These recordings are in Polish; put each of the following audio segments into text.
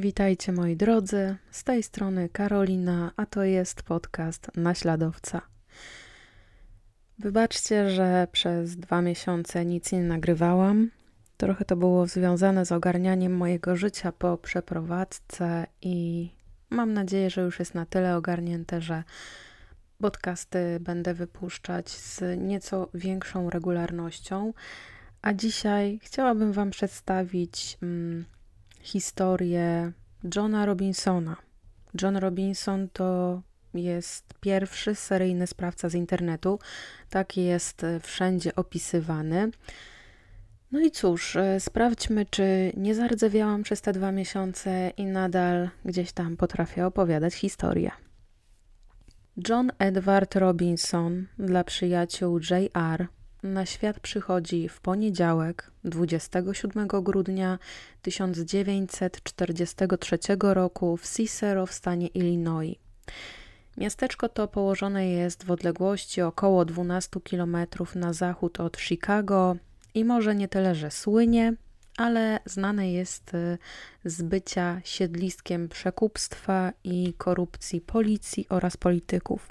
Witajcie moi drodzy, z tej strony Karolina, a to jest podcast Naśladowca. Wybaczcie, że przez dwa miesiące nic nie nagrywałam. Trochę to było związane z ogarnianiem mojego życia po przeprowadzce i mam nadzieję, że już jest na tyle ogarnięte, że podcasty będę wypuszczać z nieco większą regularnością. A dzisiaj chciałabym Wam przedstawić. Mm, historię Johna Robinsona. John Robinson to jest pierwszy seryjny sprawca z internetu. Tak jest wszędzie opisywany. No i cóż, e, sprawdźmy, czy nie zardzewiałam przez te dwa miesiące i nadal gdzieś tam potrafię opowiadać historię. John Edward Robinson dla przyjaciół J.R na świat przychodzi w poniedziałek 27 grudnia 1943 roku w Cicero w stanie Illinois. Miasteczko to położone jest w odległości około 12 km na zachód od Chicago i może nie tyle, że słynie, ale znane jest y, z bycia siedliskiem przekupstwa i korupcji policji oraz polityków.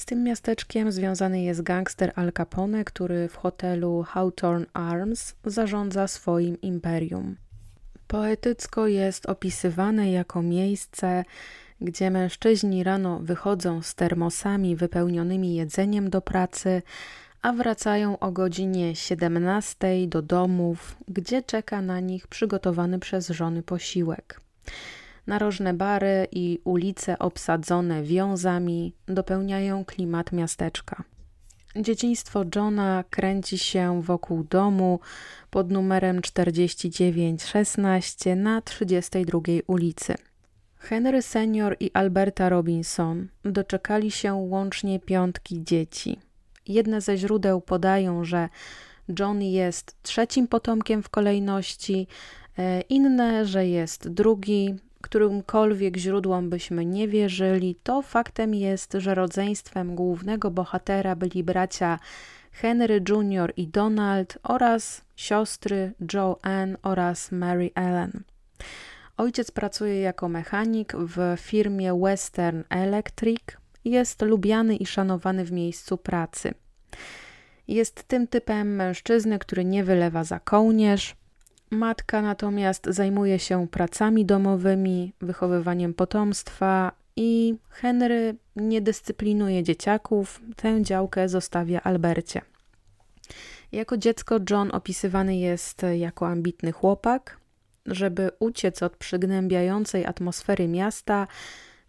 Z tym miasteczkiem związany jest gangster Al Capone, który w hotelu Hawthorne Arms zarządza swoim imperium. Poetycko jest opisywane jako miejsce, gdzie mężczyźni rano wychodzą z termosami wypełnionymi jedzeniem do pracy, a wracają o godzinie 17 do domów, gdzie czeka na nich przygotowany przez żony posiłek. Narożne bary i ulice obsadzone wiązami dopełniają klimat miasteczka. Dzieciństwo Johna kręci się wokół domu pod numerem 4916 na 32 ulicy. Henry senior i Alberta Robinson doczekali się łącznie piątki dzieci. Jedne ze źródeł podają, że John jest trzecim potomkiem w kolejności, e, inne, że jest drugi, którymkolwiek źródłom byśmy nie wierzyli, to faktem jest, że rodzeństwem głównego bohatera byli bracia Henry Jr. i Donald oraz siostry Joanne oraz Mary Ellen. Ojciec pracuje jako mechanik w firmie Western Electric. Jest lubiany i szanowany w miejscu pracy. Jest tym typem mężczyzny, który nie wylewa za kołnierz, Matka natomiast zajmuje się pracami domowymi, wychowywaniem potomstwa i Henry nie dyscyplinuje dzieciaków, tę działkę zostawia Albercie. Jako dziecko John opisywany jest jako ambitny chłopak. Żeby uciec od przygnębiającej atmosfery miasta,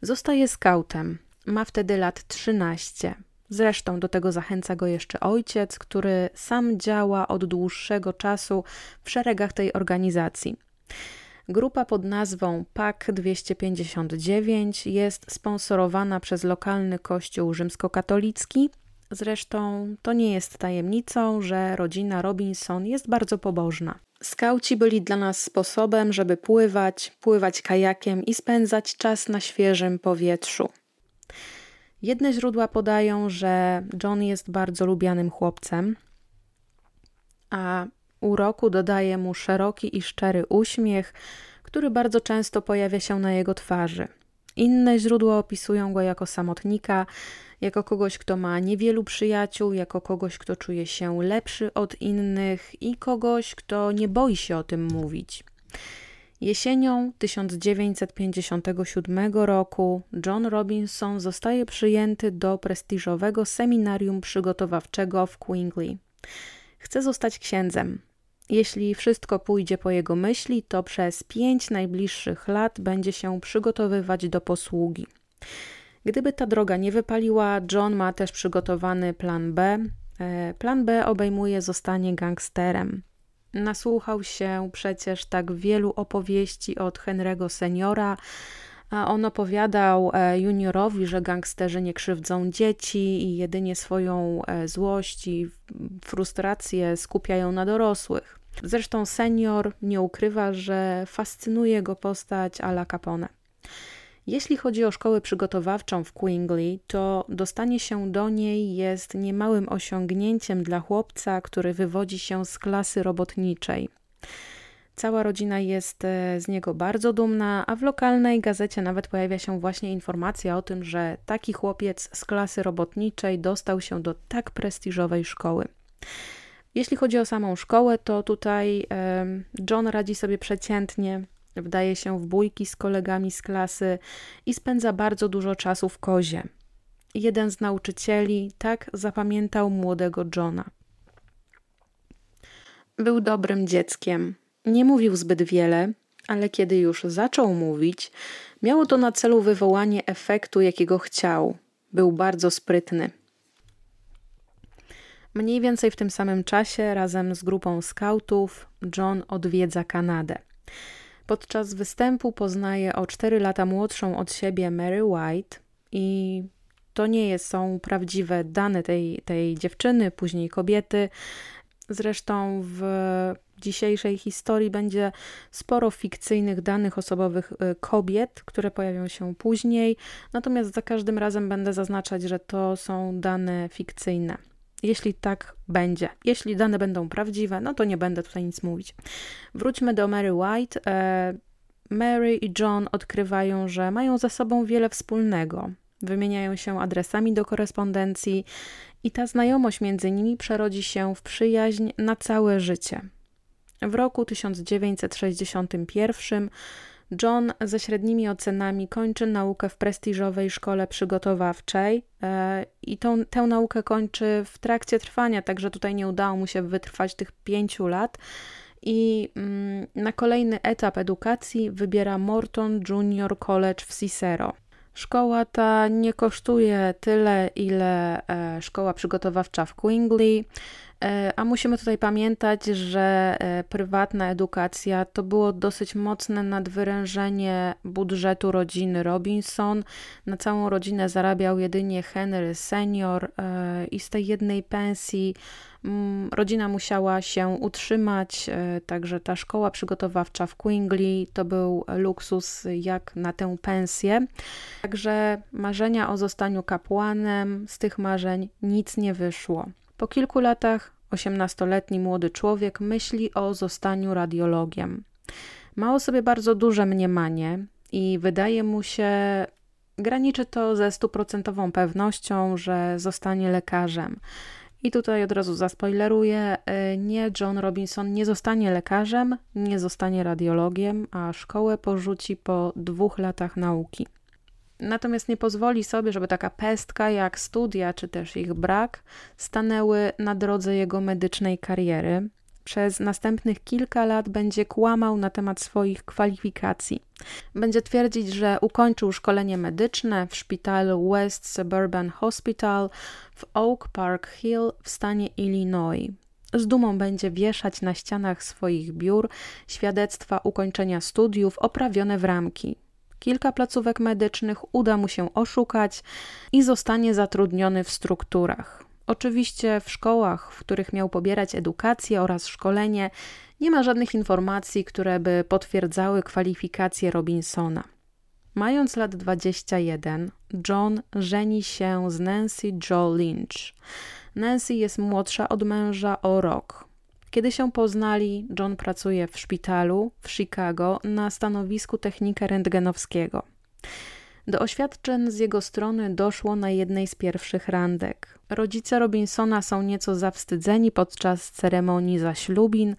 zostaje skautem. Ma wtedy lat 13. Zresztą do tego zachęca go jeszcze ojciec, który sam działa od dłuższego czasu w szeregach tej organizacji. Grupa pod nazwą PAK 259 jest sponsorowana przez lokalny kościół rzymskokatolicki. Zresztą to nie jest tajemnicą, że rodzina Robinson jest bardzo pobożna. Skauci byli dla nas sposobem, żeby pływać, pływać kajakiem i spędzać czas na świeżym powietrzu. Jedne źródła podają, że John jest bardzo lubianym chłopcem, a uroku dodaje mu szeroki i szczery uśmiech, który bardzo często pojawia się na jego twarzy. Inne źródła opisują go jako samotnika, jako kogoś, kto ma niewielu przyjaciół, jako kogoś, kto czuje się lepszy od innych i kogoś, kto nie boi się o tym mówić. Jesienią 1957 roku John Robinson zostaje przyjęty do prestiżowego seminarium przygotowawczego w Quingley. Chce zostać księdzem. Jeśli wszystko pójdzie po jego myśli, to przez pięć najbliższych lat będzie się przygotowywać do posługi. Gdyby ta droga nie wypaliła, John ma też przygotowany plan B. E, plan B obejmuje zostanie gangsterem. Nasłuchał się przecież tak wielu opowieści od Henry'ego seniora, a on opowiadał e, juniorowi, że gangsterzy nie krzywdzą dzieci i jedynie swoją e, złość i frustrację skupiają na dorosłych. Zresztą senior nie ukrywa, że fascynuje go postać Ala Capone. Jeśli chodzi o szkołę przygotowawczą w Quingley, to dostanie się do niej jest niemałym osiągnięciem dla chłopca, który wywodzi się z klasy robotniczej. Cała rodzina jest e, z niego bardzo dumna, a w lokalnej gazecie nawet pojawia się właśnie informacja o tym, że taki chłopiec z klasy robotniczej dostał się do tak prestiżowej szkoły. Jeśli chodzi o samą szkołę, to tutaj John radzi sobie przeciętnie, wdaje się w bójki z kolegami z klasy i spędza bardzo dużo czasu w kozie. Jeden z nauczycieli tak zapamiętał młodego Johna. Był dobrym dzieckiem. Nie mówił zbyt wiele, ale kiedy już zaczął mówić, miało to na celu wywołanie efektu, jakiego chciał. Był bardzo sprytny. Mniej więcej w tym samym czasie, razem z grupą skautów, John odwiedza Kanadę. Podczas występu poznaje o 4 lata młodszą od siebie Mary White i to nie są prawdziwe dane tej, tej dziewczyny, później kobiety. Zresztą w dzisiejszej historii będzie sporo fikcyjnych danych osobowych y, kobiet, które pojawią się później, natomiast za każdym razem będę zaznaczać, że to są dane fikcyjne. Jeśli tak będzie, jeśli dane będą prawdziwe, no to nie będę tutaj nic mówić. Wróćmy do Mary White. E, Mary i John odkrywają, że mają ze sobą wiele wspólnego. Wymieniają się adresami do korespondencji i ta znajomość między nimi przerodzi się w przyjaźń na całe życie. W roku 1961 John ze średnimi ocenami kończy naukę w prestiżowej szkole przygotowawczej e, i tą, tę naukę kończy w trakcie trwania, także tutaj nie udało mu się wytrwać tych pięciu lat. I mm, na kolejny etap edukacji wybiera Morton Junior College w Cicero. Szkoła ta nie kosztuje tyle, ile e, szkoła przygotowawcza w Quingley, e, a musimy tutaj pamiętać, że e, prywatna edukacja to było dosyć mocne nadwyrężenie budżetu rodziny Robinson. Na całą rodzinę zarabiał jedynie Henry senior i z tej jednej pensji rodzina musiała się utrzymać, e, także ta szkoła przygotowawcza w Quingley to był luksus jak na tę pensję. Także marzenia o zostaniu kapłanem, z tych marzeń nic nie wyszło. Po kilku latach 18-letni młody człowiek myśli o zostaniu radiologiem. Ma o sobie bardzo duże mniemanie i wydaje mu się, graniczy to ze stuprocentową pewnością, że zostanie lekarzem. I tutaj od razu zaspoileruję, e, nie John Robinson nie zostanie lekarzem, nie zostanie radiologiem, a szkołę porzuci po dwóch latach nauki. Natomiast nie pozwoli sobie, żeby taka pestka jak studia czy też ich brak stanęły na drodze jego medycznej kariery przez następnych kilka lat będzie kłamał na temat swoich kwalifikacji. Będzie twierdzić, że ukończył szkolenie medyczne w szpitalu West Suburban Hospital w Oak Park Hill w stanie Illinois. Z dumą będzie wieszać na ścianach swoich biur świadectwa ukończenia studiów oprawione w ramki. Kilka placówek medycznych uda mu się oszukać i zostanie zatrudniony w strukturach. Oczywiście w szkołach, w których miał pobierać edukację oraz szkolenie, nie ma żadnych informacji, które by potwierdzały kwalifikacje Robinsona. Mając lat 21, John żeni się z Nancy Joe Lynch. Nancy jest młodsza od męża o rok. Kiedy się poznali, John pracuje w szpitalu w Chicago na stanowisku technika rentgenowskiego. Do oświadczeń z jego strony doszło na jednej z pierwszych randek. Rodzice Robinsona są nieco zawstydzeni podczas ceremonii zaślubin,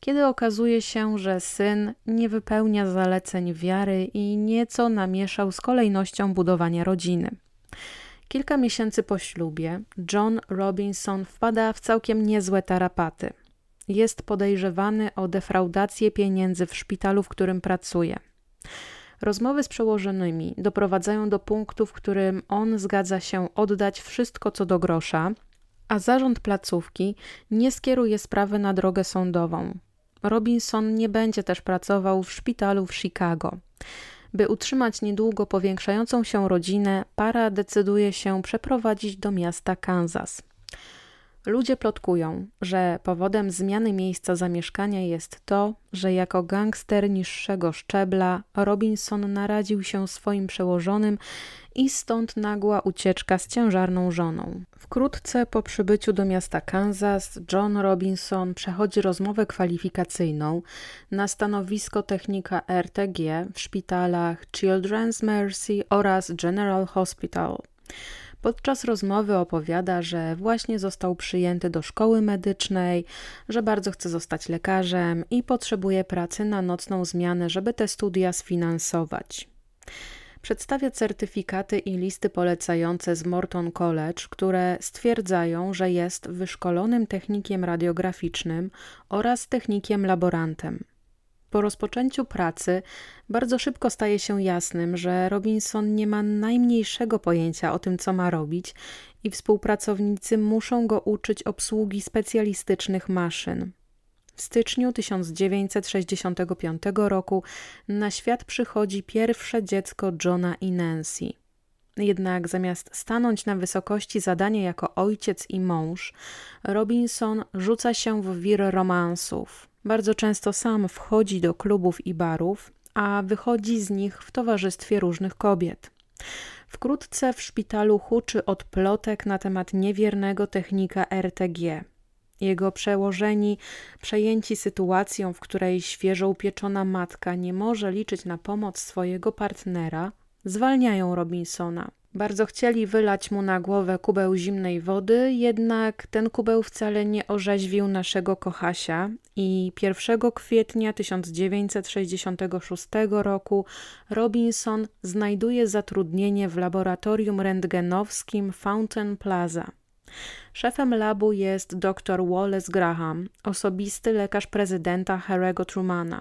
kiedy okazuje się, że syn nie wypełnia zaleceń wiary i nieco namieszał z kolejnością budowania rodziny. Kilka miesięcy po ślubie John Robinson wpada w całkiem niezłe tarapaty. Jest podejrzewany o defraudację pieniędzy w szpitalu, w którym pracuje. Rozmowy z przełożonymi doprowadzają do punktu, w którym on zgadza się oddać wszystko co do grosza, a zarząd placówki nie skieruje sprawy na drogę sądową. Robinson nie będzie też pracował w szpitalu w Chicago. By utrzymać niedługo powiększającą się rodzinę, para decyduje się przeprowadzić do miasta Kansas. Ludzie plotkują, że powodem zmiany miejsca zamieszkania jest to, że jako gangster niższego szczebla Robinson naradził się swoim przełożonym i stąd nagła ucieczka z ciężarną żoną. Wkrótce po przybyciu do miasta Kansas, John Robinson przechodzi rozmowę kwalifikacyjną na stanowisko technika RTG w szpitalach Children's Mercy oraz General Hospital. Podczas rozmowy opowiada, że właśnie został przyjęty do szkoły medycznej, że bardzo chce zostać lekarzem i potrzebuje pracy na nocną zmianę, żeby te studia sfinansować. Przedstawia certyfikaty i listy polecające z Morton College, które stwierdzają, że jest wyszkolonym technikiem radiograficznym oraz technikiem laborantem. Po rozpoczęciu pracy bardzo szybko staje się jasnym, że Robinson nie ma najmniejszego pojęcia o tym, co ma robić, i współpracownicy muszą go uczyć obsługi specjalistycznych maszyn. W styczniu 1965 roku na świat przychodzi pierwsze dziecko Johna i Nancy. Jednak zamiast stanąć na wysokości zadania jako ojciec i mąż, Robinson rzuca się w wir romansów. Bardzo często sam wchodzi do klubów i barów, a wychodzi z nich w towarzystwie różnych kobiet. Wkrótce w szpitalu huczy od plotek na temat niewiernego technika RTG. Jego przełożeni, przejęci sytuacją, w której świeżo upieczona matka nie może liczyć na pomoc swojego partnera, zwalniają Robinsona. Bardzo chcieli wylać mu na głowę kubeł zimnej wody, jednak ten kubeł wcale nie orzeźwił naszego kochasia i 1 kwietnia 1966 roku Robinson znajduje zatrudnienie w laboratorium rentgenowskim Fountain Plaza. Szefem labu jest dr Wallace Graham, osobisty lekarz prezydenta Harry'ego Trumana.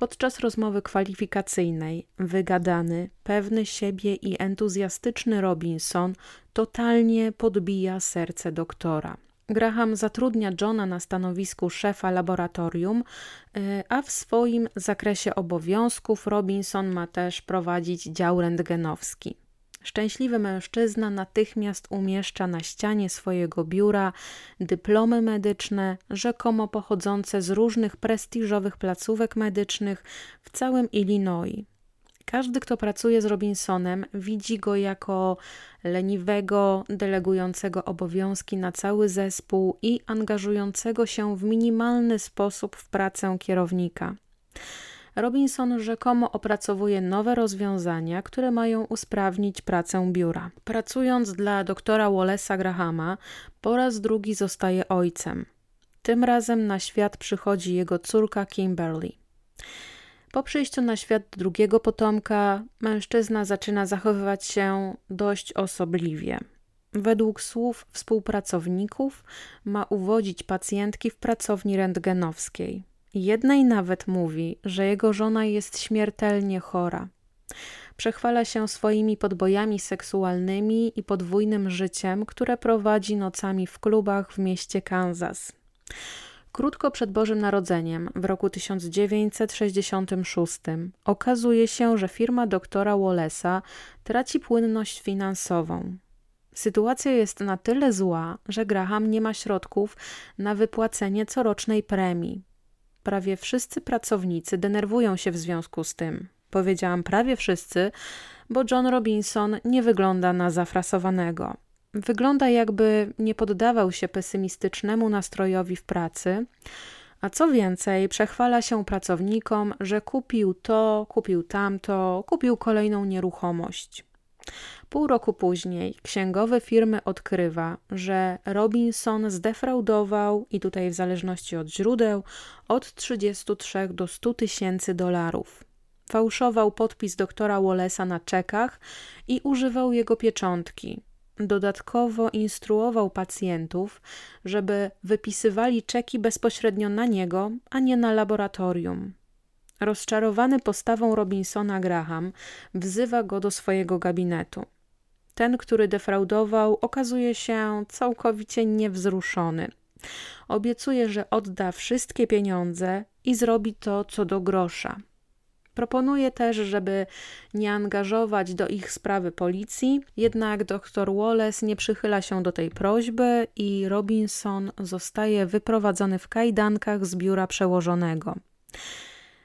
Podczas rozmowy kwalifikacyjnej, wygadany, pewny siebie i entuzjastyczny Robinson totalnie podbija serce doktora. Graham zatrudnia Johna na stanowisku szefa laboratorium, y, a w swoim zakresie obowiązków Robinson ma też prowadzić dział rentgenowski. Szczęśliwy mężczyzna natychmiast umieszcza na ścianie swojego biura dyplomy medyczne, rzekomo pochodzące z różnych prestiżowych placówek medycznych w całym Illinois. Każdy, kto pracuje z Robinsonem, widzi go jako leniwego, delegującego obowiązki na cały zespół i angażującego się w minimalny sposób w pracę kierownika. Robinson rzekomo opracowuje nowe rozwiązania, które mają usprawnić pracę biura. Pracując dla doktora Wallace'a Grahama, po raz drugi zostaje ojcem. Tym razem na świat przychodzi jego córka Kimberly. Po przyjściu na świat drugiego potomka, mężczyzna zaczyna zachowywać się dość osobliwie. Według słów współpracowników, ma uwodzić pacjentki w pracowni rentgenowskiej. Jednej nawet mówi, że jego żona jest śmiertelnie chora. Przechwala się swoimi podbojami seksualnymi i podwójnym życiem, które prowadzi nocami w klubach w mieście Kansas. Krótko przed Bożym Narodzeniem, w roku 1966, okazuje się, że firma doktora Wallace'a traci płynność finansową. Sytuacja jest na tyle zła, że Graham nie ma środków na wypłacenie corocznej premii. Prawie wszyscy pracownicy denerwują się w związku z tym. Powiedziałam prawie wszyscy, bo John Robinson nie wygląda na zafrasowanego. Wygląda jakby nie poddawał się pesymistycznemu nastrojowi w pracy, a co więcej, przechwala się pracownikom, że kupił to, kupił tamto, kupił kolejną nieruchomość. Pół roku później księgowy firmy odkrywa, że Robinson zdefraudował, i tutaj w zależności od źródeł, od 33 do 100 tysięcy dolarów. Fałszował podpis doktora Wallace'a na czekach i używał jego pieczątki. Dodatkowo instruował pacjentów, żeby wypisywali czeki bezpośrednio na niego, a nie na laboratorium. Rozczarowany postawą Robinsona Graham wzywa go do swojego gabinetu. Ten, który defraudował, okazuje się całkowicie niewzruszony. Obiecuje, że odda wszystkie pieniądze i zrobi to co do grosza. Proponuje też, żeby nie angażować do ich sprawy policji, jednak dr Wallace nie przychyla się do tej prośby i Robinson zostaje wyprowadzony w kajdankach z biura przełożonego.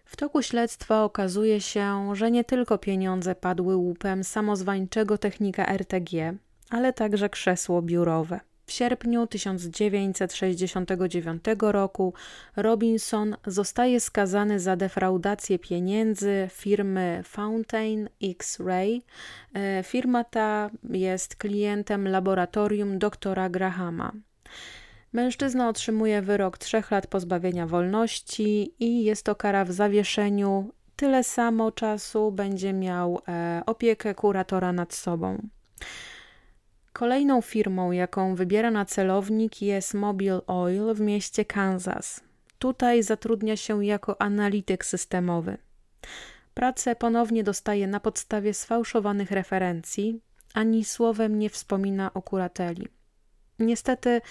W toku śledztwa okazuje się, że nie tylko pieniądze padły łupem samozwańczego technika RTG, ale także krzesło biurowe. W sierpniu 1969 roku Robinson zostaje skazany za defraudację pieniędzy firmy Fountain X-Ray. E, firma ta jest klientem laboratorium doktora Grahama. Mężczyzna otrzymuje wyrok trzech lat pozbawienia wolności i jest to kara w zawieszeniu. Tyle samo czasu będzie miał e, opiekę kuratora nad sobą. Kolejną firmą, jaką wybiera na celownik jest Mobile Oil w mieście Kansas. Tutaj zatrudnia się jako analityk systemowy. Pracę ponownie dostaje na podstawie sfałszowanych referencji, ani słowem nie wspomina o kurateli. Niestety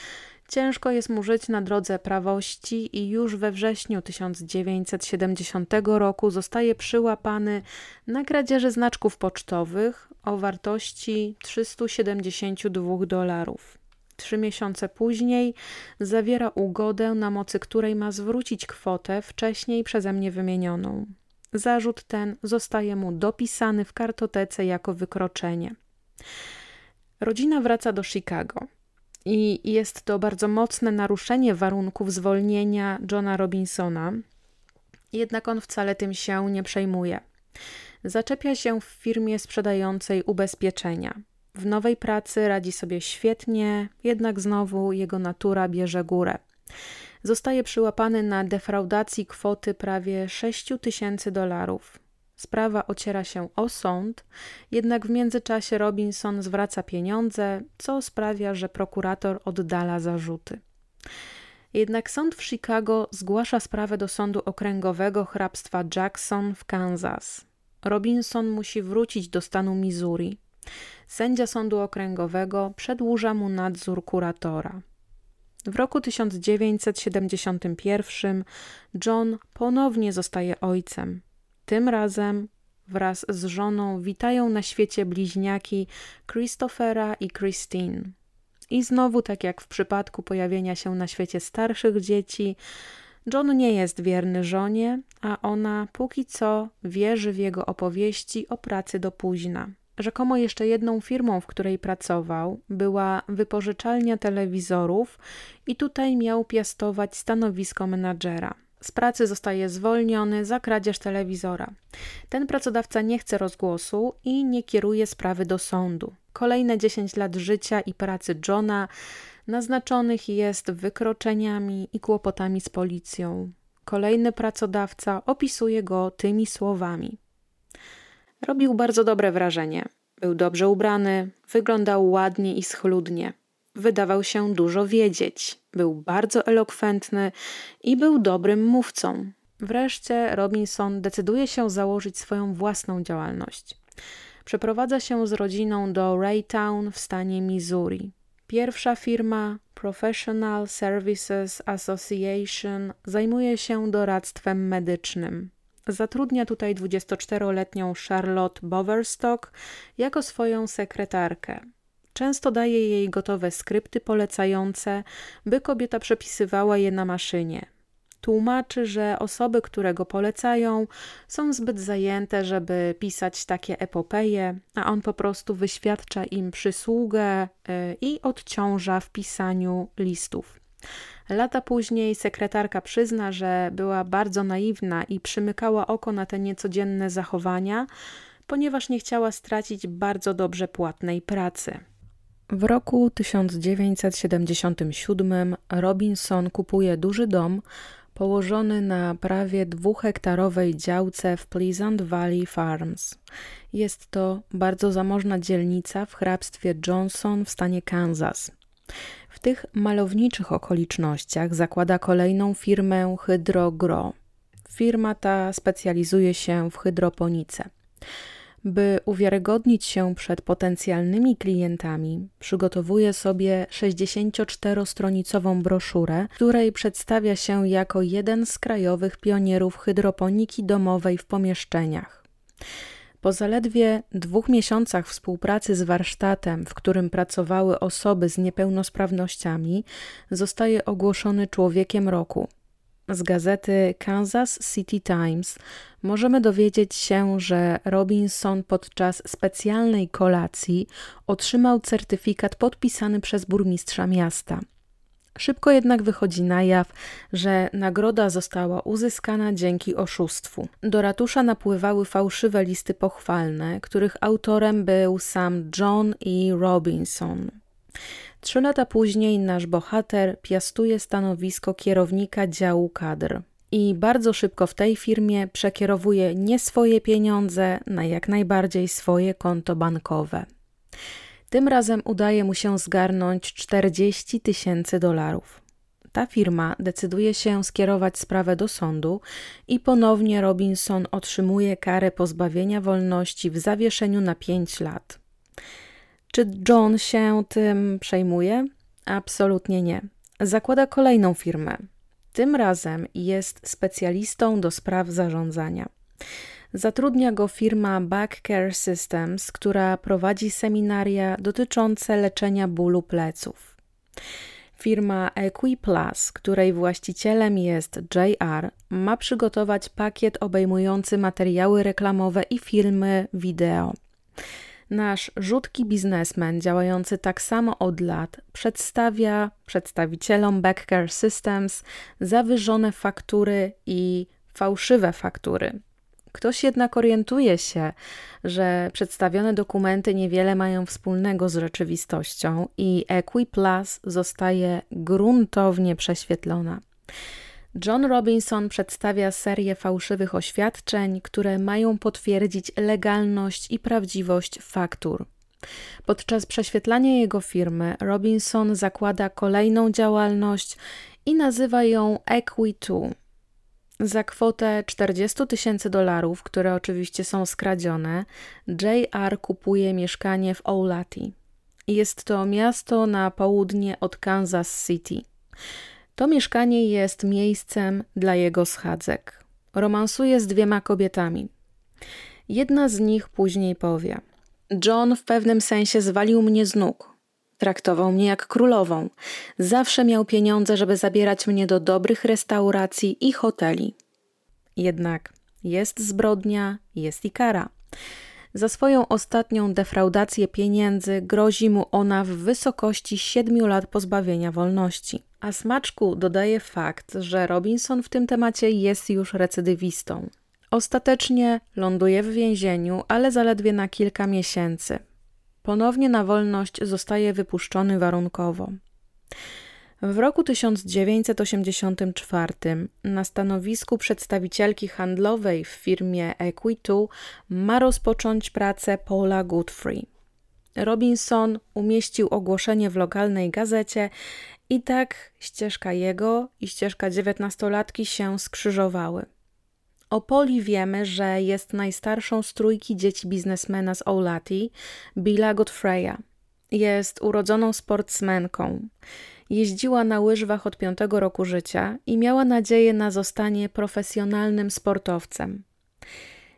ciężko jest mu żyć na drodze prawości i już we wrześniu 1970 roku zostaje przyłapany na kradzieży znaczków pocztowych o wartości 372 dolarów. Trzy miesiące później zawiera ugodę, na mocy której ma zwrócić kwotę wcześniej przeze mnie wymienioną. Zarzut ten zostaje mu dopisany w kartotece jako wykroczenie. Rodzina wraca do Chicago i jest to bardzo mocne naruszenie warunków zwolnienia Johna Robinsona, jednak on wcale tym się nie przejmuje. Zaczepia się w firmie sprzedającej ubezpieczenia. W nowej pracy radzi sobie świetnie, jednak znowu jego natura bierze górę. Zostaje przyłapany na defraudacji kwoty prawie 6 tysięcy dolarów. Sprawa ociera się o sąd, jednak w międzyczasie Robinson zwraca pieniądze, co sprawia, że prokurator oddala zarzuty. Jednak sąd w Chicago zgłasza sprawę do sądu okręgowego hrabstwa Jackson w Kansas. Robinson musi wrócić do stanu Missouri. Sędzia sądu okręgowego przedłuża mu nadzór kuratora. W roku 1971 John ponownie zostaje ojcem. Tym razem wraz z żoną witają na świecie bliźniaki Christophera i Christine. I znowu, tak jak w przypadku pojawienia się na świecie starszych dzieci, John nie jest wierny żonie, a ona póki co wierzy w jego opowieści o pracy do późna. Rzekomo jeszcze jedną firmą, w której pracował, była wypożyczalnia telewizorów i tutaj miał piastować stanowisko menadżera. Z pracy zostaje zwolniony za kradzież telewizora. Ten pracodawca nie chce rozgłosu i nie kieruje sprawy do sądu. Kolejne 10 lat życia i pracy Johna naznaczonych jest wykroczeniami i kłopotami z policją. Kolejny pracodawca opisuje go tymi słowami. Robił bardzo dobre wrażenie. Był dobrze ubrany, wyglądał ładnie i schludnie. Wydawał się dużo wiedzieć, był bardzo elokwentny i był dobrym mówcą. Wreszcie Robinson decyduje się założyć swoją własną działalność. Przeprowadza się z rodziną do Raytown w stanie Missouri. Pierwsza firma, Professional Services Association, zajmuje się doradztwem medycznym. Zatrudnia tutaj 24-letnią Charlotte Boverstock jako swoją sekretarkę. Często daje jej gotowe skrypty polecające, by kobieta przepisywała je na maszynie. Tłumaczy, że osoby, które go polecają, są zbyt zajęte, żeby pisać takie epopeje, a on po prostu wyświadcza im przysługę y, i odciąża w pisaniu listów. Lata później sekretarka przyzna, że była bardzo naiwna i przymykała oko na te niecodzienne zachowania, ponieważ nie chciała stracić bardzo dobrze płatnej pracy. W roku 1977 Robinson kupuje duży dom położony na prawie dwuhektarowej działce w Pleasant Valley Farms. Jest to bardzo zamożna dzielnica w hrabstwie Johnson w stanie Kansas. W tych malowniczych okolicznościach zakłada kolejną firmę Hydrogro. Firma ta specjalizuje się w hydroponice. By uwiarygodnić się przed potencjalnymi klientami, przygotowuje sobie 64-stronicową broszurę, której przedstawia się jako jeden z krajowych pionierów hydroponiki domowej w pomieszczeniach. Po zaledwie dwóch miesiącach współpracy z warsztatem, w którym pracowały osoby z niepełnosprawnościami, zostaje ogłoszony człowiekiem roku. Z gazety Kansas City Times możemy dowiedzieć się, że Robinson podczas specjalnej kolacji otrzymał certyfikat podpisany przez burmistrza miasta. Szybko jednak wychodzi na jaw, że nagroda została uzyskana dzięki oszustwu. Do ratusza napływały fałszywe listy pochwalne, których autorem był sam John E. Robinson. Trzy lata później nasz bohater piastuje stanowisko kierownika działu kadr. I bardzo szybko w tej firmie przekierowuje nie swoje pieniądze na jak najbardziej swoje konto bankowe. Tym razem udaje mu się zgarnąć 40 tysięcy dolarów. Ta firma decyduje się skierować sprawę do sądu i ponownie Robinson otrzymuje karę pozbawienia wolności w zawieszeniu na 5 lat. Czy John się tym przejmuje? Absolutnie nie. Zakłada kolejną firmę. Tym razem jest specjalistą do spraw zarządzania. Zatrudnia go firma Backcare Systems, która prowadzi seminaria dotyczące leczenia bólu pleców. Firma EquiPlus, której właścicielem jest JR, ma przygotować pakiet obejmujący materiały reklamowe i filmy wideo. Nasz rzutki biznesmen, działający tak samo od lat, przedstawia przedstawicielom Backcare Systems zawyżone faktury i fałszywe faktury. Ktoś jednak orientuje się, że przedstawione dokumenty niewiele mają wspólnego z rzeczywistością i EquiPlus zostaje gruntownie prześwietlona. John Robinson przedstawia serię fałszywych oświadczeń, które mają potwierdzić legalność i prawdziwość faktur. Podczas prześwietlania jego firmy Robinson zakłada kolejną działalność i nazywa ją Equi2. Za kwotę 40 tysięcy dolarów, które oczywiście są skradzione, JR kupuje mieszkanie w Oulati. Jest to miasto na południe od Kansas City. To mieszkanie jest miejscem dla jego schadzek. Romansuje z dwiema kobietami. Jedna z nich później powie: John w pewnym sensie zwalił mnie z nóg. Traktował mnie jak królową. Zawsze miał pieniądze, żeby zabierać mnie do dobrych restauracji i hoteli. Jednak jest zbrodnia, jest i kara. Za swoją ostatnią defraudację pieniędzy grozi mu ona w wysokości siedmiu lat pozbawienia wolności. A smaczku dodaje fakt, że Robinson w tym temacie jest już recydywistą. Ostatecznie ląduje w więzieniu, ale zaledwie na kilka miesięcy. Ponownie na wolność zostaje wypuszczony warunkowo. W roku 1984 na stanowisku przedstawicielki handlowej w firmie Equitu ma rozpocząć pracę Paula Godfrey. Robinson umieścił ogłoszenie w lokalnej gazecie i tak ścieżka jego i ścieżka dziewiętnastolatki się skrzyżowały. O Poli wiemy, że jest najstarszą z trójki dzieci biznesmena z Oulati, Billa Godfreya. Jest urodzoną sportsmenką. Jeździła na łyżwach od piątego roku życia i miała nadzieję na zostanie profesjonalnym sportowcem.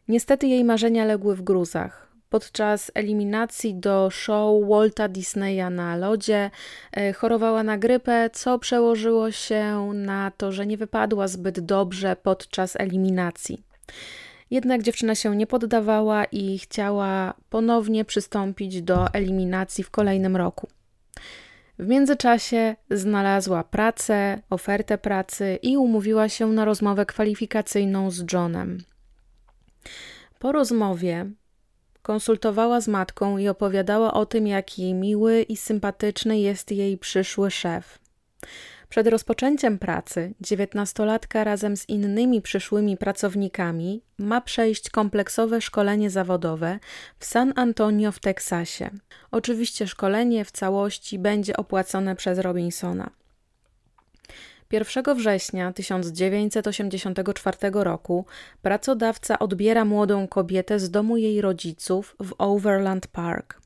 Niestety jej marzenia legły w gruzach. Podczas eliminacji do show Walta Disneya na lodzie e, chorowała na grypę, co przełożyło się na to, że nie wypadła zbyt dobrze podczas eliminacji. Jednak dziewczyna się nie poddawała i chciała ponownie przystąpić do eliminacji w kolejnym roku. W międzyczasie znalazła pracę, ofertę pracy i umówiła się na rozmowę kwalifikacyjną z Johnem. Po rozmowie konsultowała z matką i opowiadała o tym, jaki miły i sympatyczny jest jej przyszły szef. Przed rozpoczęciem pracy dziewiętnastolatka razem z innymi przyszłymi pracownikami ma przejść kompleksowe szkolenie zawodowe w San Antonio w Teksasie. Oczywiście szkolenie w całości będzie opłacone przez Robinsona. 1 września 1984 roku pracodawca odbiera młodą kobietę z domu jej rodziców w Overland Park.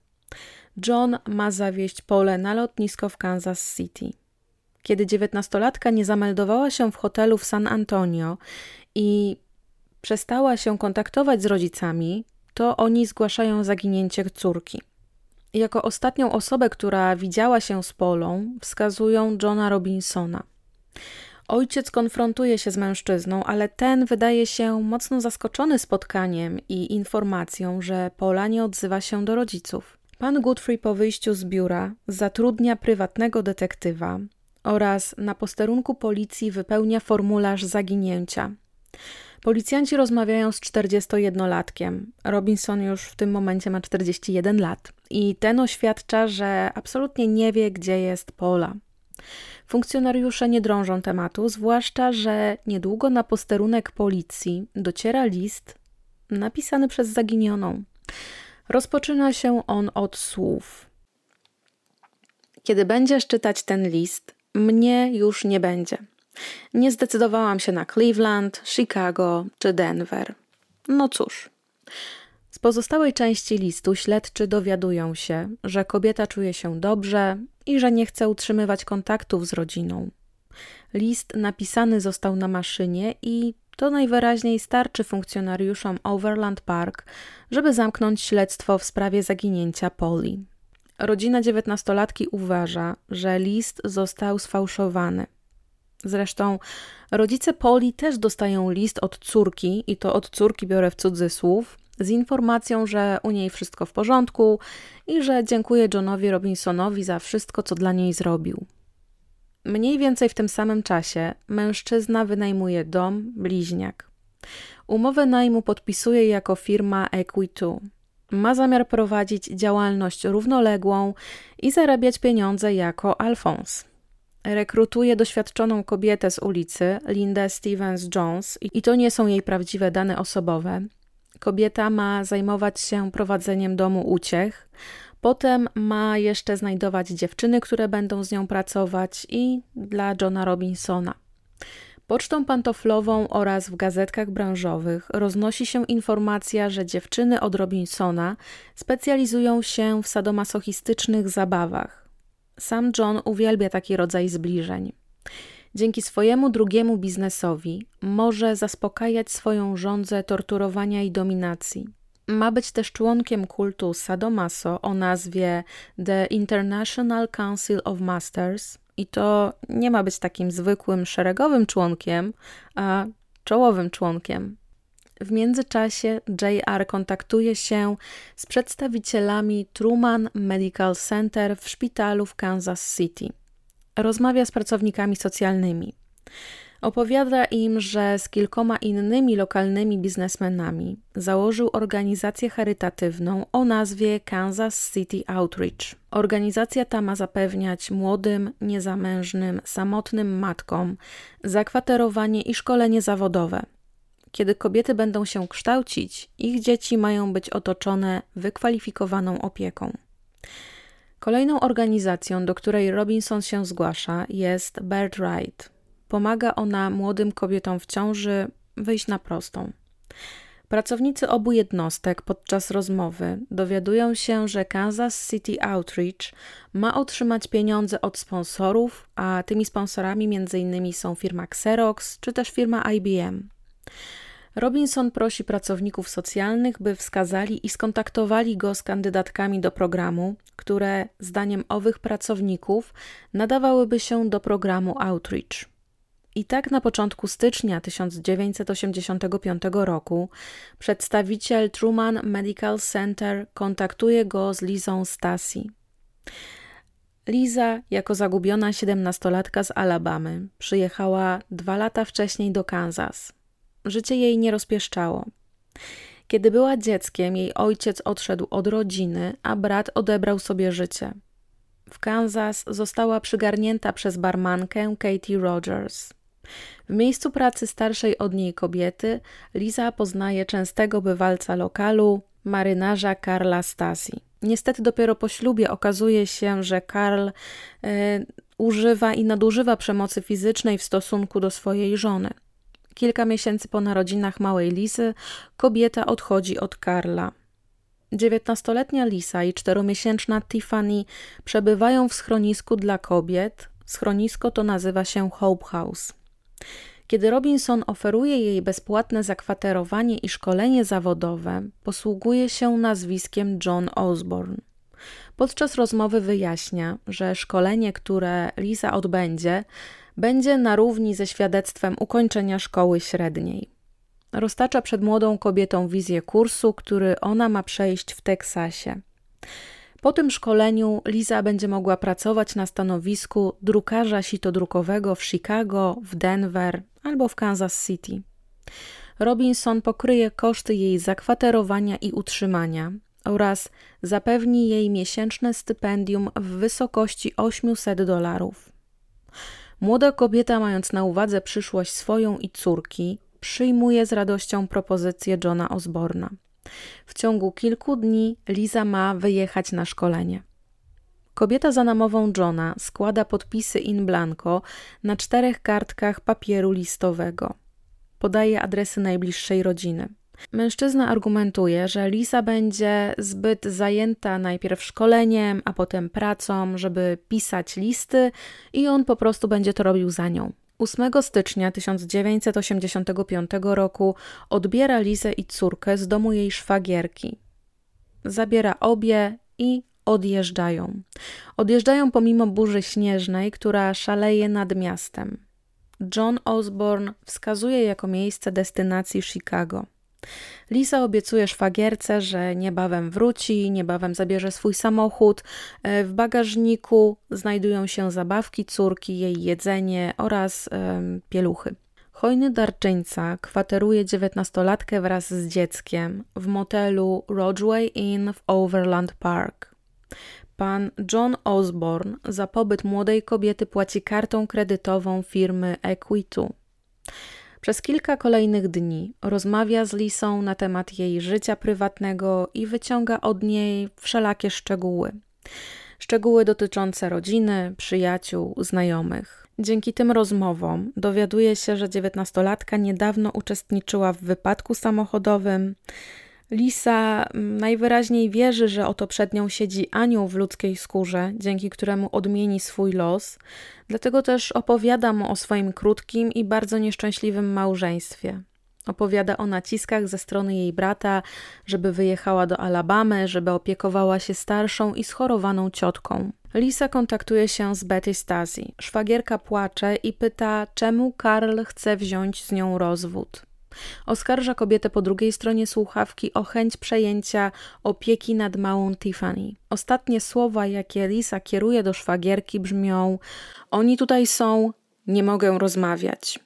John ma zawieźć Pole na lotnisko w Kansas City. Kiedy dziewiętnastolatka nie zameldowała się w hotelu w San Antonio i przestała się kontaktować z rodzicami, to oni zgłaszają zaginięcie córki. Jako ostatnią osobę, która widziała się z Polą, wskazują Johna Robinsona. Ojciec konfrontuje się z mężczyzną, ale ten wydaje się mocno zaskoczony spotkaniem i informacją, że Pola nie odzywa się do rodziców. Pan Godfrey po wyjściu z biura zatrudnia prywatnego detektywa oraz na posterunku policji wypełnia formularz zaginięcia. Policjanci rozmawiają z 41-latkiem. Robinson już w tym momencie ma 41 lat i ten oświadcza, że absolutnie nie wie, gdzie jest Pola. Funkcjonariusze nie drążą tematu, zwłaszcza, że niedługo na posterunek policji dociera list napisany przez zaginioną. Rozpoczyna się on od słów. Kiedy będziesz czytać ten list, mnie już nie będzie. Nie zdecydowałam się na Cleveland, Chicago czy Denver. No cóż. Z pozostałej części listu śledczy dowiadują się, że kobieta czuje się dobrze i że nie chce utrzymywać kontaktów z rodziną. List napisany został na maszynie i to najwyraźniej starczy funkcjonariuszom Overland Park, żeby zamknąć śledztwo w sprawie zaginięcia Polly. Rodzina dziewiętnastolatki uważa, że list został sfałszowany. Zresztą rodzice Poli też dostają list od córki, i to od córki biorę w cudzysłów, z informacją, że u niej wszystko w porządku i że dziękuję Johnowi Robinsonowi za wszystko, co dla niej zrobił. Mniej więcej w tym samym czasie mężczyzna wynajmuje dom bliźniak. Umowę najmu podpisuje jako firma Equity. Ma zamiar prowadzić działalność równoległą i zarabiać pieniądze jako Alphonse. Rekrutuje doświadczoną kobietę z ulicy, Linda Stevens Jones, i to nie są jej prawdziwe dane osobowe. Kobieta ma zajmować się prowadzeniem domu uciech, potem ma jeszcze znajdować dziewczyny, które będą z nią pracować, i dla Johna Robinsona. Pocztą pantoflową oraz w gazetkach branżowych roznosi się informacja, że dziewczyny od Robinsona specjalizują się w sadomasochistycznych zabawach. Sam John uwielbia taki rodzaj zbliżeń. Dzięki swojemu drugiemu biznesowi może zaspokajać swoją żądzę torturowania i dominacji. Ma być też członkiem kultu Sadomaso o nazwie The International Council of Masters i to nie ma być takim zwykłym szeregowym członkiem, a czołowym członkiem. W międzyczasie JR kontaktuje się z przedstawicielami Truman Medical Center w szpitalu w Kansas City. Rozmawia z pracownikami socjalnymi. Opowiada im, że z kilkoma innymi lokalnymi biznesmenami założył organizację charytatywną o nazwie Kansas City Outreach. Organizacja ta ma zapewniać młodym, niezamężnym, samotnym matkom zakwaterowanie i szkolenie zawodowe kiedy kobiety będą się kształcić, ich dzieci mają być otoczone wykwalifikowaną opieką. Kolejną organizacją, do której Robinson się zgłasza, jest Bird Right. Pomaga ona młodym kobietom w ciąży wyjść na prostą. Pracownicy obu jednostek podczas rozmowy dowiadują się, że Kansas City Outreach ma otrzymać pieniądze od sponsorów, a tymi sponsorami m.in. są firma Xerox czy też firma IBM. Robinson prosi pracowników socjalnych, by wskazali i skontaktowali go z kandydatkami do programu, które, zdaniem owych pracowników, nadawałyby się do programu Outreach. I tak na początku stycznia 1985 roku przedstawiciel Truman Medical Center kontaktuje go z Lizą Stasi. Liza, jako zagubiona siedemnastolatka z Alabamy, przyjechała dwa lata wcześniej do Kansas. Życie jej nie rozpieszczało. Kiedy była dzieckiem, jej ojciec odszedł od rodziny, a brat odebrał sobie życie. W Kansas została przygarnięta przez barmankę Katie Rogers. W miejscu pracy starszej od niej kobiety Liza poznaje częstego bywalca lokalu, marynarza Karla Stasi. Niestety dopiero po ślubie okazuje się, że Karl e, używa i nadużywa przemocy fizycznej w stosunku do swojej żony. Kilka miesięcy po narodzinach małej Lisy kobieta odchodzi od Karla. Dziewiętnastoletnia Lisa i czteromiesięczna Tiffany przebywają w schronisku dla kobiet. Schronisko to nazywa się Hope House. Kiedy Robinson oferuje jej bezpłatne zakwaterowanie i szkolenie zawodowe, posługuje się nazwiskiem John Osborne. Podczas rozmowy wyjaśnia, że szkolenie, które Lisa odbędzie, będzie na równi ze świadectwem ukończenia szkoły średniej. Roztacza przed młodą kobietą wizję kursu, który ona ma przejść w Teksasie. Po tym szkoleniu Liza będzie mogła pracować na stanowisku drukarza sitodrukowego w Chicago, w Denver albo w Kansas City. Robinson pokryje koszty jej zakwaterowania i utrzymania oraz zapewni jej miesięczne stypendium w wysokości 800 dolarów. Młoda kobieta, mając na uwadze przyszłość swoją i córki, przyjmuje z radością propozycję Johna Osborna. W ciągu kilku dni Liza ma wyjechać na szkolenie. Kobieta za namową Johna składa podpisy in blanco na czterech kartkach papieru listowego. Podaje adresy najbliższej rodziny. Mężczyzna argumentuje, że Lisa będzie zbyt zajęta najpierw szkoleniem, a potem pracą, żeby pisać listy, i on po prostu będzie to robił za nią. 8 stycznia 1985 roku odbiera Lizę i córkę z domu jej szwagierki. Zabiera obie i odjeżdżają. Odjeżdżają pomimo burzy śnieżnej, która szaleje nad miastem. John Osborne wskazuje jako miejsce destynacji Chicago. Lisa obiecuje szwagierce, że niebawem wróci, niebawem zabierze swój samochód. E, w bagażniku znajdują się zabawki córki, jej jedzenie oraz pieluchy. Hojny darczyńca kwateruje dziewiętnastolatkę wraz z dzieckiem w motelu Rodgway Inn w Overland Park. Pan John Osborne za pobyt młodej kobiety płaci kartą kredytową firmy Equitu. Przez kilka kolejnych dni rozmawia z Lisą na temat jej życia prywatnego i wyciąga od niej wszelakie szczegóły. Szczegóły dotyczące rodziny, przyjaciół, znajomych. Dzięki tym rozmowom dowiaduje się, że dziewiętnastolatka niedawno uczestniczyła w wypadku samochodowym, Lisa mm, najwyraźniej wierzy, że oto przed nią siedzi anioł w ludzkiej skórze, dzięki któremu odmieni swój los, dlatego też opowiada mu o swoim krótkim i bardzo nieszczęśliwym małżeństwie. Opowiada o naciskach ze strony jej brata, żeby wyjechała do Alabamy, żeby opiekowała się starszą i schorowaną ciotką. Lisa kontaktuje się z Betty Stasi. Szwagierka płacze i pyta, czemu Karl chce wziąć z nią rozwód. Oskarża kobietę po drugiej stronie słuchawki o chęć przejęcia opieki nad małą Tiffany. Ostatnie słowa, jakie Lisa kieruje do szwagierki, brzmią: Oni tutaj są, nie mogę rozmawiać.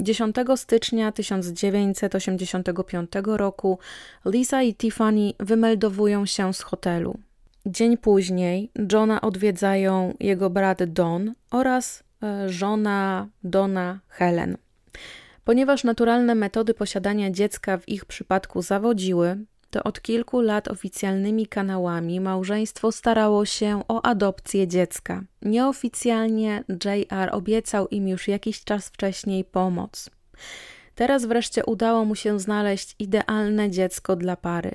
10 stycznia 1985 roku Lisa i Tiffany wymeldowują się z hotelu. Dzień później Johna odwiedzają jego brat Don oraz e, żona Dona Helen. Ponieważ naturalne metody posiadania dziecka w ich przypadku zawodziły, to od kilku lat oficjalnymi kanałami małżeństwo starało się o adopcję dziecka. Nieoficjalnie JR obiecał im już jakiś czas wcześniej pomoc. Teraz wreszcie udało mu się znaleźć idealne dziecko dla pary.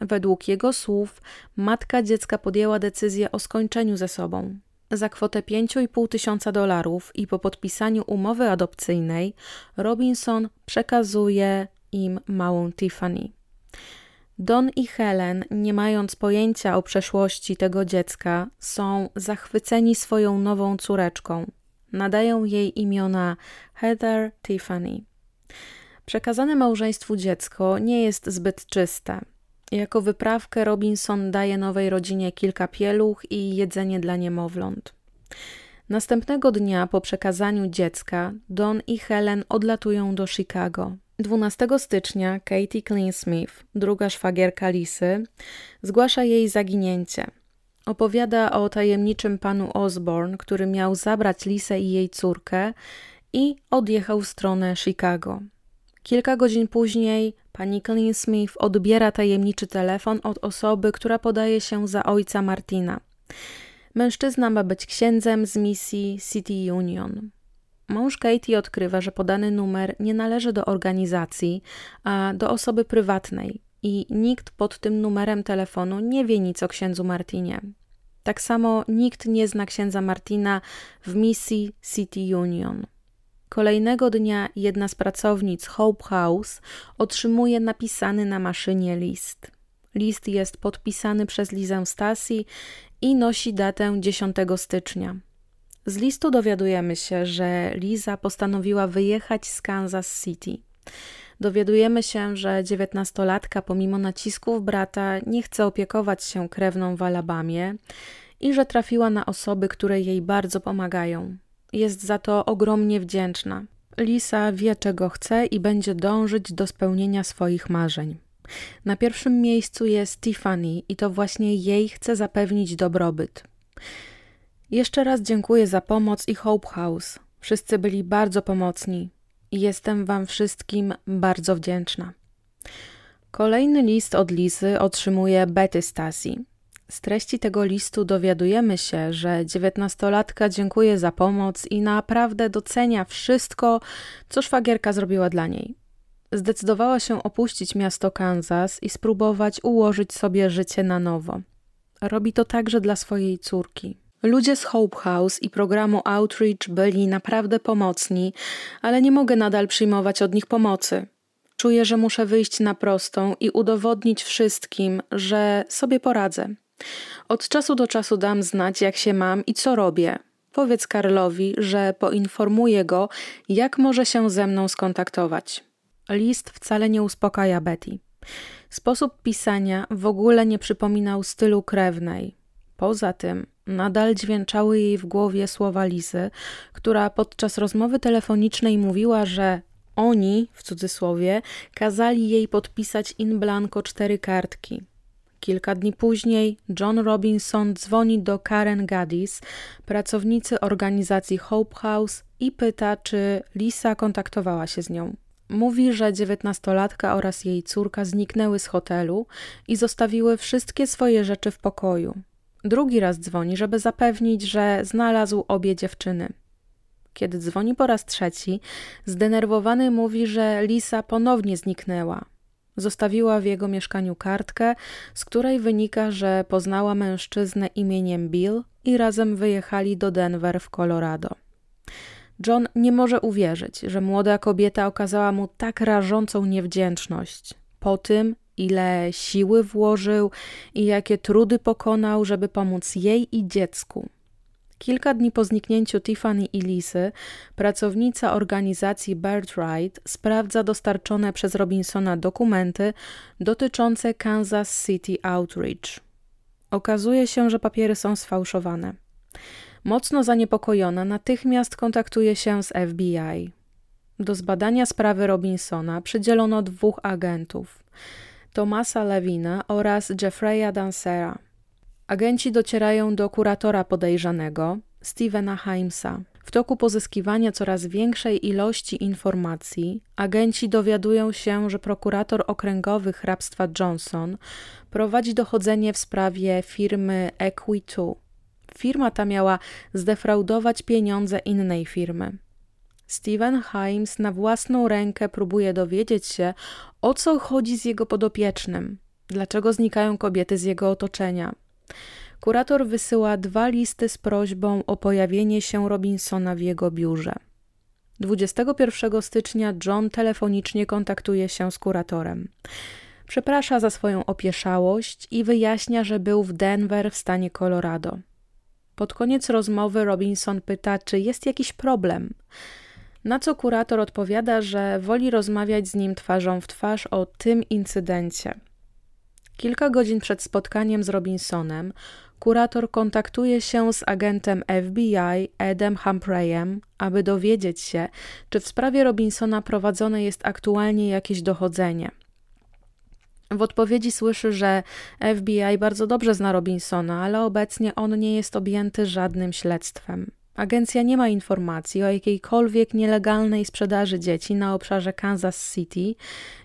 Według jego słów, matka dziecka podjęła decyzję o skończeniu ze sobą. Za kwotę 5,5 tysiąca dolarów i po podpisaniu umowy adopcyjnej Robinson przekazuje im małą Tiffany. Don i Helen, nie mając pojęcia o przeszłości tego dziecka, są zachwyceni swoją nową córeczką. Nadają jej imiona Heather Tiffany. Przekazane małżeństwu dziecko nie jest zbyt czyste. Jako wyprawkę Robinson daje nowej rodzinie kilka pieluch i jedzenie dla niemowląt. Następnego dnia po przekazaniu dziecka Don i Helen odlatują do Chicago. 12 stycznia Katie Cleansmith, druga szwagierka Lisy, zgłasza jej zaginięcie. Opowiada o tajemniczym panu Osborne, który miał zabrać Lisę i jej córkę i odjechał w stronę Chicago. Kilka godzin później pani Clean Smith odbiera tajemniczy telefon od osoby, która podaje się za ojca Martina. Mężczyzna ma być księdzem z misji City Union. Mąż Katie odkrywa, że podany numer nie należy do organizacji, a do osoby prywatnej i nikt pod tym numerem telefonu nie wie nic o księdzu Martinie. Tak samo nikt nie zna księdza Martina w misji City Union. Kolejnego dnia jedna z pracownic Hope House otrzymuje napisany na maszynie list. List jest podpisany przez Lizę Stasi i nosi datę 10 stycznia. Z listu dowiadujemy się, że Liza postanowiła wyjechać z Kansas City. Dowiadujemy się, że dziewiętnastolatka pomimo nacisków brata nie chce opiekować się krewną w Alabamie i że trafiła na osoby, które jej bardzo pomagają. Jest za to ogromnie wdzięczna. Lisa wie, czego chce i będzie dążyć do spełnienia swoich marzeń. Na pierwszym miejscu jest Tiffany i to właśnie jej chce zapewnić dobrobyt. Jeszcze raz dziękuję za pomoc i Hope House. Wszyscy byli bardzo pomocni jestem Wam wszystkim bardzo wdzięczna. Kolejny list od Lisy otrzymuje Betty Stasi. Z treści tego listu dowiadujemy się, że dziewiętnastolatka dziękuję za pomoc i naprawdę docenia wszystko, co szwagierka zrobiła dla niej. Zdecydowała się opuścić miasto Kansas i spróbować ułożyć sobie życie na nowo. Robi to także dla swojej córki. Ludzie z Hope House i programu Outreach byli naprawdę pomocni, ale nie mogę nadal przyjmować od nich pomocy. Czuję, że muszę wyjść na prostą i udowodnić wszystkim, że sobie poradzę. Od czasu do czasu dam znać, jak się mam i co robię. Powiedz Karlowi, że poinformuję go, jak może się ze mną skontaktować. List wcale nie uspokaja Betty. Sposób pisania w ogóle nie przypominał stylu krewnej. Poza tym, nadal dźwięczały jej w głowie słowa Lisy, która podczas rozmowy telefonicznej mówiła, że oni, w cudzysłowie, kazali jej podpisać in blanco cztery kartki. Kilka dni później John Robinson dzwoni do Karen Gaddis, pracownicy organizacji Hope House i pyta, czy Lisa kontaktowała się z nią. Mówi, że dziewiętnastolatka oraz jej córka zniknęły z hotelu i zostawiły wszystkie swoje rzeczy w pokoju. Drugi raz dzwoni, żeby zapewnić, że znalazł obie dziewczyny. Kiedy dzwoni po raz trzeci, zdenerwowany mówi, że Lisa ponownie zniknęła. Zostawiła w jego mieszkaniu kartkę, z której wynika, że poznała mężczyznę imieniem Bill i razem wyjechali do Denver w Colorado. John nie może uwierzyć, że młoda kobieta okazała mu tak rażącą niewdzięczność. Po tym, ile siły włożył i jakie trudy pokonał, żeby pomóc jej i dziecku. Kilka dni po zniknięciu Tiffany i Lisy, pracownica organizacji Birthright sprawdza dostarczone przez Robinsona dokumenty dotyczące Kansas City Outreach. Okazuje się, że papiery są sfałszowane. Mocno zaniepokojona, natychmiast kontaktuje się z FBI. Do zbadania sprawy Robinsona przydzielono dwóch agentów: Tomasa Lewina oraz Jeffreya Dansera. Agenci docierają do kuratora podejrzanego, Stevena Heimsa. W toku pozyskiwania coraz większej ilości informacji, agenci dowiadują się, że prokurator okręgowy hrabstwa Johnson prowadzi dochodzenie w sprawie firmy Equi2. Firma ta miała zdefraudować pieniądze innej firmy. Steven Himes na własną rękę próbuje dowiedzieć się, o co chodzi z jego podopiecznym, dlaczego znikają kobiety z jego otoczenia. Kurator wysyła dwa listy z prośbą o pojawienie się Robinsona w jego biurze. 21 stycznia John telefonicznie kontaktuje się z kuratorem. Przeprasza za swoją opieszałość i wyjaśnia, że był w Denver w stanie Colorado. Pod koniec rozmowy Robinson pyta, czy jest jakiś problem. Na co kurator odpowiada, że woli rozmawiać z nim twarzą w twarz o tym incydencie. Kilka godzin przed spotkaniem z Robinsonem, kurator kontaktuje się z agentem FBI Edem Humphreyem, aby dowiedzieć się, czy w sprawie Robinsona prowadzone jest aktualnie jakieś dochodzenie. W odpowiedzi słyszy, że FBI bardzo dobrze zna Robinsona, ale obecnie on nie jest objęty żadnym śledztwem. Agencja nie ma informacji o jakiejkolwiek nielegalnej sprzedaży dzieci na obszarze Kansas City,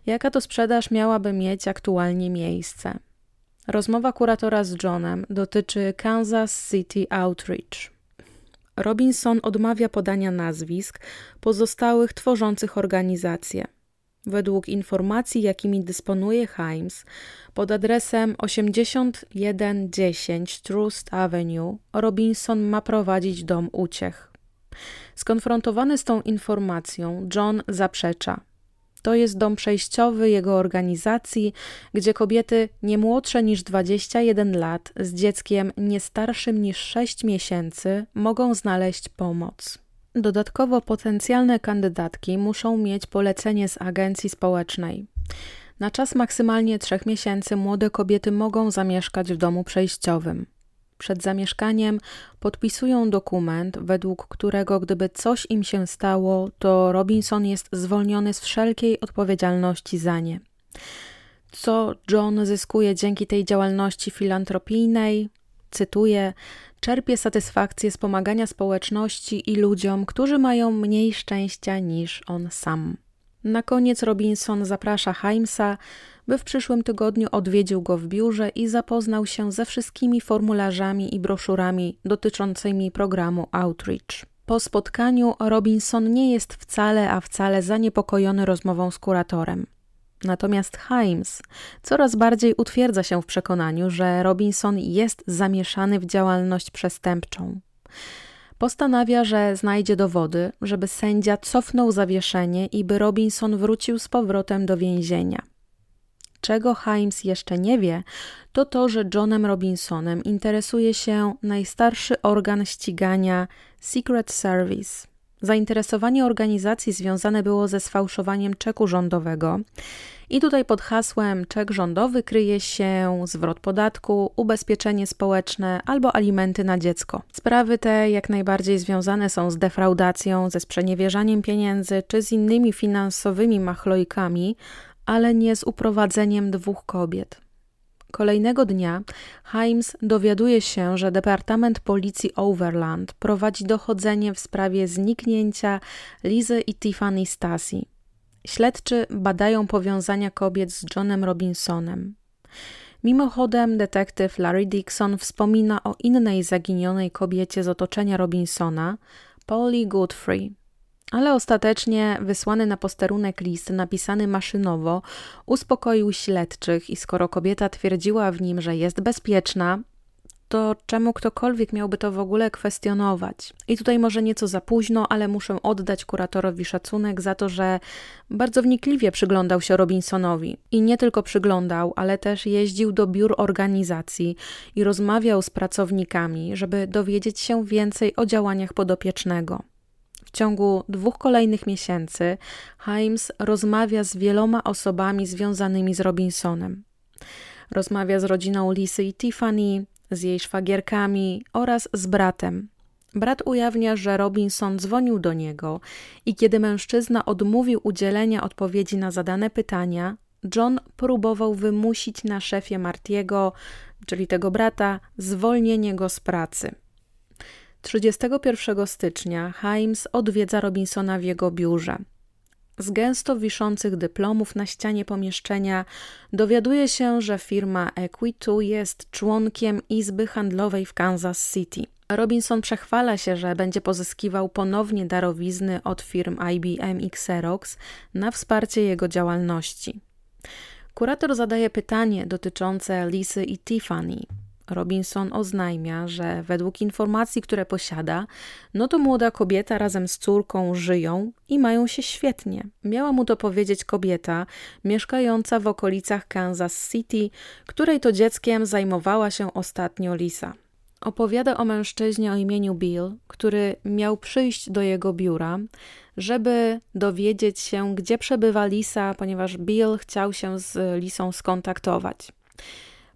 jaka to sprzedaż miałaby mieć aktualnie miejsce. Rozmowa kuratora z Johnem dotyczy Kansas City Outreach. Robinson odmawia podania nazwisk pozostałych tworzących organizację. Według informacji, jakimi dysponuje Himes, pod adresem 8110 Trust Avenue Robinson ma prowadzić dom uciech. Skonfrontowany z tą informacją, John zaprzecza. To jest dom przejściowy jego organizacji, gdzie kobiety nie młodsze niż 21 lat z dzieckiem nie starszym niż 6 miesięcy mogą znaleźć pomoc. Dodatkowo potencjalne kandydatki muszą mieć polecenie z agencji społecznej. Na czas maksymalnie trzech miesięcy młode kobiety mogą zamieszkać w domu przejściowym. Przed zamieszkaniem podpisują dokument, według którego gdyby coś im się stało, to Robinson jest zwolniony z wszelkiej odpowiedzialności za nie. Co John zyskuje dzięki tej działalności filantropijnej? Cytuję: Czerpie satysfakcję z pomagania społeczności i ludziom, którzy mają mniej szczęścia niż on sam. Na koniec Robinson zaprasza Heimsa, by w przyszłym tygodniu odwiedził go w biurze i zapoznał się ze wszystkimi formularzami i broszurami dotyczącymi programu Outreach. Po spotkaniu Robinson nie jest wcale, a wcale zaniepokojony rozmową z kuratorem. Natomiast Himes coraz bardziej utwierdza się w przekonaniu, że Robinson jest zamieszany w działalność przestępczą. Postanawia, że znajdzie dowody, żeby sędzia cofnął zawieszenie i by Robinson wrócił z powrotem do więzienia. Czego Himes jeszcze nie wie, to to, że Johnem Robinsonem interesuje się najstarszy organ ścigania Secret Service. Zainteresowanie organizacji związane było ze sfałszowaniem czeku rządowego. I tutaj pod hasłem czek rządowy kryje się zwrot podatku, ubezpieczenie społeczne albo alimenty na dziecko. Sprawy te jak najbardziej związane są z defraudacją, ze sprzeniewierzaniem pieniędzy czy z innymi finansowymi machlojkami, ale nie z uprowadzeniem dwóch kobiet. Kolejnego dnia Himes dowiaduje się, że Departament Policji Overland prowadzi dochodzenie w sprawie zniknięcia Lizy i Tiffany Stasi. Śledczy badają powiązania kobiet z Johnem Robinsonem. Mimochodem, detektyw Larry Dixon wspomina o innej zaginionej kobiecie z otoczenia Robinsona, Polly Godfrey, ale ostatecznie wysłany na posterunek list napisany maszynowo uspokoił śledczych i skoro kobieta twierdziła w nim, że jest bezpieczna, to czemu ktokolwiek miałby to w ogóle kwestionować? I tutaj może nieco za późno, ale muszę oddać kuratorowi szacunek za to, że bardzo wnikliwie przyglądał się Robinsonowi. I nie tylko przyglądał, ale też jeździł do biur organizacji i rozmawiał z pracownikami, żeby dowiedzieć się więcej o działaniach podopiecznego. W ciągu dwóch kolejnych miesięcy Himes rozmawia z wieloma osobami związanymi z Robinsonem. Rozmawia z rodziną Lisy i Tiffany, z jej szwagierkami oraz z bratem. Brat ujawnia, że Robinson dzwonił do niego i kiedy mężczyzna odmówił udzielenia odpowiedzi na zadane pytania, John próbował wymusić na szefie Martiego, czyli tego brata, zwolnienie go z pracy. 31 stycznia Himes odwiedza Robinsona w jego biurze. Z gęsto wiszących dyplomów na ścianie pomieszczenia dowiaduje się, że firma Equitu jest członkiem Izby Handlowej w Kansas City. Robinson przechwala się, że będzie pozyskiwał ponownie darowizny od firm IBM i Xerox na wsparcie jego działalności. Kurator zadaje pytanie dotyczące Lisy i Tiffany. Robinson oznajmia, że według informacji, które posiada, no to młoda kobieta razem z córką żyją i mają się świetnie. Miała mu to powiedzieć kobieta mieszkająca w okolicach Kansas City, której to dzieckiem zajmowała się ostatnio Lisa. Opowiada o mężczyźnie o imieniu Bill, który miał przyjść do jego biura, żeby dowiedzieć się, gdzie przebywa Lisa, ponieważ Bill chciał się z Lisą skontaktować.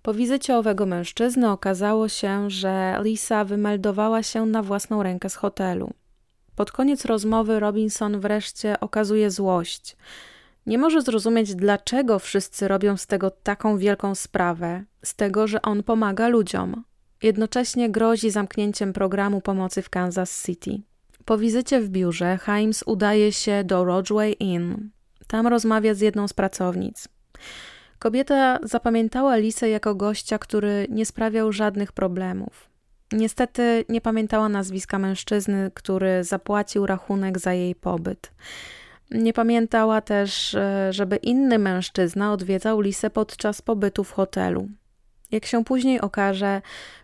Po wizycie owego mężczyzny okazało się, że Lisa wymeldowała się na własną rękę z hotelu. Pod koniec rozmowy Robinson wreszcie okazuje złość. Nie może zrozumieć, dlaczego wszyscy robią z tego taką wielką sprawę, z tego, że on pomaga ludziom. Jednocześnie grozi zamknięciem programu pomocy w Kansas City. Po wizycie w biurze Himes udaje się do Rodgway Inn. Tam rozmawia z jedną z pracownic. Kobieta zapamiętała Lisę jako gościa, który nie sprawiał żadnych problemów. Niestety nie pamiętała nazwiska mężczyzny, który zapłacił rachunek za jej pobyt. Nie pamiętała też, e, żeby inny mężczyzna odwiedzał Lisę podczas pobytu w hotelu. Jak się później okaże,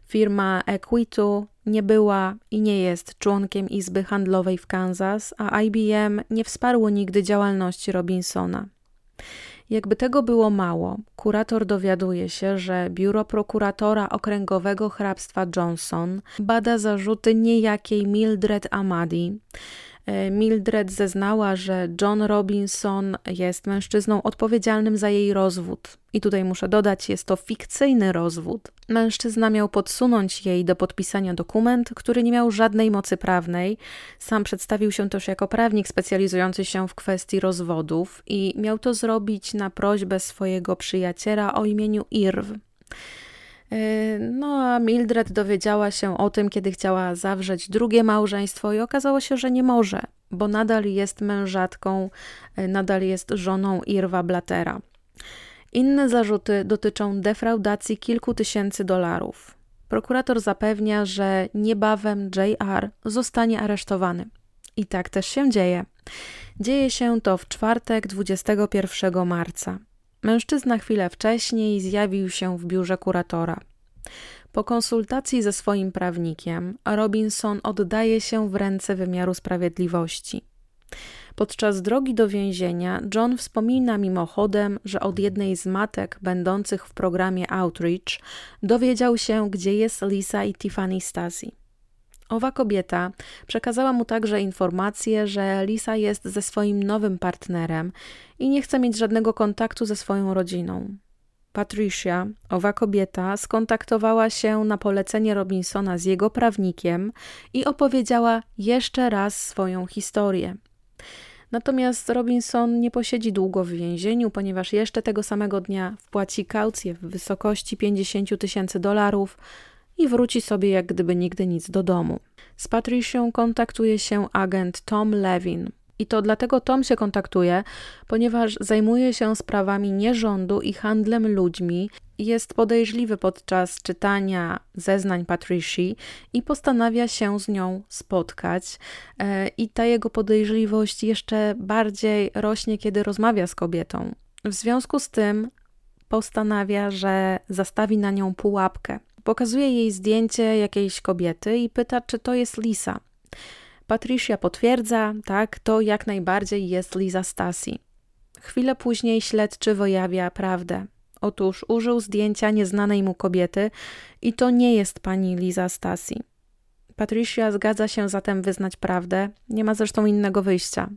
firma Equitu nie była i nie jest członkiem Izby Handlowej w Kansas, a IBM nie wsparło nigdy działalności Robinsona. Jakby tego było mało, kurator dowiaduje się, że biuro prokuratora okręgowego hrabstwa Johnson bada zarzuty niejakiej Mildred Amadi, Mildred zeznała, że John Robinson jest mężczyzną odpowiedzialnym za jej rozwód. I tutaj muszę dodać, jest to fikcyjny rozwód. Mężczyzna miał podsunąć jej do podpisania dokument, który nie miał żadnej mocy prawnej. Sam przedstawił się też jako prawnik specjalizujący się w kwestii rozwodów i miał to zrobić na prośbę swojego przyjaciela o imieniu Irv. E, no a Mildred dowiedziała się o tym, kiedy chciała zawrzeć drugie małżeństwo i okazało się, że nie może, bo nadal jest mężatką, e, nadal jest żoną Irwa Blatera. Inne zarzuty dotyczą defraudacji kilku tysięcy dolarów. Prokurator zapewnia, że niebawem JR zostanie aresztowany. I tak też się dzieje. Dzieje się to w czwartek 21 marca. Mężczyzna chwilę wcześniej zjawił się w biurze kuratora. Po konsultacji ze swoim prawnikiem, Robinson oddaje się w ręce wymiaru sprawiedliwości. Podczas drogi do więzienia John wspomina mimochodem, że od jednej z matek będących w programie Outreach dowiedział się, gdzie jest Lisa i Tiffany Stasi. Owa kobieta przekazała mu także informację, że Lisa jest ze swoim nowym partnerem i nie chce mieć żadnego kontaktu ze swoją rodziną. Patricia, owa kobieta, skontaktowała się na polecenie Robinsona z jego prawnikiem i opowiedziała jeszcze raz swoją historię. Natomiast Robinson nie posiedzi długo w więzieniu, ponieważ jeszcze tego samego dnia wpłaci kaucję w wysokości 50 tysięcy dolarów i wróci sobie jak gdyby nigdy nic do domu. Z Patricią kontaktuje się agent Tom Levin. I to dlatego Tom się kontaktuje, ponieważ zajmuje się sprawami nierządu i handlem ludźmi. Jest podejrzliwy podczas czytania zeznań Patricia i postanawia się z nią spotkać. E, I ta jego podejrzliwość jeszcze bardziej rośnie, kiedy rozmawia z kobietą. W związku z tym postanawia, że zastawi na nią pułapkę. Pokazuje jej zdjęcie jakiejś kobiety i pyta, czy to jest Lisa. Patricia potwierdza, tak, to jak najbardziej jest Liza Stasi. Chwilę później śledczy wyjawia prawdę. Otóż użył zdjęcia nieznanej mu kobiety i to nie jest pani Liza Stasi. Patricia zgadza się zatem wyznać prawdę, nie ma zresztą innego wyjścia.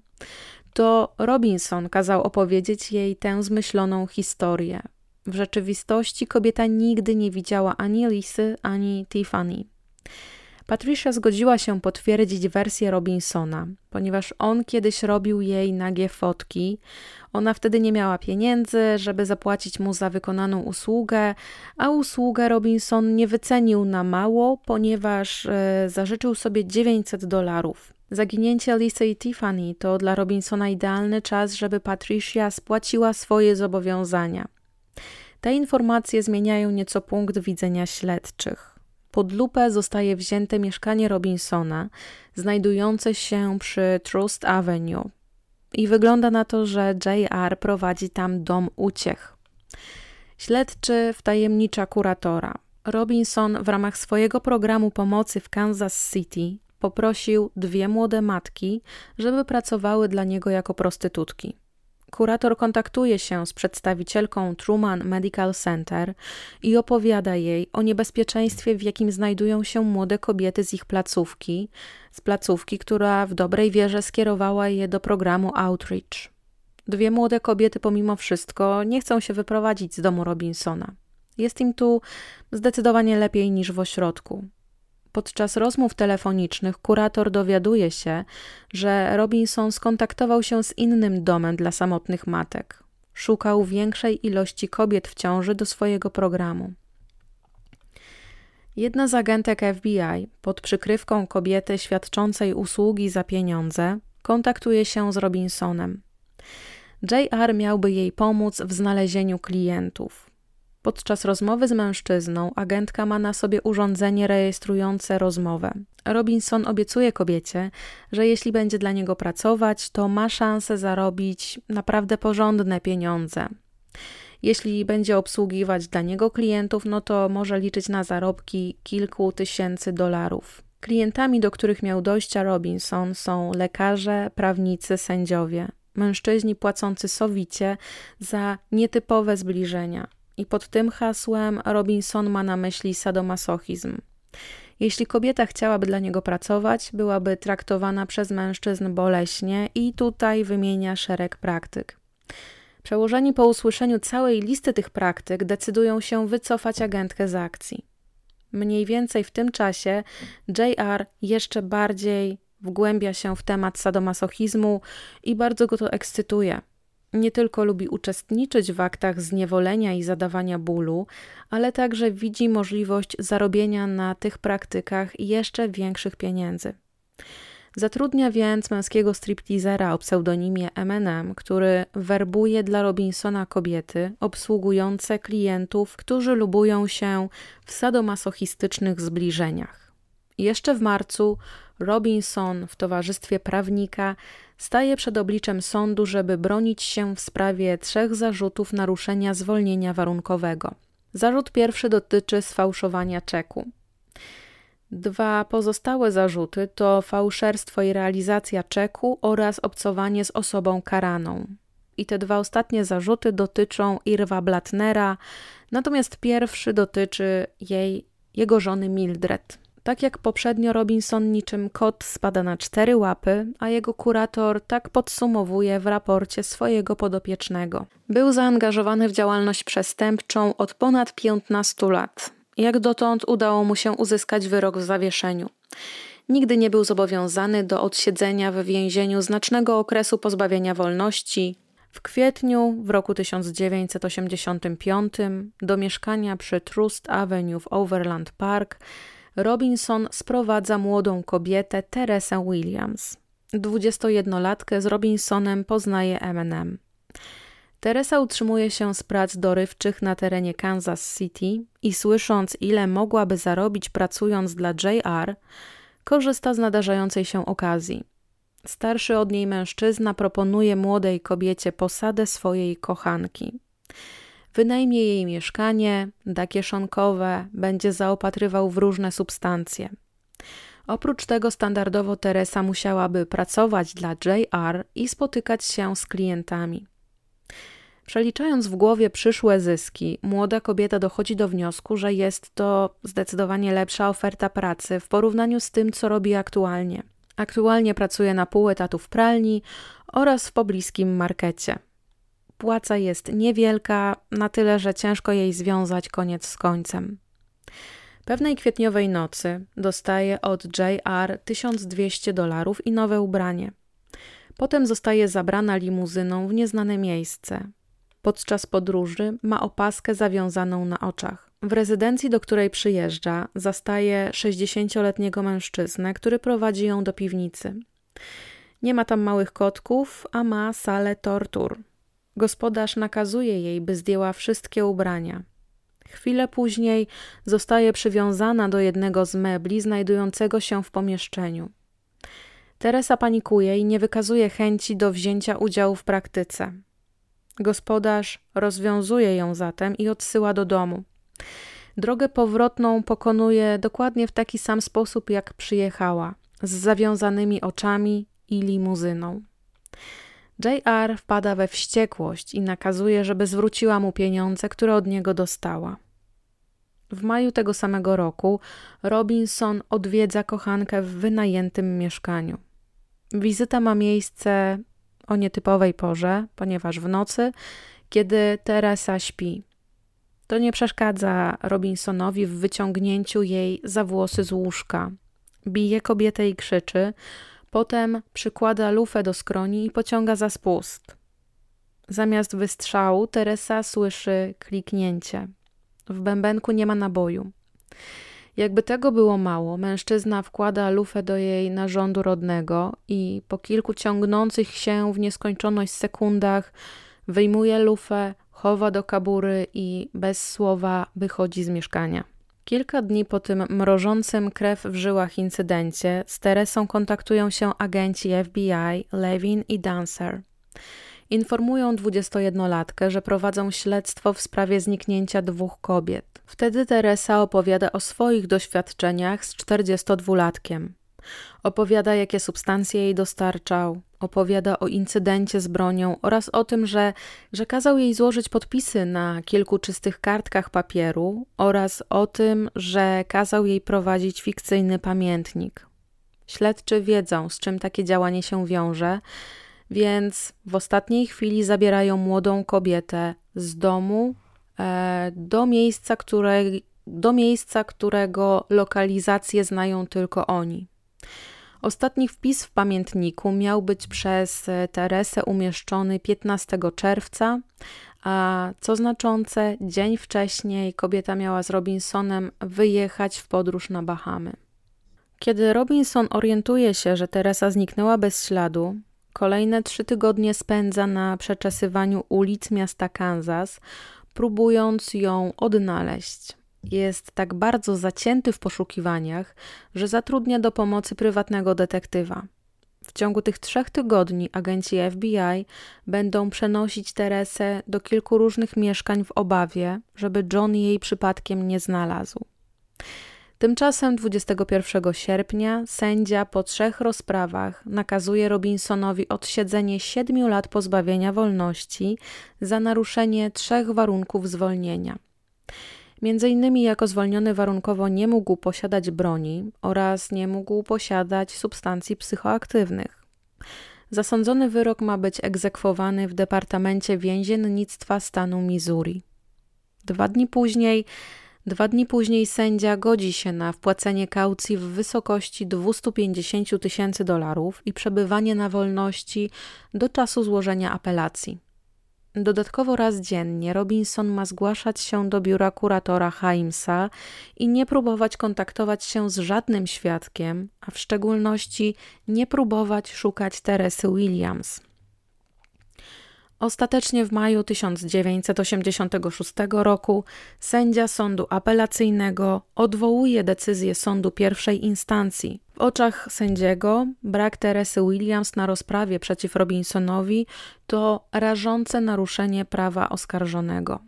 To Robinson kazał opowiedzieć jej tę zmyśloną historię. W rzeczywistości kobieta nigdy nie widziała ani Lisy, ani Tiffany. Patricia zgodziła się potwierdzić wersję Robinsona, ponieważ on kiedyś robił jej nagie fotki. Ona wtedy nie miała pieniędzy, żeby zapłacić mu za wykonaną usługę, a usługę Robinson nie wycenił na mało, ponieważ e, zażyczył sobie 900 dolarów. Zaginięcie Lisy i Tiffany to dla Robinsona idealny czas, żeby Patricia spłaciła swoje zobowiązania. Te informacje zmieniają nieco punkt widzenia śledczych. Pod lupę zostaje wzięte mieszkanie Robinsona, znajdujące się przy Trust Avenue. I wygląda na to, że JR prowadzi tam dom uciech. Śledczy wtajemnicza kuratora. Robinson w ramach swojego programu pomocy w Kansas City poprosił dwie młode matki, żeby pracowały dla niego jako prostytutki. Kurator kontaktuje się z przedstawicielką Truman Medical Center i opowiada jej o niebezpieczeństwie, w jakim znajdują się młode kobiety z ich placówki, z placówki, która w dobrej wierze skierowała je do programu Outreach. Dwie młode kobiety, pomimo wszystko, nie chcą się wyprowadzić z domu Robinsona. Jest im tu zdecydowanie lepiej niż w ośrodku. Podczas rozmów telefonicznych kurator dowiaduje się, że Robinson skontaktował się z innym domem dla samotnych matek. Szukał większej ilości kobiet w ciąży do swojego programu. Jedna z agentek FBI, pod przykrywką kobiety świadczącej usługi za pieniądze, kontaktuje się z Robinsonem. JR miałby jej pomóc w znalezieniu klientów. Podczas rozmowy z mężczyzną agentka ma na sobie urządzenie rejestrujące rozmowę. Robinson obiecuje kobiecie, że jeśli będzie dla niego pracować, to ma szansę zarobić naprawdę porządne pieniądze. Jeśli będzie obsługiwać dla niego klientów, no to może liczyć na zarobki kilku tysięcy dolarów. Klientami, do których miał dojścia Robinson, są lekarze, prawnicy, sędziowie, mężczyźni płacący sowicie za nietypowe zbliżenia. I pod tym hasłem Robinson ma na myśli sadomasochizm. Jeśli kobieta chciałaby dla niego pracować, byłaby traktowana przez mężczyzn boleśnie i tutaj wymienia szereg praktyk. Przełożeni po usłyszeniu całej listy tych praktyk decydują się wycofać agentkę z akcji. Mniej więcej w tym czasie JR jeszcze bardziej wgłębia się w temat sadomasochizmu i bardzo go to ekscytuje. Nie tylko lubi uczestniczyć w aktach zniewolenia i zadawania bólu, ale także widzi możliwość zarobienia na tych praktykach jeszcze większych pieniędzy. Zatrudnia więc męskiego stripteasera o pseudonimie M&M, który werbuje dla Robinsona kobiety obsługujące klientów, którzy lubują się w sadomasochistycznych zbliżeniach. Jeszcze w marcu Robinson w towarzystwie prawnika staje przed obliczem sądu, żeby bronić się w sprawie trzech zarzutów naruszenia zwolnienia warunkowego. Zarzut pierwszy dotyczy sfałszowania czeku. Dwa pozostałe zarzuty to fałszerstwo i realizacja czeku oraz obcowanie z osobą karaną. I te dwa ostatnie zarzuty dotyczą Irwa Blatnera, natomiast pierwszy dotyczy jej, jego żony Mildred. Tak jak poprzednio Robinson niczym kot spada na cztery łapy, a jego kurator tak podsumowuje w raporcie swojego podopiecznego. Był zaangażowany w działalność przestępczą od ponad 15 lat. Jak dotąd udało mu się uzyskać wyrok w zawieszeniu. Nigdy nie był zobowiązany do odsiedzenia w więzieniu znacznego okresu pozbawienia wolności. W kwietniu w roku 1985 do mieszkania przy Trust Avenue w Overland Park Robinson sprowadza młodą kobietę Teresę Williams. 21-latkę z Robinsonem poznaje Eminem. Teresa utrzymuje się z prac dorywczych na terenie Kansas City i słysząc, ile mogłaby zarobić pracując dla JR, korzysta z nadarzającej się okazji. Starszy od niej mężczyzna proponuje młodej kobiecie posadę swojej kochanki. Wynajmie jej mieszkanie, da kieszonkowe, będzie zaopatrywał w różne substancje. Oprócz tego standardowo Teresa musiałaby pracować dla JR i spotykać się z klientami. Przeliczając w głowie przyszłe zyski, młoda kobieta dochodzi do wniosku, że jest to zdecydowanie lepsza oferta pracy w porównaniu z tym, co robi aktualnie. Aktualnie pracuje na pół etatu w pralni oraz w pobliskim markecie. Płaca jest niewielka, na tyle, że ciężko jej związać koniec z końcem. Pewnej kwietniowej nocy dostaje od JR 1200 dolarów i nowe ubranie. Potem zostaje zabrana limuzyną w nieznane miejsce. Podczas podróży ma opaskę zawiązaną na oczach. W rezydencji, do której przyjeżdża, zastaje 60-letniego mężczyznę, który prowadzi ją do piwnicy. Nie ma tam małych kotków, a ma salę tortur. Gospodarz nakazuje jej, by zdjęła wszystkie ubrania. Chwilę później zostaje przywiązana do jednego z mebli znajdującego się w pomieszczeniu. Teresa panikuje i nie wykazuje chęci do wzięcia udziału w praktyce. Gospodarz rozwiązuje ją zatem i odsyła do domu. Drogę powrotną pokonuje dokładnie w taki sam sposób, jak przyjechała, z zawiązanymi oczami i limuzyną. JR wpada we wściekłość i nakazuje, żeby zwróciła mu pieniądze, które od niego dostała. W maju tego samego roku Robinson odwiedza kochankę w wynajętym mieszkaniu. Wizyta ma miejsce o nietypowej porze, ponieważ w nocy, kiedy Teresa śpi. To nie przeszkadza Robinsonowi w wyciągnięciu jej za włosy z łóżka. Bije kobietę i krzyczy, potem przykłada lufę do skroni i pociąga za spust. Zamiast wystrzału Teresa słyszy kliknięcie. W bębenku nie ma naboju. Jakby tego było mało, mężczyzna wkłada lufę do jej narządu rodnego i po kilku ciągnących się w nieskończoność sekundach wyjmuje lufę, chowa do kabury i bez słowa wychodzi z mieszkania. Kilka dni po tym mrożącym krew w żyłach incydencie z Teresą kontaktują się agenci FBI Levin i Dancer. Informują 21-latkę, że prowadzą śledztwo w sprawie zniknięcia dwóch kobiet. Wtedy Teresa opowiada o swoich doświadczeniach z 42-latkiem. Opowiada, jakie substancje jej dostarczał, opowiada o incydencie z bronią oraz o tym, że, że kazał jej złożyć podpisy na kilku czystych kartkach papieru oraz o tym, że kazał jej prowadzić fikcyjny pamiętnik. Śledczy wiedzą, z czym takie działanie się wiąże, więc w ostatniej chwili zabierają młodą kobietę z domu e, do miejsca, które, do miejsca, którego lokalizację znają tylko oni. Ostatni wpis w pamiętniku miał być przez Teresę umieszczony 15 czerwca, a co znaczące, dzień wcześniej kobieta miała z Robinsonem wyjechać w podróż na Bahamy. Kiedy Robinson orientuje się, że Teresa zniknęła bez śladu, kolejne trzy tygodnie spędza na przeczesywaniu ulic miasta Kansas, próbując ją odnaleźć jest tak bardzo zacięty w poszukiwaniach, że zatrudnia do pomocy prywatnego detektywa. W ciągu tych trzech tygodni agenci FBI będą przenosić Teresę do kilku różnych mieszkań w obawie, żeby John jej przypadkiem nie znalazł. Tymczasem 21 sierpnia sędzia po trzech rozprawach nakazuje Robinsonowi odsiedzenie siedmiu lat pozbawienia wolności za naruszenie trzech warunków zwolnienia. Między innymi jako zwolniony warunkowo nie mógł posiadać broni oraz nie mógł posiadać substancji psychoaktywnych. Zasądzony wyrok ma być egzekwowany w Departamencie Więziennictwa stanu Missouri. Dwa dni później Dwa dni później sędzia godzi się na wpłacenie kaucji w wysokości 250 tysięcy dolarów i przebywanie na wolności do czasu złożenia apelacji. Dodatkowo raz dziennie Robinson ma zgłaszać się do biura kuratora Haimsa i nie próbować kontaktować się z żadnym świadkiem, a w szczególności nie próbować szukać Teresy Williams. Ostatecznie w maju 1986 roku sędzia sądu apelacyjnego odwołuje decyzję sądu pierwszej instancji. W oczach sędziego brak Teresy Williams na rozprawie przeciw Robinsonowi to rażące naruszenie prawa oskarżonego.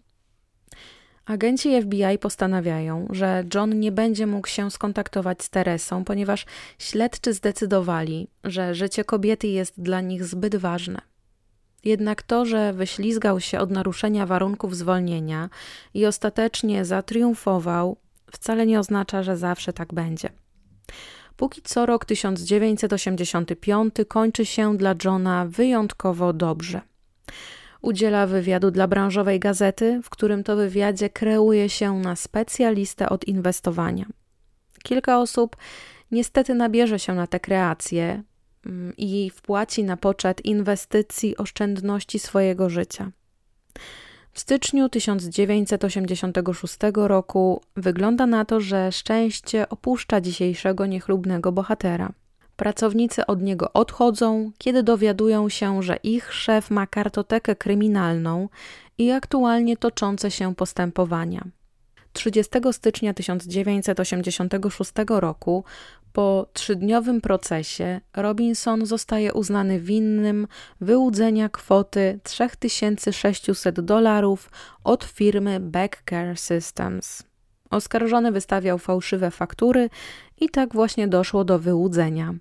Agenci FBI postanawiają, że John nie będzie mógł się skontaktować z Teresą, ponieważ śledczy zdecydowali, że życie kobiety jest dla nich zbyt ważne. Jednak to, że wyślizgał się od naruszenia warunków zwolnienia i ostatecznie zatriumfował, wcale nie oznacza, że zawsze tak będzie. Póki co rok 1985 kończy się dla Johna wyjątkowo dobrze. Udziela wywiadu dla branżowej gazety, w którym to wywiadzie kreuje się na specjalistę od inwestowania. Kilka osób niestety nabierze się na te kreacje, i wpłaci na poczet inwestycji oszczędności swojego życia. W styczniu 1986 roku wygląda na to, że szczęście opuszcza dzisiejszego niechlubnego bohatera. Pracownicy od niego odchodzą, kiedy dowiadują się, że ich szef ma kartotekę kryminalną i aktualnie toczące się postępowania. 30 stycznia 1986 roku po trzydniowym procesie Robinson zostaje uznany winnym wyłudzenia kwoty 3600 dolarów od firmy Backcare Systems. Oskarżony wystawiał fałszywe faktury i tak właśnie doszło do wyłudzenia.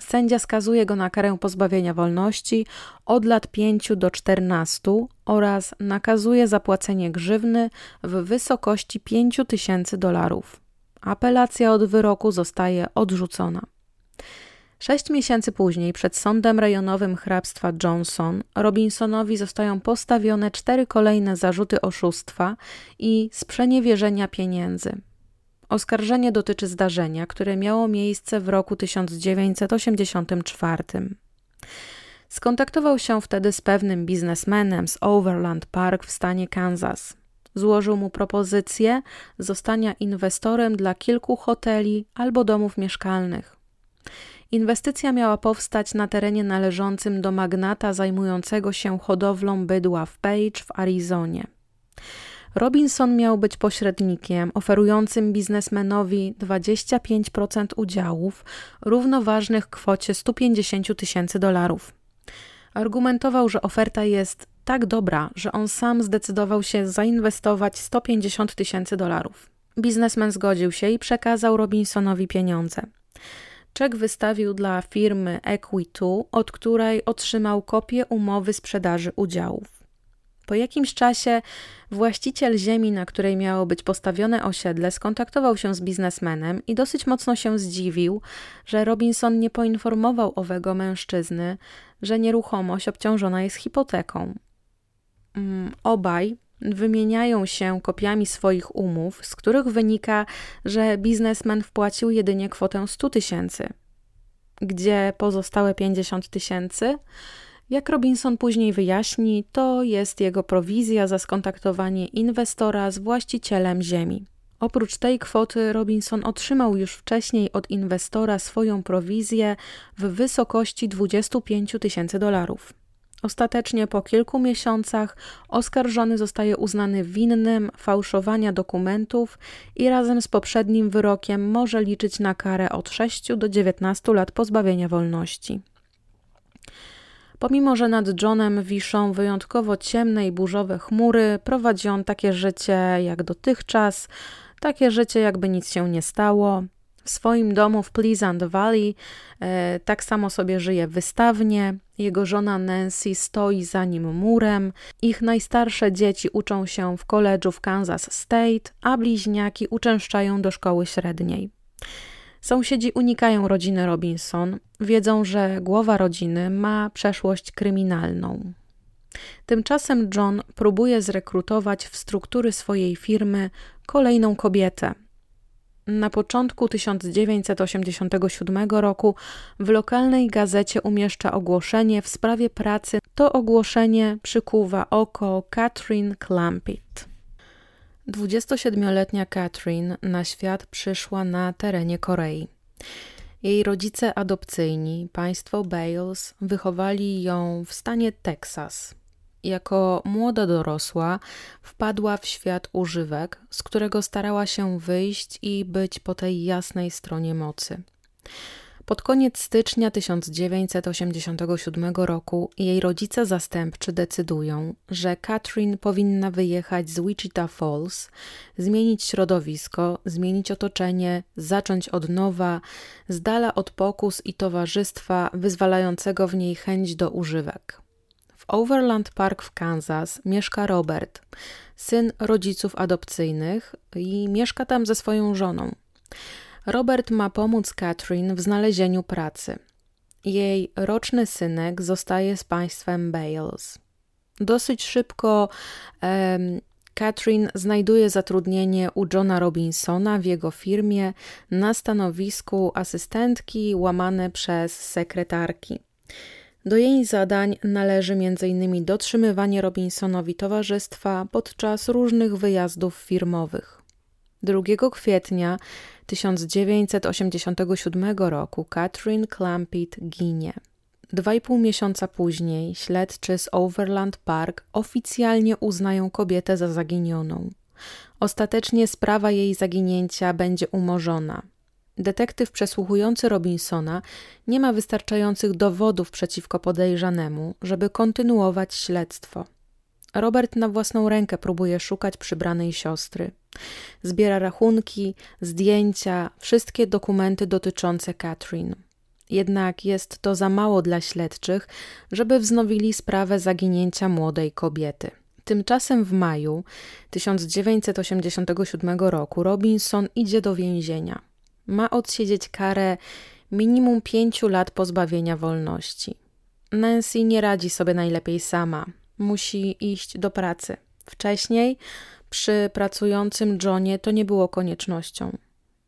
Sędzia skazuje go na karę pozbawienia wolności od lat 5 do 14 oraz nakazuje zapłacenie grzywny w wysokości 5 tysięcy dolarów. Apelacja od wyroku zostaje odrzucona. Sześć miesięcy później przed sądem rejonowym hrabstwa Johnson Robinsonowi zostają postawione cztery kolejne zarzuty oszustwa i sprzeniewierzenia pieniędzy. Oskarżenie dotyczy zdarzenia, które miało miejsce w roku 1984. Skontaktował się wtedy z pewnym biznesmenem z Overland Park w stanie Kansas. Złożył mu propozycję zostania inwestorem dla kilku hoteli albo domów mieszkalnych. Inwestycja miała powstać na terenie należącym do magnata zajmującego się hodowlą bydła w Page w Arizonie. Robinson miał być pośrednikiem oferującym biznesmenowi 25% udziałów równoważnych kwocie 150 tysięcy dolarów. Argumentował, że oferta jest tak dobra, że on sam zdecydował się zainwestować 150 tysięcy dolarów. Biznesmen zgodził się i przekazał Robinsonowi pieniądze. Czek wystawił dla firmy Equi2, od której otrzymał kopię umowy sprzedaży udziałów. Po jakimś czasie właściciel ziemi, na której miało być postawione osiedle, skontaktował się z biznesmenem i dosyć mocno się zdziwił, że Robinson nie poinformował owego mężczyzny, że nieruchomość obciążona jest hipoteką. Mm, obaj wymieniają się kopiami swoich umów, z których wynika, że biznesmen wpłacił jedynie kwotę 100 tysięcy, gdzie pozostałe 50 tysięcy jak Robinson później wyjaśni, to jest jego prowizja za skontaktowanie inwestora z właścicielem ziemi. Oprócz tej kwoty Robinson otrzymał już wcześniej od inwestora swoją prowizję w wysokości 25 tysięcy dolarów. Ostatecznie po kilku miesiącach oskarżony zostaje uznany winnym fałszowania dokumentów i razem z poprzednim wyrokiem może liczyć na karę od 6 do 19 lat pozbawienia wolności. Pomimo, że nad Johnem wiszą wyjątkowo ciemne i burzowe chmury, prowadzi on takie życie jak dotychczas, takie życie jakby nic się nie stało. W swoim domu w Pleasant Valley e, tak samo sobie żyje wystawnie. Jego żona Nancy stoi za nim murem. Ich najstarsze dzieci uczą się w koledżu w Kansas State, a bliźniaki uczęszczają do szkoły średniej. Sąsiedzi unikają rodziny Robinson, wiedzą, że głowa rodziny ma przeszłość kryminalną. Tymczasem John próbuje zrekrutować w struktury swojej firmy kolejną kobietę. Na początku 1987 roku w lokalnej gazecie umieszcza ogłoszenie w sprawie pracy. To ogłoszenie przykuwa oko Catherine Clampett. 27-letnia Catherine na świat przyszła na terenie Korei. Jej rodzice adopcyjni, państwo Bales, wychowali ją w stanie Teksas. Jako młoda dorosła wpadła w świat używek, z którego starała się wyjść i być po tej jasnej stronie mocy. Pod koniec stycznia 1987 roku jej rodzice zastępczy decydują, że Katrin powinna wyjechać z Wichita Falls, zmienić środowisko, zmienić otoczenie, zacząć od nowa, z dala od pokus i towarzystwa wyzwalającego w niej chęć do używek. W Overland Park w Kansas mieszka Robert, syn rodziców adopcyjnych i mieszka tam ze swoją żoną. Robert ma pomóc Catherine w znalezieniu pracy. Jej roczny synek zostaje z państwem Bales. Dosyć szybko um, Catherine znajduje zatrudnienie u Johna Robinsona w jego firmie na stanowisku asystentki łamane przez sekretarki. Do jej zadań należy m.in. dotrzymywanie Robinsonowi towarzystwa podczas różnych wyjazdów firmowych. 2 kwietnia 1987 roku Catherine Clampett ginie. Dwa i pół miesiąca później śledczy z Overland Park oficjalnie uznają kobietę za zaginioną. Ostatecznie sprawa jej zaginięcia będzie umorzona. Detektyw przesłuchujący Robinsona nie ma wystarczających dowodów przeciwko podejrzanemu, żeby kontynuować śledztwo. Robert na własną rękę próbuje szukać przybranej siostry. Zbiera rachunki, zdjęcia, wszystkie dokumenty dotyczące Catherine. Jednak jest to za mało dla śledczych, żeby wznowili sprawę zaginięcia młodej kobiety. Tymczasem w maju 1987 roku Robinson idzie do więzienia. Ma odsiedzieć karę minimum pięciu lat pozbawienia wolności. Nancy nie radzi sobie najlepiej sama. Musi iść do pracy. Wcześniej przy pracującym Johnie to nie było koniecznością.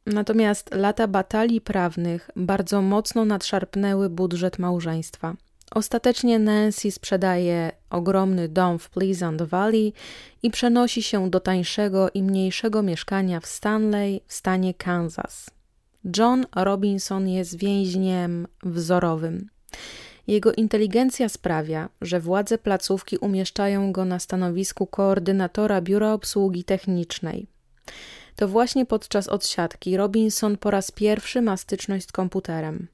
Natomiast lata batalii prawnych bardzo mocno nadszarpnęły budżet małżeństwa. Ostatecznie Nancy sprzedaje ogromny dom w Pleasant Valley i przenosi się do tańszego i mniejszego mieszkania w Stanley w stanie Kansas. John Robinson jest więźniem wzorowym. Jego inteligencja sprawia, że władze placówki umieszczają go na stanowisku koordynatora biura obsługi technicznej. To właśnie podczas odsiadki Robinson po raz pierwszy ma styczność z komputerem.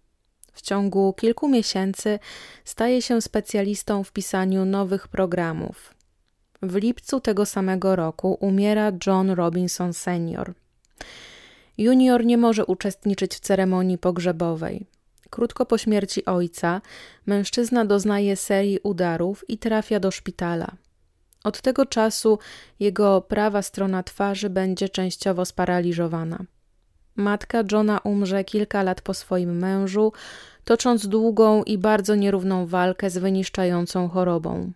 W ciągu kilku miesięcy staje się specjalistą w pisaniu nowych programów. W lipcu tego samego roku umiera John Robinson senior. Junior nie może uczestniczyć w ceremonii pogrzebowej. Krótko po śmierci ojca, mężczyzna doznaje serii udarów i trafia do szpitala. Od tego czasu jego prawa strona twarzy będzie częściowo sparaliżowana. Matka Johna umrze kilka lat po swoim mężu, tocząc długą i bardzo nierówną walkę z wyniszczającą chorobą.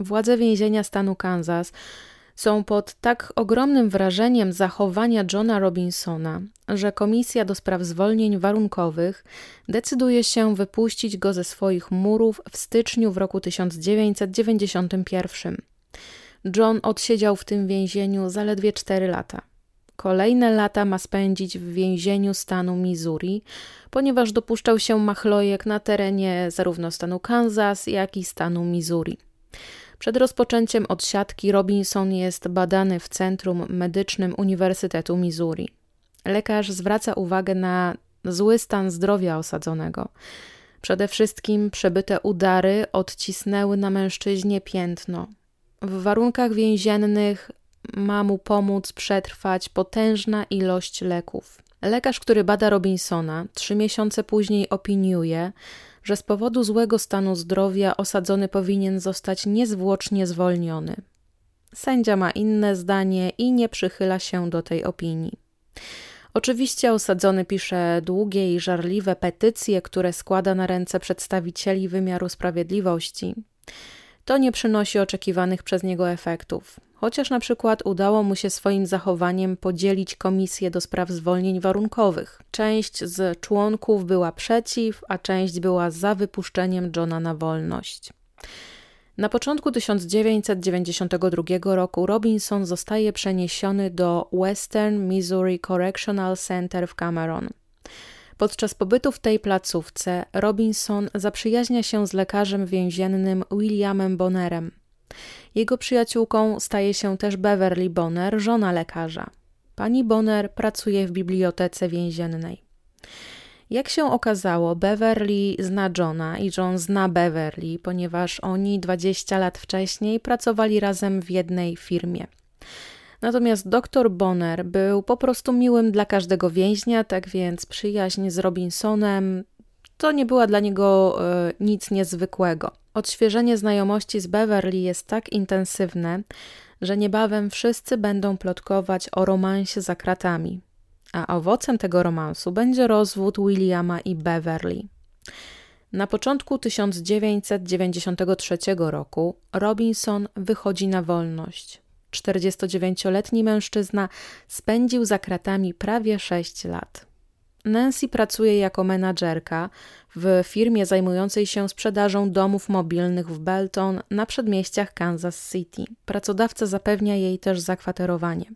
Władze więzienia stanu Kansas są pod tak ogromnym wrażeniem zachowania Johna Robinsona, że Komisja do Spraw Zwolnień Warunkowych decyduje się wypuścić go ze swoich murów w styczniu w roku 1991. John odsiedział w tym więzieniu zaledwie 4 lata. Kolejne lata ma spędzić w więzieniu stanu Missouri, ponieważ dopuszczał się machlojek na terenie zarówno stanu Kansas, jak i stanu Missouri. Przed rozpoczęciem odsiadki Robinson jest badany w Centrum Medycznym Uniwersytetu Missouri. Lekarz zwraca uwagę na zły stan zdrowia osadzonego. Przede wszystkim przebyte udary odcisnęły na mężczyźnie piętno. W warunkach więziennych ma mu pomóc przetrwać potężna ilość leków. Lekarz, który bada Robinsona, trzy miesiące później opiniuje, że z powodu złego stanu zdrowia osadzony powinien zostać niezwłocznie zwolniony. Sędzia ma inne zdanie i nie przychyla się do tej opinii. Oczywiście osadzony pisze długie i żarliwe petycje, które składa na ręce przedstawicieli wymiaru sprawiedliwości. To nie przynosi oczekiwanych przez niego efektów chociaż na przykład udało mu się swoim zachowaniem podzielić komisję do spraw zwolnień warunkowych. Część z członków była przeciw, a część była za wypuszczeniem Johna na wolność. Na początku 1992 roku Robinson zostaje przeniesiony do Western Missouri Correctional Center w Cameron. Podczas pobytu w tej placówce Robinson zaprzyjaźnia się z lekarzem więziennym Williamem Bonnerem. Jego przyjaciółką staje się też Beverly Bonner, żona lekarza. Pani Bonner pracuje w bibliotece więziennej. Jak się okazało, Beverly zna Johna i John zna Beverly, ponieważ oni 20 lat wcześniej pracowali razem w jednej firmie. Natomiast dr Bonner był po prostu miłym dla każdego więźnia, tak więc przyjaźń z Robinsonem to nie była dla niego y, nic niezwykłego. Odświeżenie znajomości z Beverly jest tak intensywne, że niebawem wszyscy będą plotkować o romansie za kratami, a owocem tego romansu będzie rozwód Williama i Beverly. Na początku 1993 roku Robinson wychodzi na wolność. 49-letni mężczyzna spędził za kratami prawie 6 lat. Nancy pracuje jako menadżerka w firmie zajmującej się sprzedażą domów mobilnych w Belton na przedmieściach Kansas City. Pracodawca zapewnia jej też zakwaterowanie.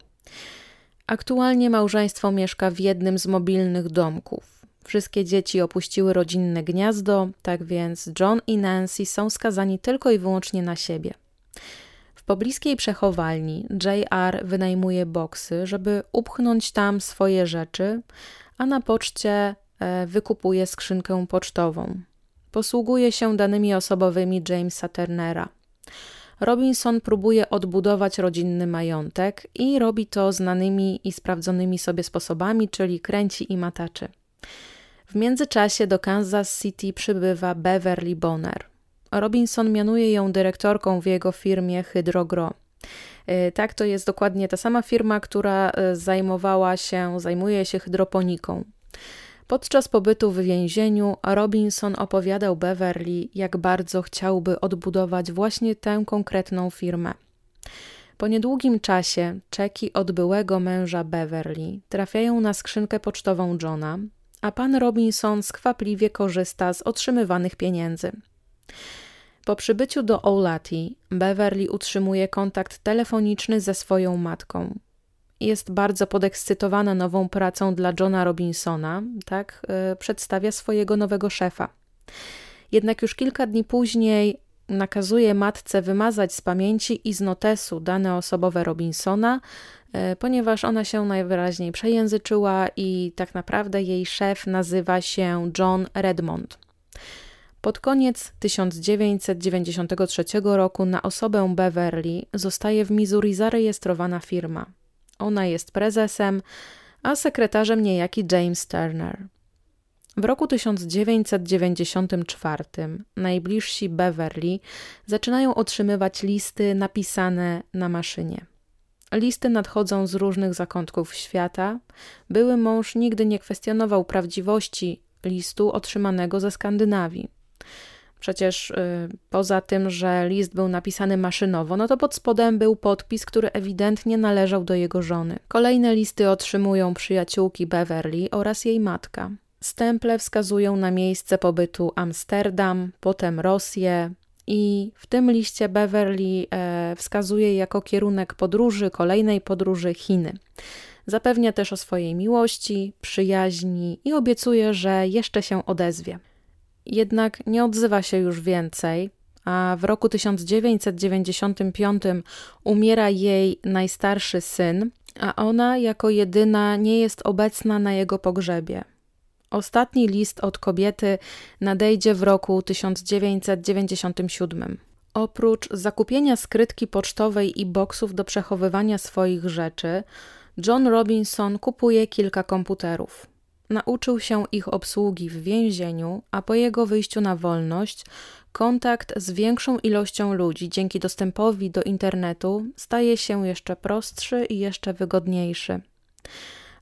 Aktualnie małżeństwo mieszka w jednym z mobilnych domków. Wszystkie dzieci opuściły rodzinne gniazdo, tak więc John i Nancy są skazani tylko i wyłącznie na siebie. W pobliskiej przechowalni JR wynajmuje boksy, żeby upchnąć tam swoje rzeczy, a na poczcie e, wykupuje skrzynkę pocztową. Posługuje się danymi osobowymi Jamesa Turnera. Robinson próbuje odbudować rodzinny majątek i robi to znanymi i sprawdzonymi sobie sposobami, czyli kręci i mataczy. W międzyczasie do Kansas City przybywa Beverly Bonner. Robinson mianuje ją dyrektorką w jego firmie Hydrogro. E, tak, to jest dokładnie ta sama firma, która e, zajmowała się, zajmuje się hydroponiką. Podczas pobytu w więzieniu Robinson opowiadał Beverly, jak bardzo chciałby odbudować właśnie tę konkretną firmę. Po niedługim czasie czeki od byłego męża Beverly trafiają na skrzynkę pocztową Johna, a pan Robinson skwapliwie korzysta z otrzymywanych pieniędzy. Po przybyciu do Oulati, Beverly utrzymuje kontakt telefoniczny ze swoją matką. Jest bardzo podekscytowana nową pracą dla Johna Robinsona, tak yy, przedstawia swojego nowego szefa. Jednak już kilka dni później nakazuje matce wymazać z pamięci i z notesu dane osobowe Robinsona, yy, ponieważ ona się najwyraźniej przejęzyczyła i tak naprawdę jej szef nazywa się John Redmond. Pod koniec 1993 roku na osobę Beverly zostaje w Missouri zarejestrowana firma. Ona jest prezesem, a sekretarzem niejaki James Turner. W roku 1994 najbliżsi Beverly zaczynają otrzymywać listy napisane na maszynie. Listy nadchodzą z różnych zakątków świata. Były mąż nigdy nie kwestionował prawdziwości listu otrzymanego ze Skandynawii. Przecież y, poza tym, że list był napisany maszynowo, no to pod spodem był podpis, który ewidentnie należał do jego żony. Kolejne listy otrzymują przyjaciółki Beverly oraz jej matka. Stemple wskazują na miejsce pobytu Amsterdam, potem Rosję, i w tym liście Beverly e, wskazuje jako kierunek podróży, kolejnej podróży Chiny. Zapewnia też o swojej miłości, przyjaźni i obiecuje, że jeszcze się odezwie jednak nie odzywa się już więcej, a w roku 1995 umiera jej najstarszy syn, a ona jako jedyna nie jest obecna na jego pogrzebie. Ostatni list od kobiety nadejdzie w roku 1997. Oprócz zakupienia skrytki pocztowej i boksów do przechowywania swoich rzeczy, John Robinson kupuje kilka komputerów. Nauczył się ich obsługi w więzieniu, a po jego wyjściu na wolność kontakt z większą ilością ludzi dzięki dostępowi do internetu staje się jeszcze prostszy i jeszcze wygodniejszy.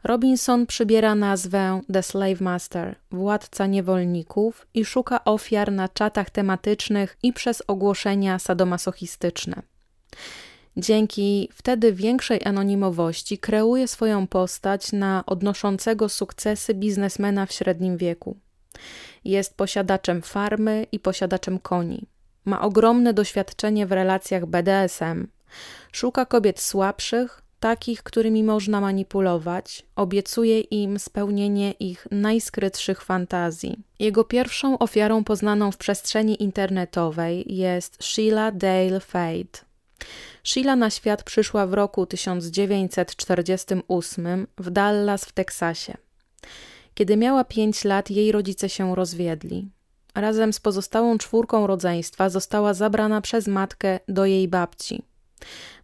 Robinson przybiera nazwę The Slave Master, władca niewolników, i szuka ofiar na czatach tematycznych i przez ogłoszenia sadomasochistyczne. Dzięki wtedy większej anonimowości kreuje swoją postać na odnoszącego sukcesy biznesmena w średnim wieku. Jest posiadaczem farmy i posiadaczem koni. Ma ogromne doświadczenie w relacjach BDSM. Szuka kobiet słabszych, takich, którymi można manipulować, obiecuje im spełnienie ich najskrytszych fantazji. Jego pierwszą ofiarą poznaną w przestrzeni internetowej jest Sheila Dale Fade. Sheila na świat przyszła w roku 1948 w Dallas w Teksasie. Kiedy miała 5 lat, jej rodzice się rozwiedli. Razem z pozostałą czwórką rodzeństwa została zabrana przez matkę do jej babci.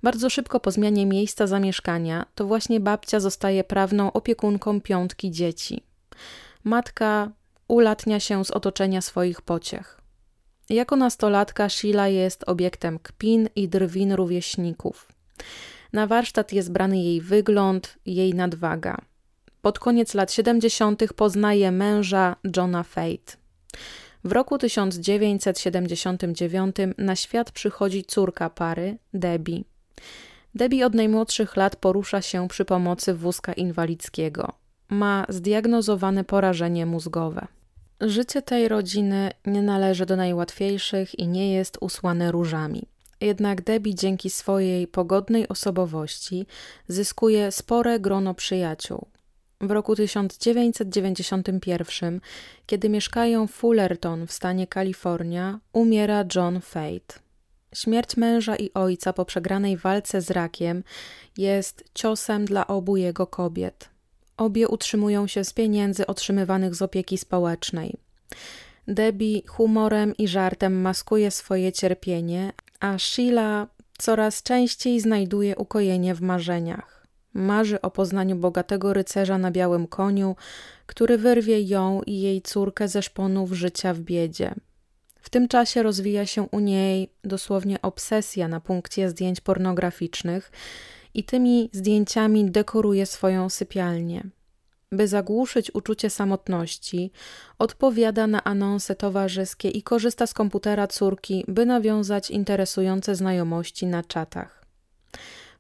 Bardzo szybko po zmianie miejsca zamieszkania, to właśnie babcia zostaje prawną opiekunką piątki dzieci. Matka ulatnia się z otoczenia swoich pociech. Jako nastolatka Sheila jest obiektem kpin i drwin rówieśników. Na warsztat jest brany jej wygląd, jej nadwaga. Pod koniec lat 70. poznaje męża Johna Fate. W roku 1979 na świat przychodzi córka pary, Debbie. Debbie od najmłodszych lat porusza się przy pomocy wózka inwalidzkiego. Ma zdiagnozowane porażenie mózgowe. Życie tej rodziny nie należy do najłatwiejszych i nie jest usłane różami. Jednak Debbie dzięki swojej pogodnej osobowości zyskuje spore grono przyjaciół. W roku 1991, kiedy mieszkają w Fullerton w stanie Kalifornia, umiera John Fate. Śmierć męża i ojca po przegranej walce z rakiem jest ciosem dla obu jego kobiet. Obie utrzymują się z pieniędzy otrzymywanych z opieki społecznej. Debbie humorem i żartem maskuje swoje cierpienie, a Sheila coraz częściej znajduje ukojenie w marzeniach. Marzy o poznaniu bogatego rycerza na białym koniu, który wyrwie ją i jej córkę ze szponów życia w biedzie. W tym czasie rozwija się u niej dosłownie obsesja na punkcie zdjęć pornograficznych, i tymi zdjęciami dekoruje swoją sypialnię. By zagłuszyć uczucie samotności, odpowiada na anonse towarzyskie i korzysta z komputera córki, by nawiązać interesujące znajomości na czatach.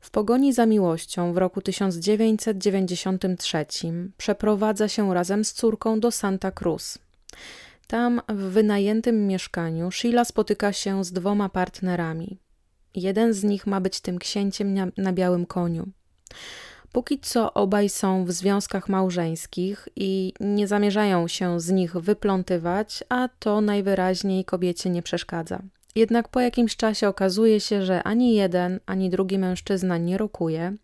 W pogoni za miłością w roku 1993 przeprowadza się razem z córką do Santa Cruz. Tam, w wynajętym mieszkaniu, Sheila spotyka się z dwoma partnerami. Jeden z nich ma być tym księciem na, na białym koniu. Póki co obaj są w związkach małżeńskich i nie zamierzają się z nich wyplątywać, a to najwyraźniej kobiecie nie przeszkadza. Jednak po jakimś czasie okazuje się, że ani jeden, ani drugi mężczyzna nie rokuje,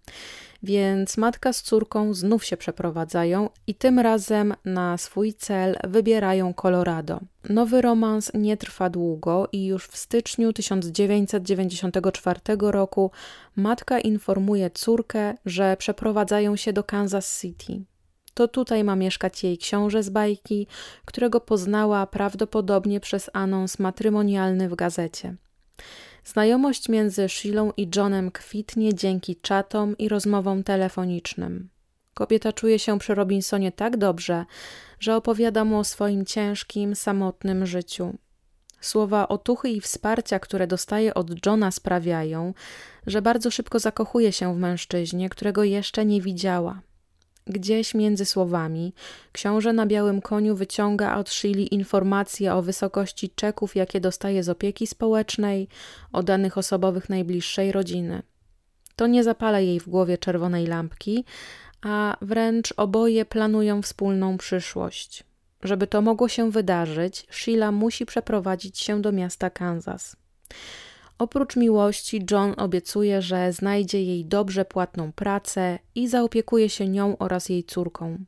więc matka z córką znów się przeprowadzają i tym razem na swój cel wybierają Colorado. Nowy romans nie trwa długo i już w styczniu 1994 roku matka informuje córkę, że przeprowadzają się do Kansas City. To tutaj ma mieszkać jej książę z bajki, którego poznała prawdopodobnie przez anons matrymonialny w gazecie. Znajomość między Shilą i Johnem kwitnie dzięki czatom i rozmowom telefonicznym. Kobieta czuje się przy Robinsonie tak dobrze, że opowiada mu o swoim ciężkim, samotnym życiu. Słowa otuchy i wsparcia, które dostaje od Johna, sprawiają, że bardzo szybko zakochuje się w mężczyźnie, którego jeszcze nie widziała. Gdzieś między słowami książę na białym koniu wyciąga od Shili informacje o wysokości czeków, jakie dostaje z opieki społecznej, o danych osobowych najbliższej rodziny. To nie zapala jej w głowie czerwonej lampki, a wręcz oboje planują wspólną przyszłość. Żeby to mogło się wydarzyć, Sheila musi przeprowadzić się do miasta Kansas. Oprócz miłości, John obiecuje, że znajdzie jej dobrze płatną pracę i zaopiekuje się nią oraz jej córką.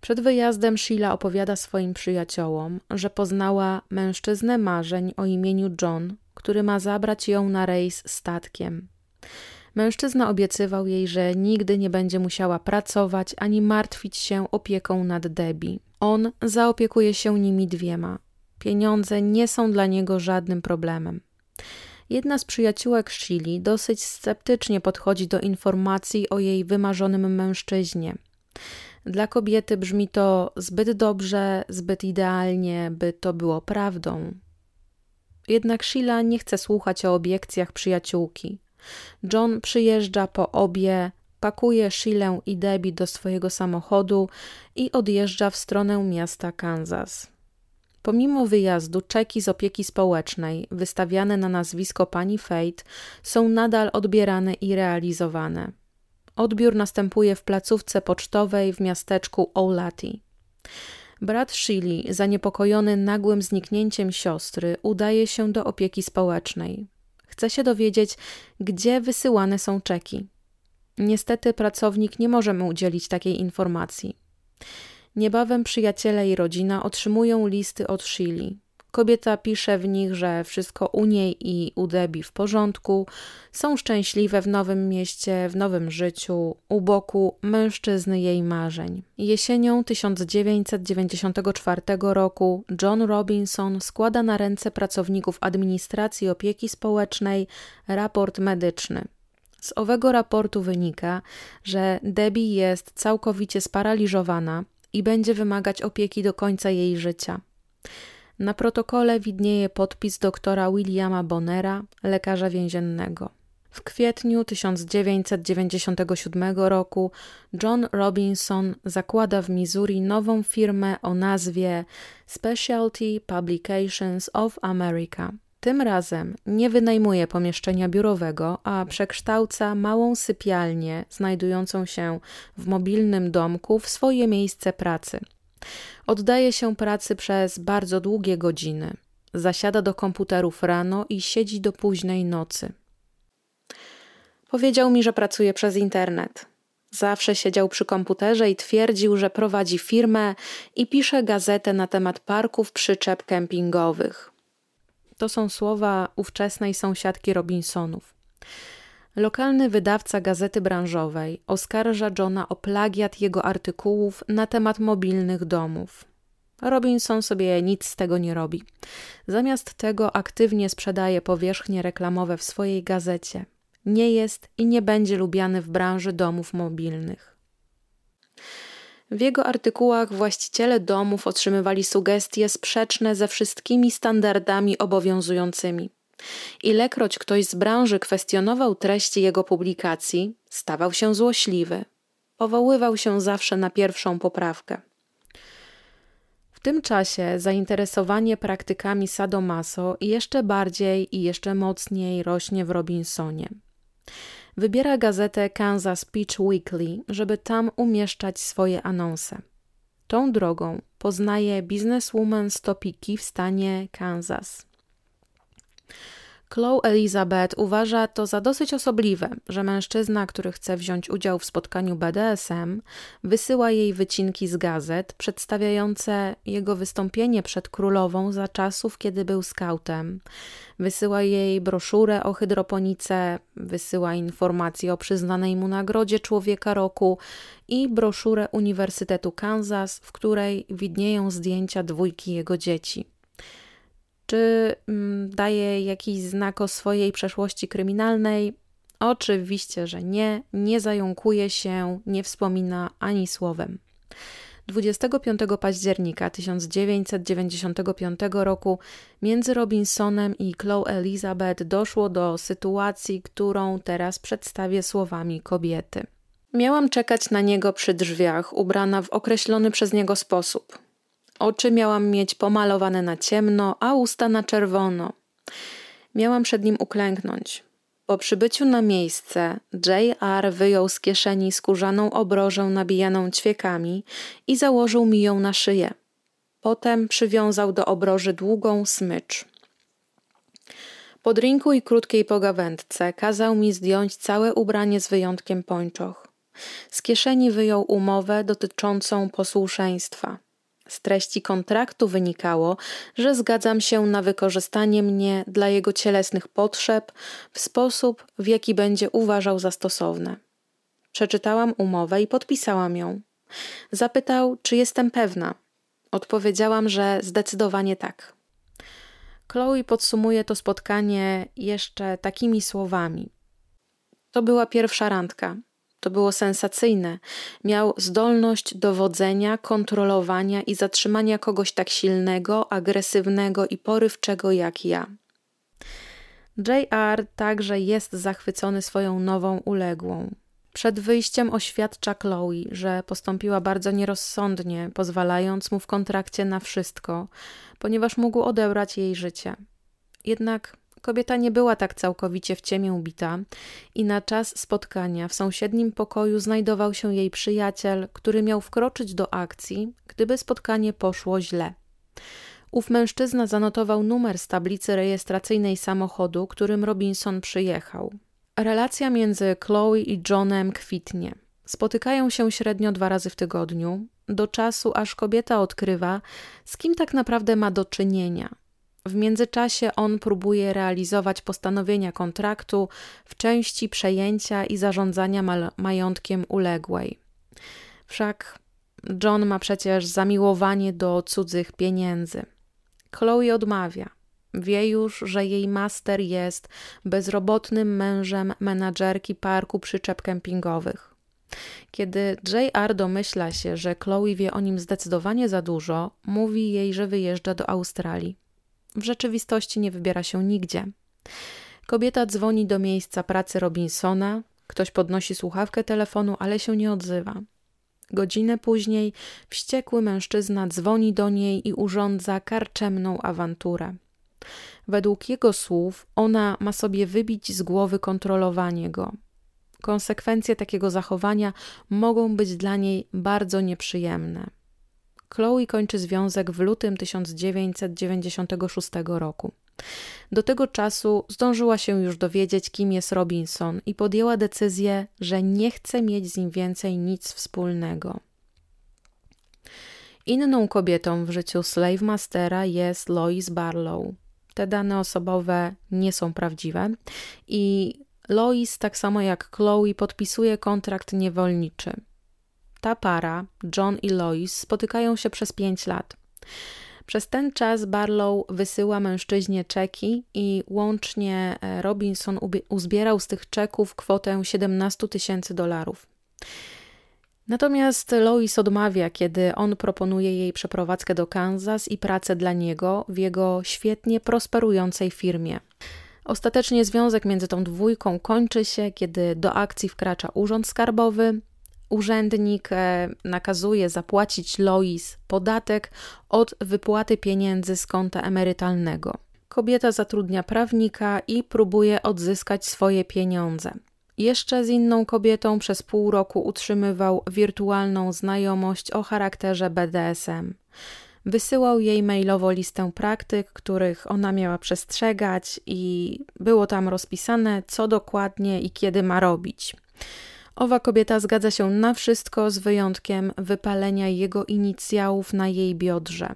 Przed wyjazdem Sheila opowiada swoim przyjaciołom, że poznała mężczyznę marzeń o imieniu John, który ma zabrać ją na rejs statkiem. Mężczyzna obiecywał jej, że nigdy nie będzie musiała pracować ani martwić się opieką nad Debbie. On zaopiekuje się nimi dwiema. Pieniądze nie są dla niego żadnym problemem. Jedna z przyjaciółek Shili dosyć sceptycznie podchodzi do informacji o jej wymarzonym mężczyźnie. Dla kobiety brzmi to zbyt dobrze, zbyt idealnie, by to było prawdą. Jednak Sheila nie chce słuchać o obiekcjach przyjaciółki. John przyjeżdża po obie, pakuje Sheilę i Debbie do swojego samochodu i odjeżdża w stronę miasta Kansas. Pomimo wyjazdu, czeki z opieki społecznej wystawiane na nazwisko pani Fate są nadal odbierane i realizowane. Odbiór następuje w placówce pocztowej w miasteczku Oulati. Brat Shili, zaniepokojony nagłym zniknięciem siostry, udaje się do opieki społecznej. Chce się dowiedzieć, gdzie wysyłane są czeki. Niestety pracownik nie może mu udzielić takiej informacji. Niebawem przyjaciele i rodzina otrzymują listy od Shili. Kobieta pisze w nich, że wszystko u niej i u Debbie w porządku, są szczęśliwe w nowym mieście, w nowym życiu, u boku mężczyzny jej marzeń. Jesienią 1994 roku John Robinson składa na ręce pracowników administracji opieki społecznej raport medyczny. Z owego raportu wynika, że Debbie jest całkowicie sparaliżowana, i będzie wymagać opieki do końca jej życia. Na protokole widnieje podpis doktora Williama Bonera, lekarza więziennego. W kwietniu 1997 roku John Robinson zakłada w Missouri nową firmę o nazwie Specialty Publications of America. Tym razem nie wynajmuje pomieszczenia biurowego, a przekształca małą sypialnię znajdującą się w mobilnym domku w swoje miejsce pracy. Oddaje się pracy przez bardzo długie godziny. Zasiada do komputerów rano i siedzi do późnej nocy. Powiedział mi, że pracuje przez internet. Zawsze siedział przy komputerze i twierdził, że prowadzi firmę i pisze gazetę na temat parków przyczep kempingowych. To są słowa ówczesnej sąsiadki Robinsonów. Lokalny wydawca gazety branżowej oskarża Johna o plagiat jego artykułów na temat mobilnych domów. Robinson sobie nic z tego nie robi. Zamiast tego aktywnie sprzedaje powierzchnie reklamowe w swojej gazecie. Nie jest i nie będzie lubiany w branży domów mobilnych. W jego artykułach właściciele domów otrzymywali sugestie sprzeczne ze wszystkimi standardami obowiązującymi. Ilekroć ktoś z branży kwestionował treści jego publikacji, stawał się złośliwy. Powoływał się zawsze na pierwszą poprawkę. W tym czasie zainteresowanie praktykami sadomaso jeszcze bardziej i jeszcze mocniej rośnie w Robinsonie. Wybiera gazetę Kansas Speech Weekly, żeby tam umieszczać swoje anonse. Tą drogą poznaje bizneswoman z Topiki w stanie Kansas. Chloe Elizabeth uważa to za dosyć osobliwe, że mężczyzna, który chce wziąć udział w spotkaniu BDSM, wysyła jej wycinki z gazet przedstawiające jego wystąpienie przed królową za czasów, kiedy był skautem. Wysyła jej broszurę o hydroponice, wysyła informacje o przyznanej mu nagrodzie Człowieka Roku i broszurę Uniwersytetu Kansas, w której widnieją zdjęcia dwójki jego dzieci. Czy mm, daje jakiś znak o swojej przeszłości kryminalnej? Oczywiście, że nie. Nie zająkuje się, nie wspomina ani słowem. 25 października 1995 roku między Robinsonem i Chloe Elizabeth doszło do sytuacji, którą teraz przedstawię słowami kobiety. Miałam czekać na niego przy drzwiach, ubrana w określony przez niego sposób. Oczy miałam mieć pomalowane na ciemno, a usta na czerwono. Miałam przed nim uklęknąć. Po przybyciu na miejsce, J.R. wyjął z kieszeni skórzaną obrożę nabijaną ćwiekami i założył mi ją na szyję. Potem przywiązał do obroży długą smycz. Po drinku i krótkiej pogawędce kazał mi zdjąć całe ubranie z wyjątkiem pończoch. Z kieszeni wyjął umowę dotyczącą posłuszeństwa. Z treści kontraktu wynikało, że zgadzam się na wykorzystanie mnie dla jego cielesnych potrzeb w sposób, w jaki będzie uważał za stosowne. Przeczytałam umowę i podpisałam ją. Zapytał, czy jestem pewna. Odpowiedziałam, że zdecydowanie tak. Chloe podsumuje to spotkanie jeszcze takimi słowami. To była pierwsza randka. To było sensacyjne. Miał zdolność dowodzenia, kontrolowania i zatrzymania kogoś tak silnego, agresywnego i porywczego jak ja. JR także jest zachwycony swoją nową uległą. Przed wyjściem oświadcza Chloe, że postąpiła bardzo nierozsądnie, pozwalając mu w kontrakcie na wszystko, ponieważ mógł odebrać jej życie. Jednak Kobieta nie była tak całkowicie w ciemię ubita i na czas spotkania w sąsiednim pokoju znajdował się jej przyjaciel, który miał wkroczyć do akcji, gdyby spotkanie poszło źle. Ów mężczyzna zanotował numer z tablicy rejestracyjnej samochodu, którym Robinson przyjechał. Relacja między Chloe i Johnem kwitnie. Spotykają się średnio dwa razy w tygodniu, do czasu aż kobieta odkrywa, z kim tak naprawdę ma do czynienia w międzyczasie on próbuje realizować postanowienia kontraktu w części przejęcia i zarządzania ma majątkiem uległej. Wszak John ma przecież zamiłowanie do cudzych pieniędzy. Chloe odmawia. Wie już, że jej master jest bezrobotnym mężem menadżerki parku przyczep kempingowych. Kiedy J.R. domyśla się, że Chloe wie o nim zdecydowanie za dużo, mówi jej, że wyjeżdża do Australii w rzeczywistości nie wybiera się nigdzie. Kobieta dzwoni do miejsca pracy Robinsona, ktoś podnosi słuchawkę telefonu, ale się nie odzywa. Godzinę później wściekły mężczyzna dzwoni do niej i urządza karczemną awanturę. Według jego słów ona ma sobie wybić z głowy kontrolowanie go. Konsekwencje takiego zachowania mogą być dla niej bardzo nieprzyjemne. Chloe kończy związek w lutym 1996 roku. Do tego czasu zdążyła się już dowiedzieć, kim jest Robinson i podjęła decyzję, że nie chce mieć z nim więcej nic wspólnego. Inną kobietą w życiu Slave Mastera jest Lois Barlow. Te dane osobowe nie są prawdziwe i Lois, tak samo jak Chloe, podpisuje kontrakt niewolniczy. Ta para, John i Lois, spotykają się przez pięć lat. Przez ten czas Barlow wysyła mężczyźnie czeki i łącznie e, Robinson uzbierał z tych czeków kwotę 17 tysięcy dolarów. Natomiast Lois odmawia, kiedy on proponuje jej przeprowadzkę do Kansas i pracę dla niego w jego świetnie prosperującej firmie. Ostatecznie związek między tą dwójką kończy się, kiedy do akcji wkracza urząd skarbowy, Urzędnik e, nakazuje zapłacić Lois podatek od wypłaty pieniędzy z konta emerytalnego. Kobieta zatrudnia prawnika i próbuje odzyskać swoje pieniądze. Jeszcze z inną kobietą przez pół roku utrzymywał wirtualną znajomość o charakterze BDSM. Wysyłał jej mailowo listę praktyk, których ona miała przestrzegać, i było tam rozpisane, co dokładnie i kiedy ma robić. Owa kobieta zgadza się na wszystko z wyjątkiem wypalenia jego inicjałów na jej biodrze.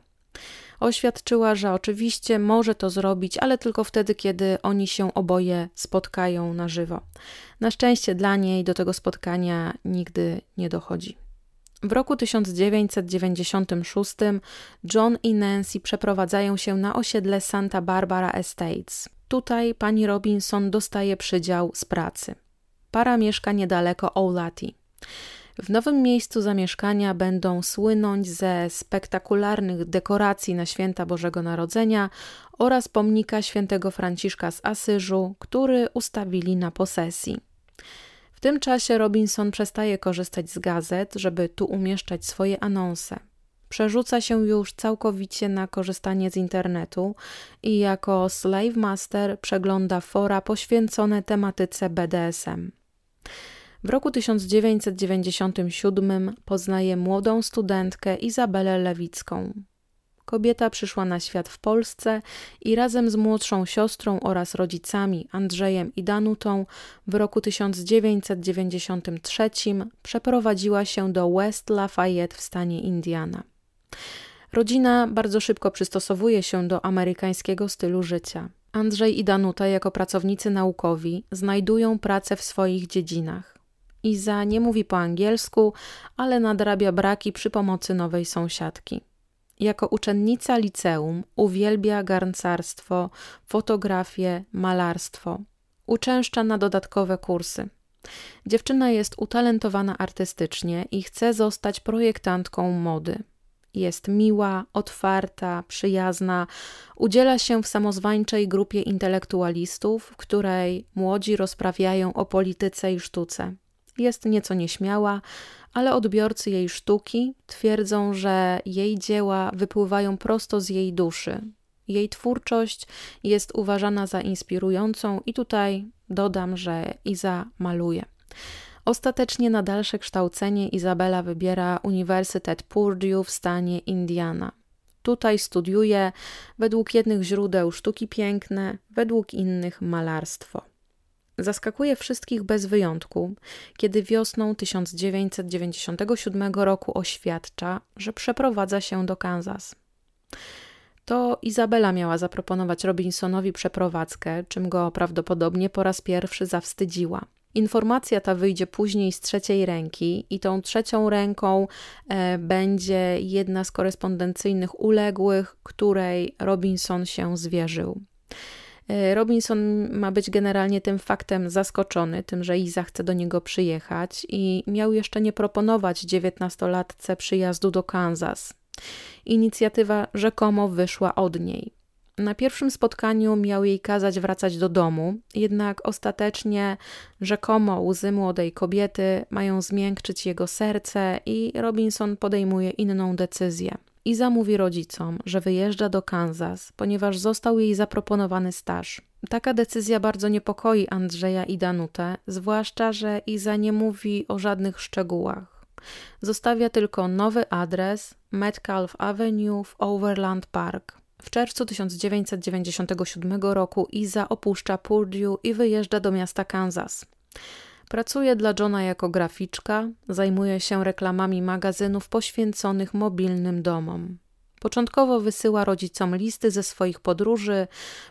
Oświadczyła, że oczywiście może to zrobić, ale tylko wtedy, kiedy oni się oboje spotkają na żywo. Na szczęście dla niej do tego spotkania nigdy nie dochodzi. W roku 1996 John i Nancy przeprowadzają się na osiedle Santa Barbara Estates. Tutaj pani Robinson dostaje przydział z pracy. Para mieszka niedaleko Oulati. W nowym miejscu zamieszkania będą słynąć ze spektakularnych dekoracji na święta Bożego Narodzenia oraz pomnika świętego Franciszka z Asyżu, który ustawili na posesji. W tym czasie Robinson przestaje korzystać z gazet, żeby tu umieszczać swoje anonse. Przerzuca się już całkowicie na korzystanie z internetu i jako slave master przegląda fora poświęcone tematyce BDSM. W roku 1997 poznaje młodą studentkę Izabelę Lewicką. Kobieta przyszła na świat w Polsce i razem z młodszą siostrą oraz rodzicami Andrzejem i Danutą w roku 1993 przeprowadziła się do West Lafayette w stanie Indiana. Rodzina bardzo szybko przystosowuje się do amerykańskiego stylu życia. Andrzej i Danuta, jako pracownicy naukowi, znajdują pracę w swoich dziedzinach. Iza nie mówi po angielsku, ale nadrabia braki przy pomocy nowej sąsiadki. Jako uczennica liceum uwielbia garncarstwo, fotografię, malarstwo. Uczęszcza na dodatkowe kursy. Dziewczyna jest utalentowana artystycznie i chce zostać projektantką mody. Jest miła, otwarta, przyjazna, udziela się w samozwańczej grupie intelektualistów, w której młodzi rozprawiają o polityce i sztuce. Jest nieco nieśmiała, ale odbiorcy jej sztuki twierdzą, że jej dzieła wypływają prosto z jej duszy. Jej twórczość jest uważana za inspirującą, i tutaj dodam, że Iza maluje. Ostatecznie na dalsze kształcenie Izabela wybiera Uniwersytet Purdue w stanie Indiana. Tutaj studiuje według jednych źródeł sztuki piękne, według innych malarstwo. Zaskakuje wszystkich bez wyjątku, kiedy wiosną 1997 roku oświadcza, że przeprowadza się do Kansas. To Izabela miała zaproponować Robinsonowi przeprowadzkę, czym go prawdopodobnie po raz pierwszy zawstydziła. Informacja ta wyjdzie później z trzeciej ręki, i tą trzecią ręką e, będzie jedna z korespondencyjnych uległych, której Robinson się zwierzył. E, Robinson ma być generalnie tym faktem zaskoczony, tym, że Iza chce do niego przyjechać i miał jeszcze nie proponować dziewiętnastolatce przyjazdu do Kansas. Inicjatywa rzekomo wyszła od niej. Na pierwszym spotkaniu miał jej kazać wracać do domu, jednak ostatecznie rzekomo łzy młodej kobiety mają zmiękczyć jego serce i Robinson podejmuje inną decyzję. Iza mówi rodzicom, że wyjeżdża do Kansas, ponieważ został jej zaproponowany staż. Taka decyzja bardzo niepokoi Andrzeja i Danutę, zwłaszcza, że Iza nie mówi o żadnych szczegółach. Zostawia tylko nowy adres Metcalf Avenue w Overland Park. W czerwcu 1997 roku Iza opuszcza Purdue i wyjeżdża do miasta Kansas. Pracuje dla Johna jako graficzka, zajmuje się reklamami magazynów poświęconych mobilnym domom. Początkowo wysyła rodzicom listy ze swoich podróży,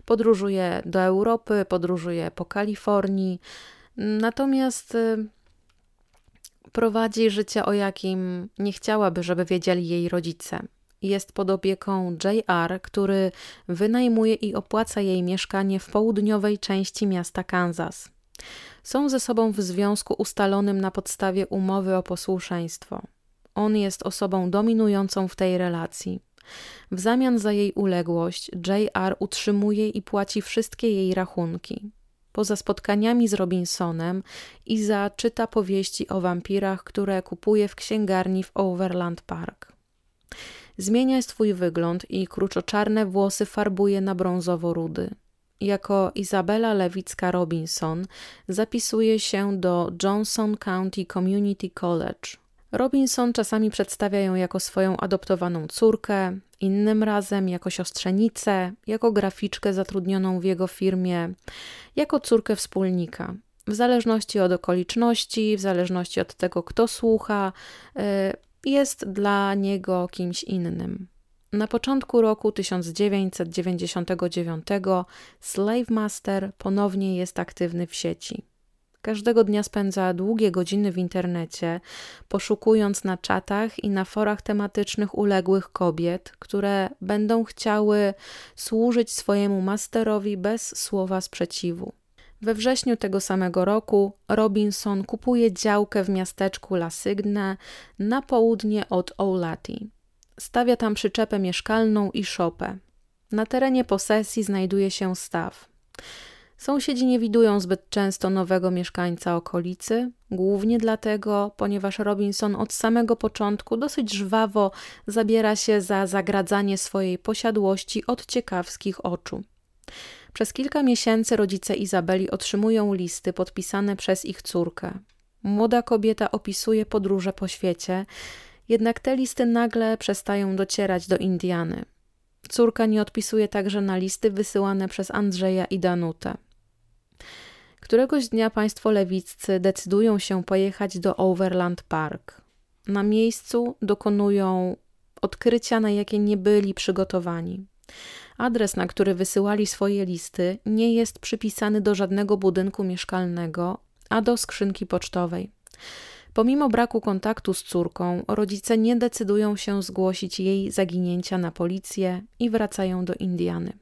podróżuje do Europy, podróżuje po Kalifornii, natomiast y, prowadzi życie, o jakim nie chciałaby, żeby wiedzieli jej rodzice. Jest pod opieką JR, który wynajmuje i opłaca jej mieszkanie w południowej części miasta Kansas. Są ze sobą w związku ustalonym na podstawie umowy o posłuszeństwo. On jest osobą dominującą w tej relacji. W zamian za jej uległość, JR utrzymuje i płaci wszystkie jej rachunki. poza spotkaniami z Robinsonem, Iza czyta powieści o wampirach, które kupuje w księgarni w Overland Park. Zmienia swój wygląd i kruczoczarne włosy farbuje na brązowo-rudy. Jako Izabela Lewicka Robinson zapisuje się do Johnson County Community College. Robinson czasami przedstawia ją jako swoją adoptowaną córkę, innym razem jako siostrzenicę, jako graficzkę zatrudnioną w jego firmie, jako córkę wspólnika. W zależności od okoliczności, w zależności od tego, kto słucha, y, jest dla niego kimś innym. Na początku roku 1999 Slave Master ponownie jest aktywny w sieci. Każdego dnia spędza długie godziny w internecie, poszukując na czatach i na forach tematycznych uległych kobiet, które będą chciały służyć swojemu masterowi bez słowa sprzeciwu. We wrześniu tego samego roku Robinson kupuje działkę w miasteczku Lasygne na południe od Oulati. Stawia tam przyczepę mieszkalną i szopę. Na terenie posesji znajduje się staw. Sąsiedzi nie widują zbyt często nowego mieszkańca okolicy, głównie dlatego, ponieważ Robinson od samego początku dosyć żwawo zabiera się za zagradzanie swojej posiadłości od ciekawskich oczu. Przez kilka miesięcy rodzice Izabeli otrzymują listy podpisane przez ich córkę. Młoda kobieta opisuje podróże po świecie, jednak te listy nagle przestają docierać do Indiany. Córka nie odpisuje także na listy wysyłane przez Andrzeja i Danutę. Któregoś dnia państwo lewiccy decydują się pojechać do Overland Park. Na miejscu dokonują odkrycia, na jakie nie byli przygotowani. Adres, na który wysyłali swoje listy, nie jest przypisany do żadnego budynku mieszkalnego, a do skrzynki pocztowej. Pomimo braku kontaktu z córką, rodzice nie decydują się zgłosić jej zaginięcia na policję i wracają do Indiany.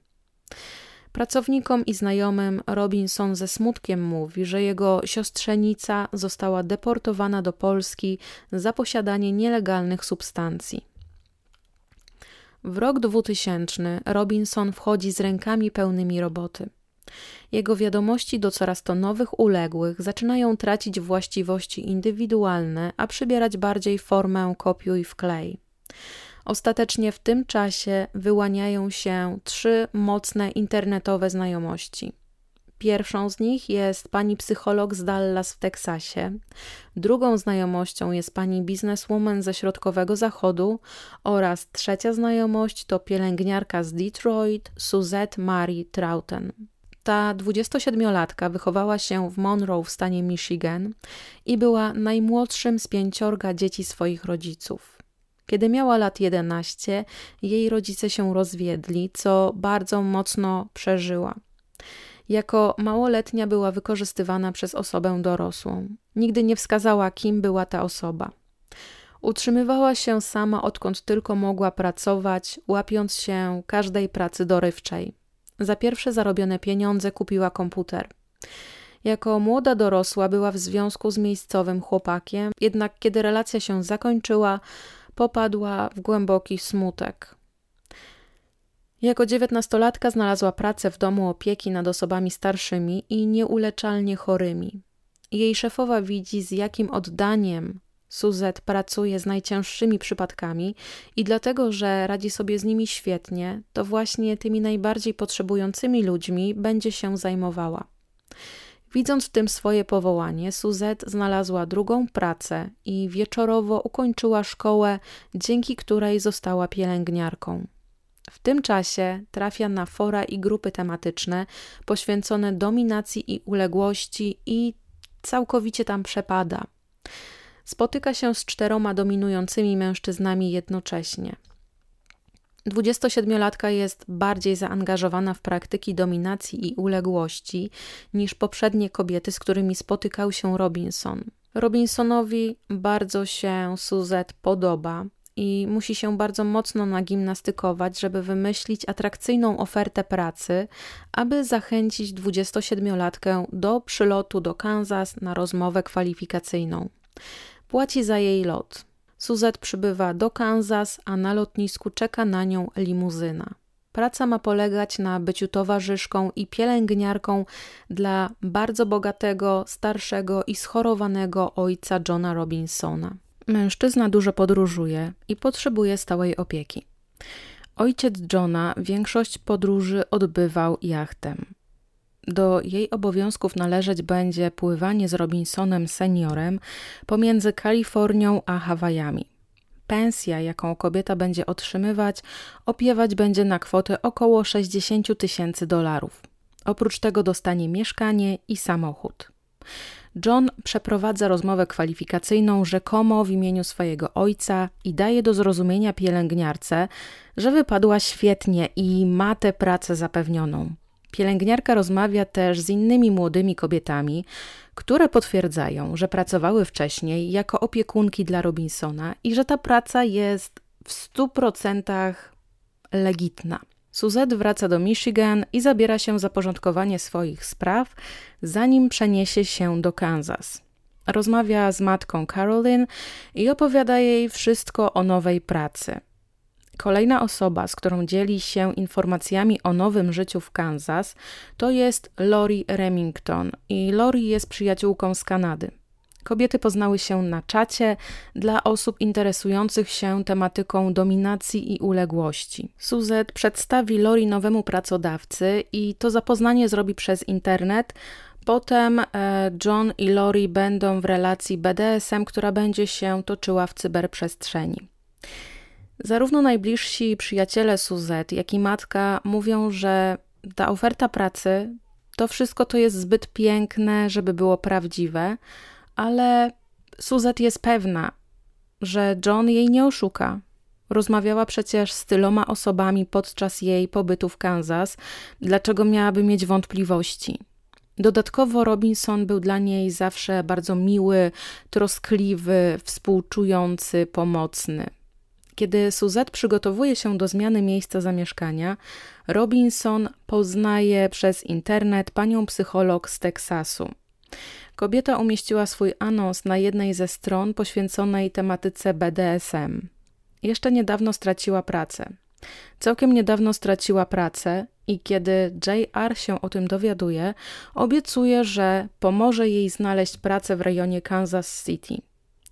Pracownikom i znajomym Robinson ze smutkiem mówi, że jego siostrzenica została deportowana do Polski za posiadanie nielegalnych substancji. W rok 2000 Robinson wchodzi z rękami pełnymi roboty. Jego wiadomości do coraz to nowych uległych zaczynają tracić właściwości indywidualne, a przybierać bardziej formę kopiuj wklej. Ostatecznie w tym czasie wyłaniają się trzy mocne internetowe znajomości. Pierwszą z nich jest pani psycholog z Dallas w Teksasie. Drugą znajomością jest pani bizneswoman ze środkowego zachodu oraz trzecia znajomość to pielęgniarka z Detroit, Suzette Marie Trauten. Ta 27-latka wychowała się w Monroe w stanie Michigan i była najmłodszym z pięciorga dzieci swoich rodziców. Kiedy miała lat 11, jej rodzice się rozwiedli, co bardzo mocno przeżyła. Jako małoletnia była wykorzystywana przez osobę dorosłą. Nigdy nie wskazała, kim była ta osoba. Utrzymywała się sama, odkąd tylko mogła pracować, łapiąc się każdej pracy dorywczej. Za pierwsze zarobione pieniądze kupiła komputer. Jako młoda dorosła była w związku z miejscowym chłopakiem, jednak kiedy relacja się zakończyła, popadła w głęboki smutek. Jako dziewiętnastolatka znalazła pracę w domu opieki nad osobami starszymi i nieuleczalnie chorymi. Jej szefowa widzi, z jakim oddaniem Suzette pracuje z najcięższymi przypadkami i dlatego, że radzi sobie z nimi świetnie, to właśnie tymi najbardziej potrzebującymi ludźmi będzie się zajmowała. Widząc w tym swoje powołanie, Suzette znalazła drugą pracę i wieczorowo ukończyła szkołę, dzięki której została pielęgniarką. W tym czasie trafia na fora i grupy tematyczne poświęcone dominacji i uległości i całkowicie tam przepada. Spotyka się z czteroma dominującymi mężczyznami jednocześnie. 27-latka jest bardziej zaangażowana w praktyki dominacji i uległości niż poprzednie kobiety, z którymi spotykał się Robinson. Robinsonowi bardzo się Suzette podoba i musi się bardzo mocno nagimnastykować, żeby wymyślić atrakcyjną ofertę pracy, aby zachęcić 27-latkę do przylotu do Kansas na rozmowę kwalifikacyjną. Płaci za jej lot. Suzette przybywa do Kansas, a na lotnisku czeka na nią limuzyna. Praca ma polegać na byciu towarzyszką i pielęgniarką dla bardzo bogatego, starszego i schorowanego ojca Johna Robinsona. Mężczyzna dużo podróżuje i potrzebuje stałej opieki. Ojciec Johna większość podróży odbywał jachtem. Do jej obowiązków należeć będzie pływanie z Robinsonem seniorem pomiędzy Kalifornią a Hawajami. Pensja, jaką kobieta będzie otrzymywać, opiewać będzie na kwotę około 60 tysięcy dolarów. Oprócz tego dostanie mieszkanie i samochód. John przeprowadza rozmowę kwalifikacyjną rzekomo w imieniu swojego ojca i daje do zrozumienia pielęgniarce, że wypadła świetnie i ma tę pracę zapewnioną. Pielęgniarka rozmawia też z innymi młodymi kobietami, które potwierdzają, że pracowały wcześniej jako opiekunki dla Robinsona i że ta praca jest w stu procentach legitna. Suzette wraca do Michigan i zabiera się za porządkowanie swoich spraw, zanim przeniesie się do Kansas. Rozmawia z matką Carolyn i opowiada jej wszystko o nowej pracy. Kolejna osoba, z którą dzieli się informacjami o nowym życiu w Kansas, to jest Lori Remington i Lori jest przyjaciółką z Kanady. Kobiety poznały się na czacie dla osób interesujących się tematyką dominacji i uległości. Suzette przedstawi Lori nowemu pracodawcy i to zapoznanie zrobi przez internet. Potem e, John i Lori będą w relacji BDSM, która będzie się toczyła w cyberprzestrzeni. Zarówno najbliżsi przyjaciele Suzette, jak i matka mówią, że ta oferta pracy to wszystko to jest zbyt piękne, żeby było prawdziwe, ale Suzette jest pewna, że John jej nie oszuka. Rozmawiała przecież z tyloma osobami podczas jej pobytu w Kansas, dlaczego miałaby mieć wątpliwości. Dodatkowo Robinson był dla niej zawsze bardzo miły, troskliwy, współczujący, pomocny. Kiedy Suzette przygotowuje się do zmiany miejsca zamieszkania, Robinson poznaje przez internet panią psycholog z Teksasu. Kobieta umieściła swój anons na jednej ze stron poświęconej tematyce BDSM. Jeszcze niedawno straciła pracę. Całkiem niedawno straciła pracę i kiedy JR się o tym dowiaduje, obiecuje, że pomoże jej znaleźć pracę w rejonie Kansas City.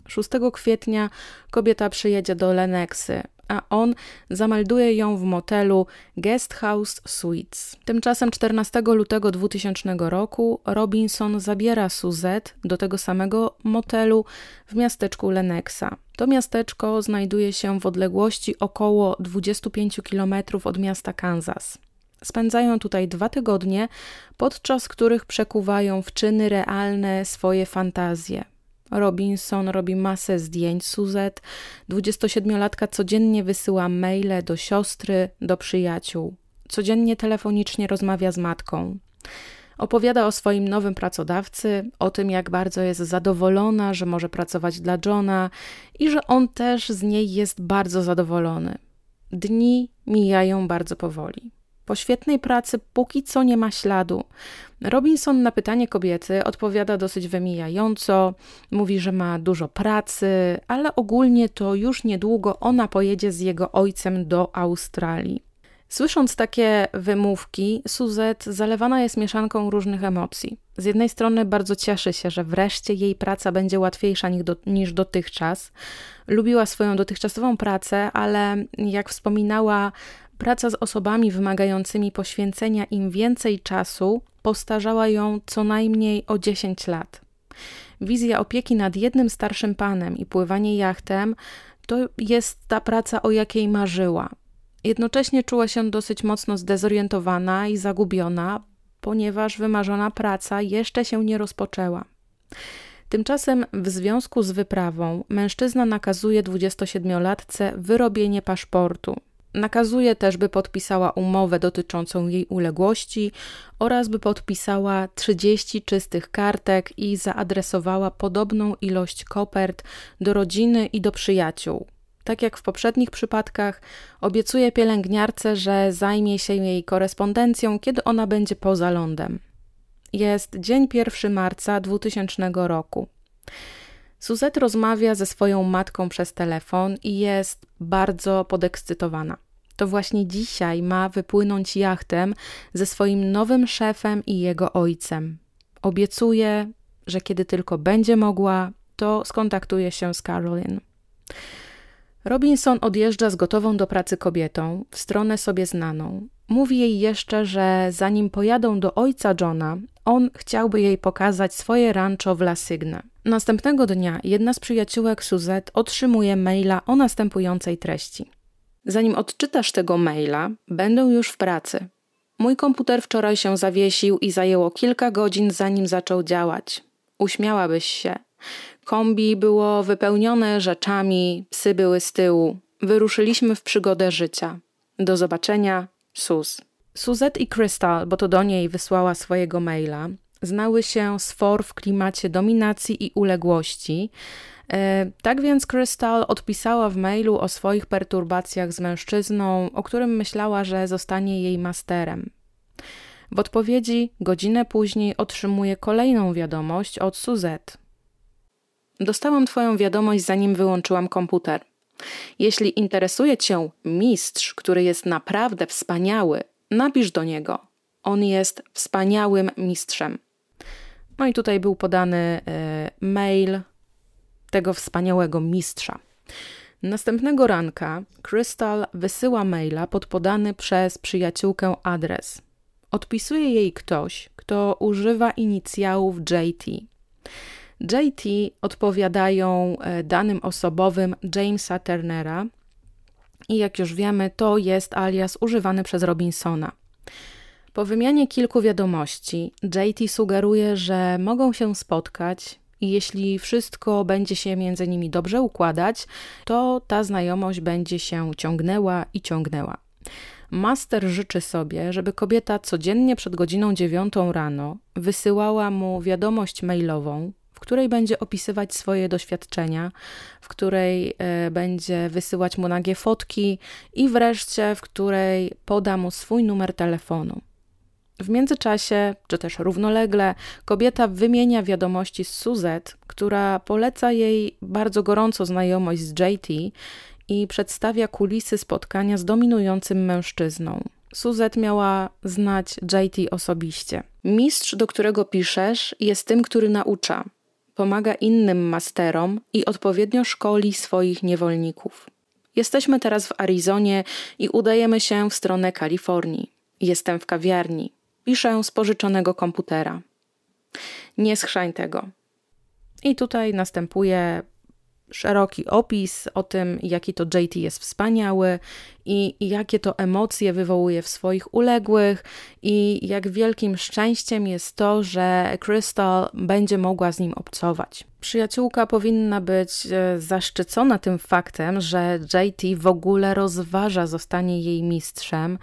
6 kwietnia kobieta przyjedzie do Lenexy, a on zamelduje ją w motelu Guest House Suites. Tymczasem 14 lutego 2000 roku Robinson zabiera Suzette do tego samego motelu w miasteczku Lenexa. To miasteczko znajduje się w odległości około 25 km od miasta Kansas. Spędzają tutaj dwa tygodnie, podczas których przekuwają w czyny realne swoje fantazje. Robinson robi masę zdjęć Suzette. 27-latka codziennie wysyła maile do siostry, do przyjaciół. Codziennie telefonicznie rozmawia z matką. Opowiada o swoim nowym pracodawcy, o tym, jak bardzo jest zadowolona, że może pracować dla Johna i że on też z niej jest bardzo zadowolony. Dni mijają bardzo powoli. Po świetnej pracy póki co nie ma śladu. Robinson na pytanie kobiety odpowiada dosyć wymijająco, mówi, że ma dużo pracy, ale ogólnie to już niedługo ona pojedzie z jego ojcem do Australii. Słysząc takie wymówki, Suzette zalewana jest mieszanką różnych emocji. Z jednej strony bardzo cieszy się, że wreszcie jej praca będzie łatwiejsza niż dotychczas. Lubiła swoją dotychczasową pracę, ale jak wspominała, Praca z osobami wymagającymi poświęcenia im więcej czasu postarzała ją co najmniej o 10 lat. Wizja opieki nad jednym starszym panem i pływanie jachtem to jest ta praca, o jakiej marzyła. Jednocześnie czuła się dosyć mocno zdezorientowana i zagubiona, ponieważ wymarzona praca jeszcze się nie rozpoczęła. Tymczasem w związku z wyprawą mężczyzna nakazuje 27-latce wyrobienie paszportu. Nakazuje też, by podpisała umowę dotyczącą jej uległości oraz by podpisała 30 czystych kartek i zaadresowała podobną ilość kopert do rodziny i do przyjaciół. Tak jak w poprzednich przypadkach, obiecuje pielęgniarce, że zajmie się jej korespondencją, kiedy ona będzie poza lądem. Jest dzień 1 marca 2000 roku. Suzette rozmawia ze swoją matką przez telefon i jest bardzo podekscytowana. To właśnie dzisiaj ma wypłynąć jachtem ze swoim nowym szefem i jego ojcem. Obiecuje, że kiedy tylko będzie mogła, to skontaktuje się z Caroline. Robinson odjeżdża z gotową do pracy kobietą w stronę sobie znaną. Mówi jej jeszcze, że zanim pojadą do ojca Johna, on chciałby jej pokazać swoje rancho w La Sygne. Następnego dnia jedna z przyjaciółek Suzette otrzymuje maila o następującej treści. Zanim odczytasz tego maila, będę już w pracy. Mój komputer wczoraj się zawiesił i zajęło kilka godzin, zanim zaczął działać. Uśmiałabyś się. Kombi było wypełnione rzeczami, psy były z tyłu. Wyruszyliśmy w przygodę życia. Do zobaczenia, Sus. Suzette i Crystal, bo to do niej wysłała swojego maila, znały się z for w klimacie dominacji i uległości. E, tak więc Crystal odpisała w mailu o swoich perturbacjach z mężczyzną, o którym myślała, że zostanie jej masterem. W odpowiedzi godzinę później otrzymuje kolejną wiadomość od Suzette. Dostałam Twoją wiadomość, zanim wyłączyłam komputer. Jeśli interesuje Cię mistrz, który jest naprawdę wspaniały, napisz do niego. On jest wspaniałym mistrzem. No i tutaj był podany y, mail tego wspaniałego mistrza. Następnego ranka Crystal wysyła maila podany przez przyjaciółkę adres. Odpisuje jej ktoś, kto używa inicjałów JT. JT odpowiadają e, danym osobowym Jamesa Turnera i jak już wiemy, to jest alias używany przez Robinsona. Po wymianie kilku wiadomości, JT sugeruje, że mogą się spotkać i jeśli wszystko będzie się między nimi dobrze układać, to ta znajomość będzie się ciągnęła i ciągnęła. Master życzy sobie, żeby kobieta codziennie przed godziną dziewiątą rano wysyłała mu wiadomość mailową, w której będzie opisywać swoje doświadczenia, w której e, będzie wysyłać mu nagie fotki i wreszcie w której poda mu swój numer telefonu. W międzyczasie, czy też równolegle, kobieta wymienia wiadomości z Suzette, która poleca jej bardzo gorąco znajomość z JT i przedstawia kulisy spotkania z dominującym mężczyzną. Suzette miała znać JT osobiście. Mistrz, do którego piszesz, jest tym, który naucza, pomaga innym masterom i odpowiednio szkoli swoich niewolników. Jesteśmy teraz w Arizonie i udajemy się w stronę Kalifornii. Jestem w kawiarni. Piszę z pożyczonego komputera. Nie schrzań tego. I tutaj następuje szeroki opis o tym, jaki to JT jest wspaniały i, jakie to emocje wywołuje w swoich uległych, i jak wielkim szczęściem jest to, że Crystal będzie mogła z nim obcować. Przyjaciółka powinna być e, zaszczycona tym faktem, że JT w ogóle rozważa zostanie jej mistrzem,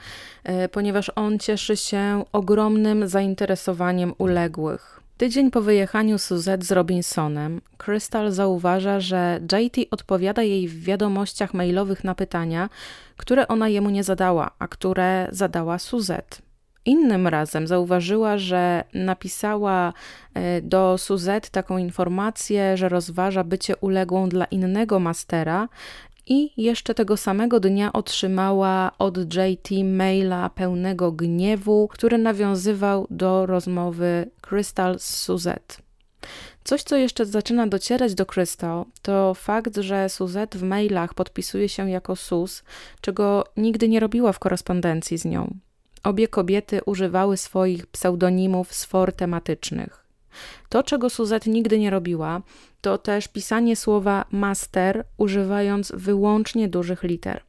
e, ponieważ on cieszy się ogromnym zainteresowaniem uległych. Tydzień po wyjechaniu Suzette z Robinsonem, Crystal zauważa, że JT odpowiada jej w wiadomościach mailowych na pytania, które ona jemu nie zadała, a które zadała Suzette. Innym razem zauważyła, że napisała e, do Suzette taką informację, że rozważa bycie uległą dla innego mastera i jeszcze tego samego dnia otrzymała od JT maila pełnego gniewu, który nawiązywał do rozmowy Crystal z Suzette. Coś, co jeszcze zaczyna docierać do Crystal, to fakt, że Suzette w mailach podpisuje się jako Sus, czego nigdy nie robiła w korespondencji z nią. Obie kobiety używały swoich pseudonimów sfor tematycznych. To, czego Suzette nigdy nie robiła, to też pisanie słowa master używając wyłącznie dużych liter.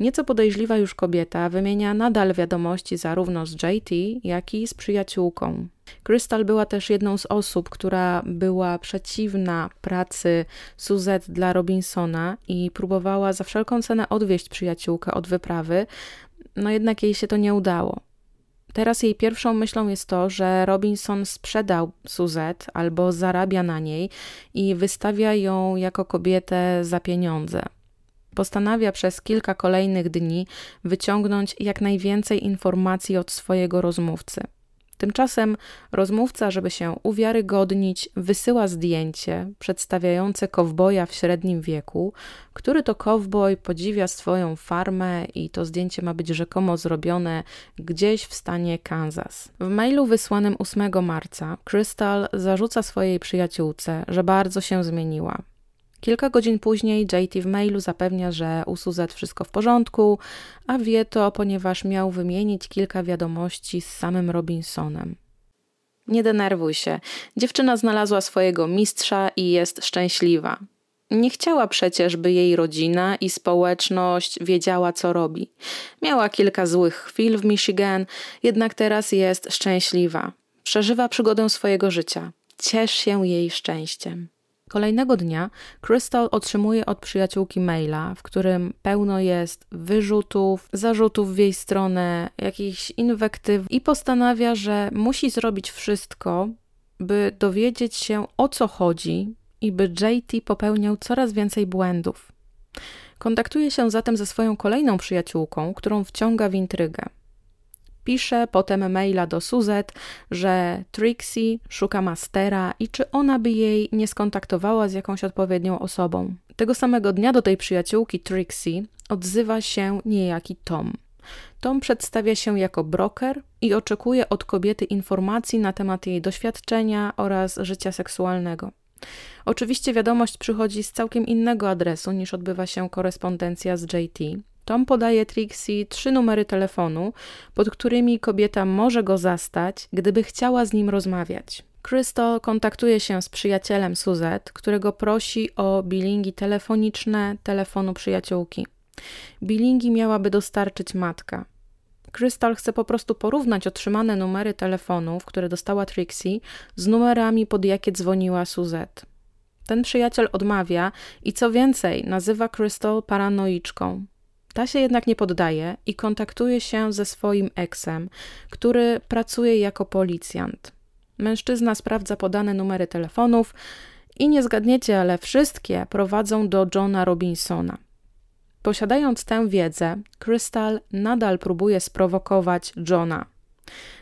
Nieco podejrzliwa już kobieta wymienia nadal wiadomości zarówno z JT, jak i z przyjaciółką. Crystal była też jedną z osób, która była przeciwna pracy Suzette dla Robinsona i próbowała za wszelką cenę odwieść przyjaciółkę od wyprawy, no jednak jej się to nie udało. Teraz jej pierwszą myślą jest to, że Robinson sprzedał Suzette albo zarabia na niej i wystawia ją jako kobietę za pieniądze. Postanawia przez kilka kolejnych dni wyciągnąć jak najwięcej informacji od swojego rozmówcy. Tymczasem rozmówca, żeby się uwiarygodnić, wysyła zdjęcie przedstawiające kowboja w średnim wieku, który to kowboj podziwia swoją farmę i to zdjęcie ma być rzekomo zrobione gdzieś w stanie Kansas. W mailu wysłanym 8 marca Crystal zarzuca swojej przyjaciółce, że bardzo się zmieniła. Kilka godzin później JT w mailu zapewnia, że u Suzette wszystko w porządku, a wie to, ponieważ miał wymienić kilka wiadomości z samym Robinsonem. Nie denerwuj się. Dziewczyna znalazła swojego mistrza i jest szczęśliwa. Nie chciała przecież, by jej rodzina i społeczność wiedziała, co robi. Miała kilka złych chwil w Michigan, jednak teraz jest szczęśliwa. Przeżywa przygodę swojego życia. Ciesz się jej szczęściem. Kolejnego dnia Crystal otrzymuje od przyjaciółki maila, w którym pełno jest wyrzutów, zarzutów w jej stronę, jakichś inwektyw i postanawia, że musi zrobić wszystko, by dowiedzieć się o co chodzi i by JT popełniał coraz więcej błędów. Kontaktuje się zatem ze swoją kolejną przyjaciółką, którą wciąga w intrygę. Pisze potem maila do Suzette, że Trixie szuka mastera i czy ona by jej nie skontaktowała z jakąś odpowiednią osobą. Tego samego dnia do tej przyjaciółki Trixie odzywa się niejaki Tom. Tom przedstawia się jako broker i oczekuje od kobiety informacji na temat jej doświadczenia oraz życia seksualnego. Oczywiście wiadomość przychodzi z całkiem innego adresu niż odbywa się korespondencja z JT. Tom podaje Trixie trzy numery telefonu, pod którymi kobieta może go zastać, gdyby chciała z nim rozmawiać. Crystal kontaktuje się z przyjacielem Suzette, którego prosi o bilingi telefoniczne telefonu przyjaciółki. Bilingi miałaby dostarczyć matka. Crystal chce po prostu porównać otrzymane numery telefonów, które dostała Trixie, z numerami, pod jakie dzwoniła Suzette. Ten przyjaciel odmawia i co więcej, nazywa Crystal paranoiczką. Ta się jednak nie poddaje i kontaktuje się ze swoim eksem, który pracuje jako policjant. Mężczyzna sprawdza podane numery telefonów i nie zgadniecie, ale wszystkie prowadzą do Johna Robinsona. Posiadając tę wiedzę, Crystal nadal próbuje sprowokować Johna.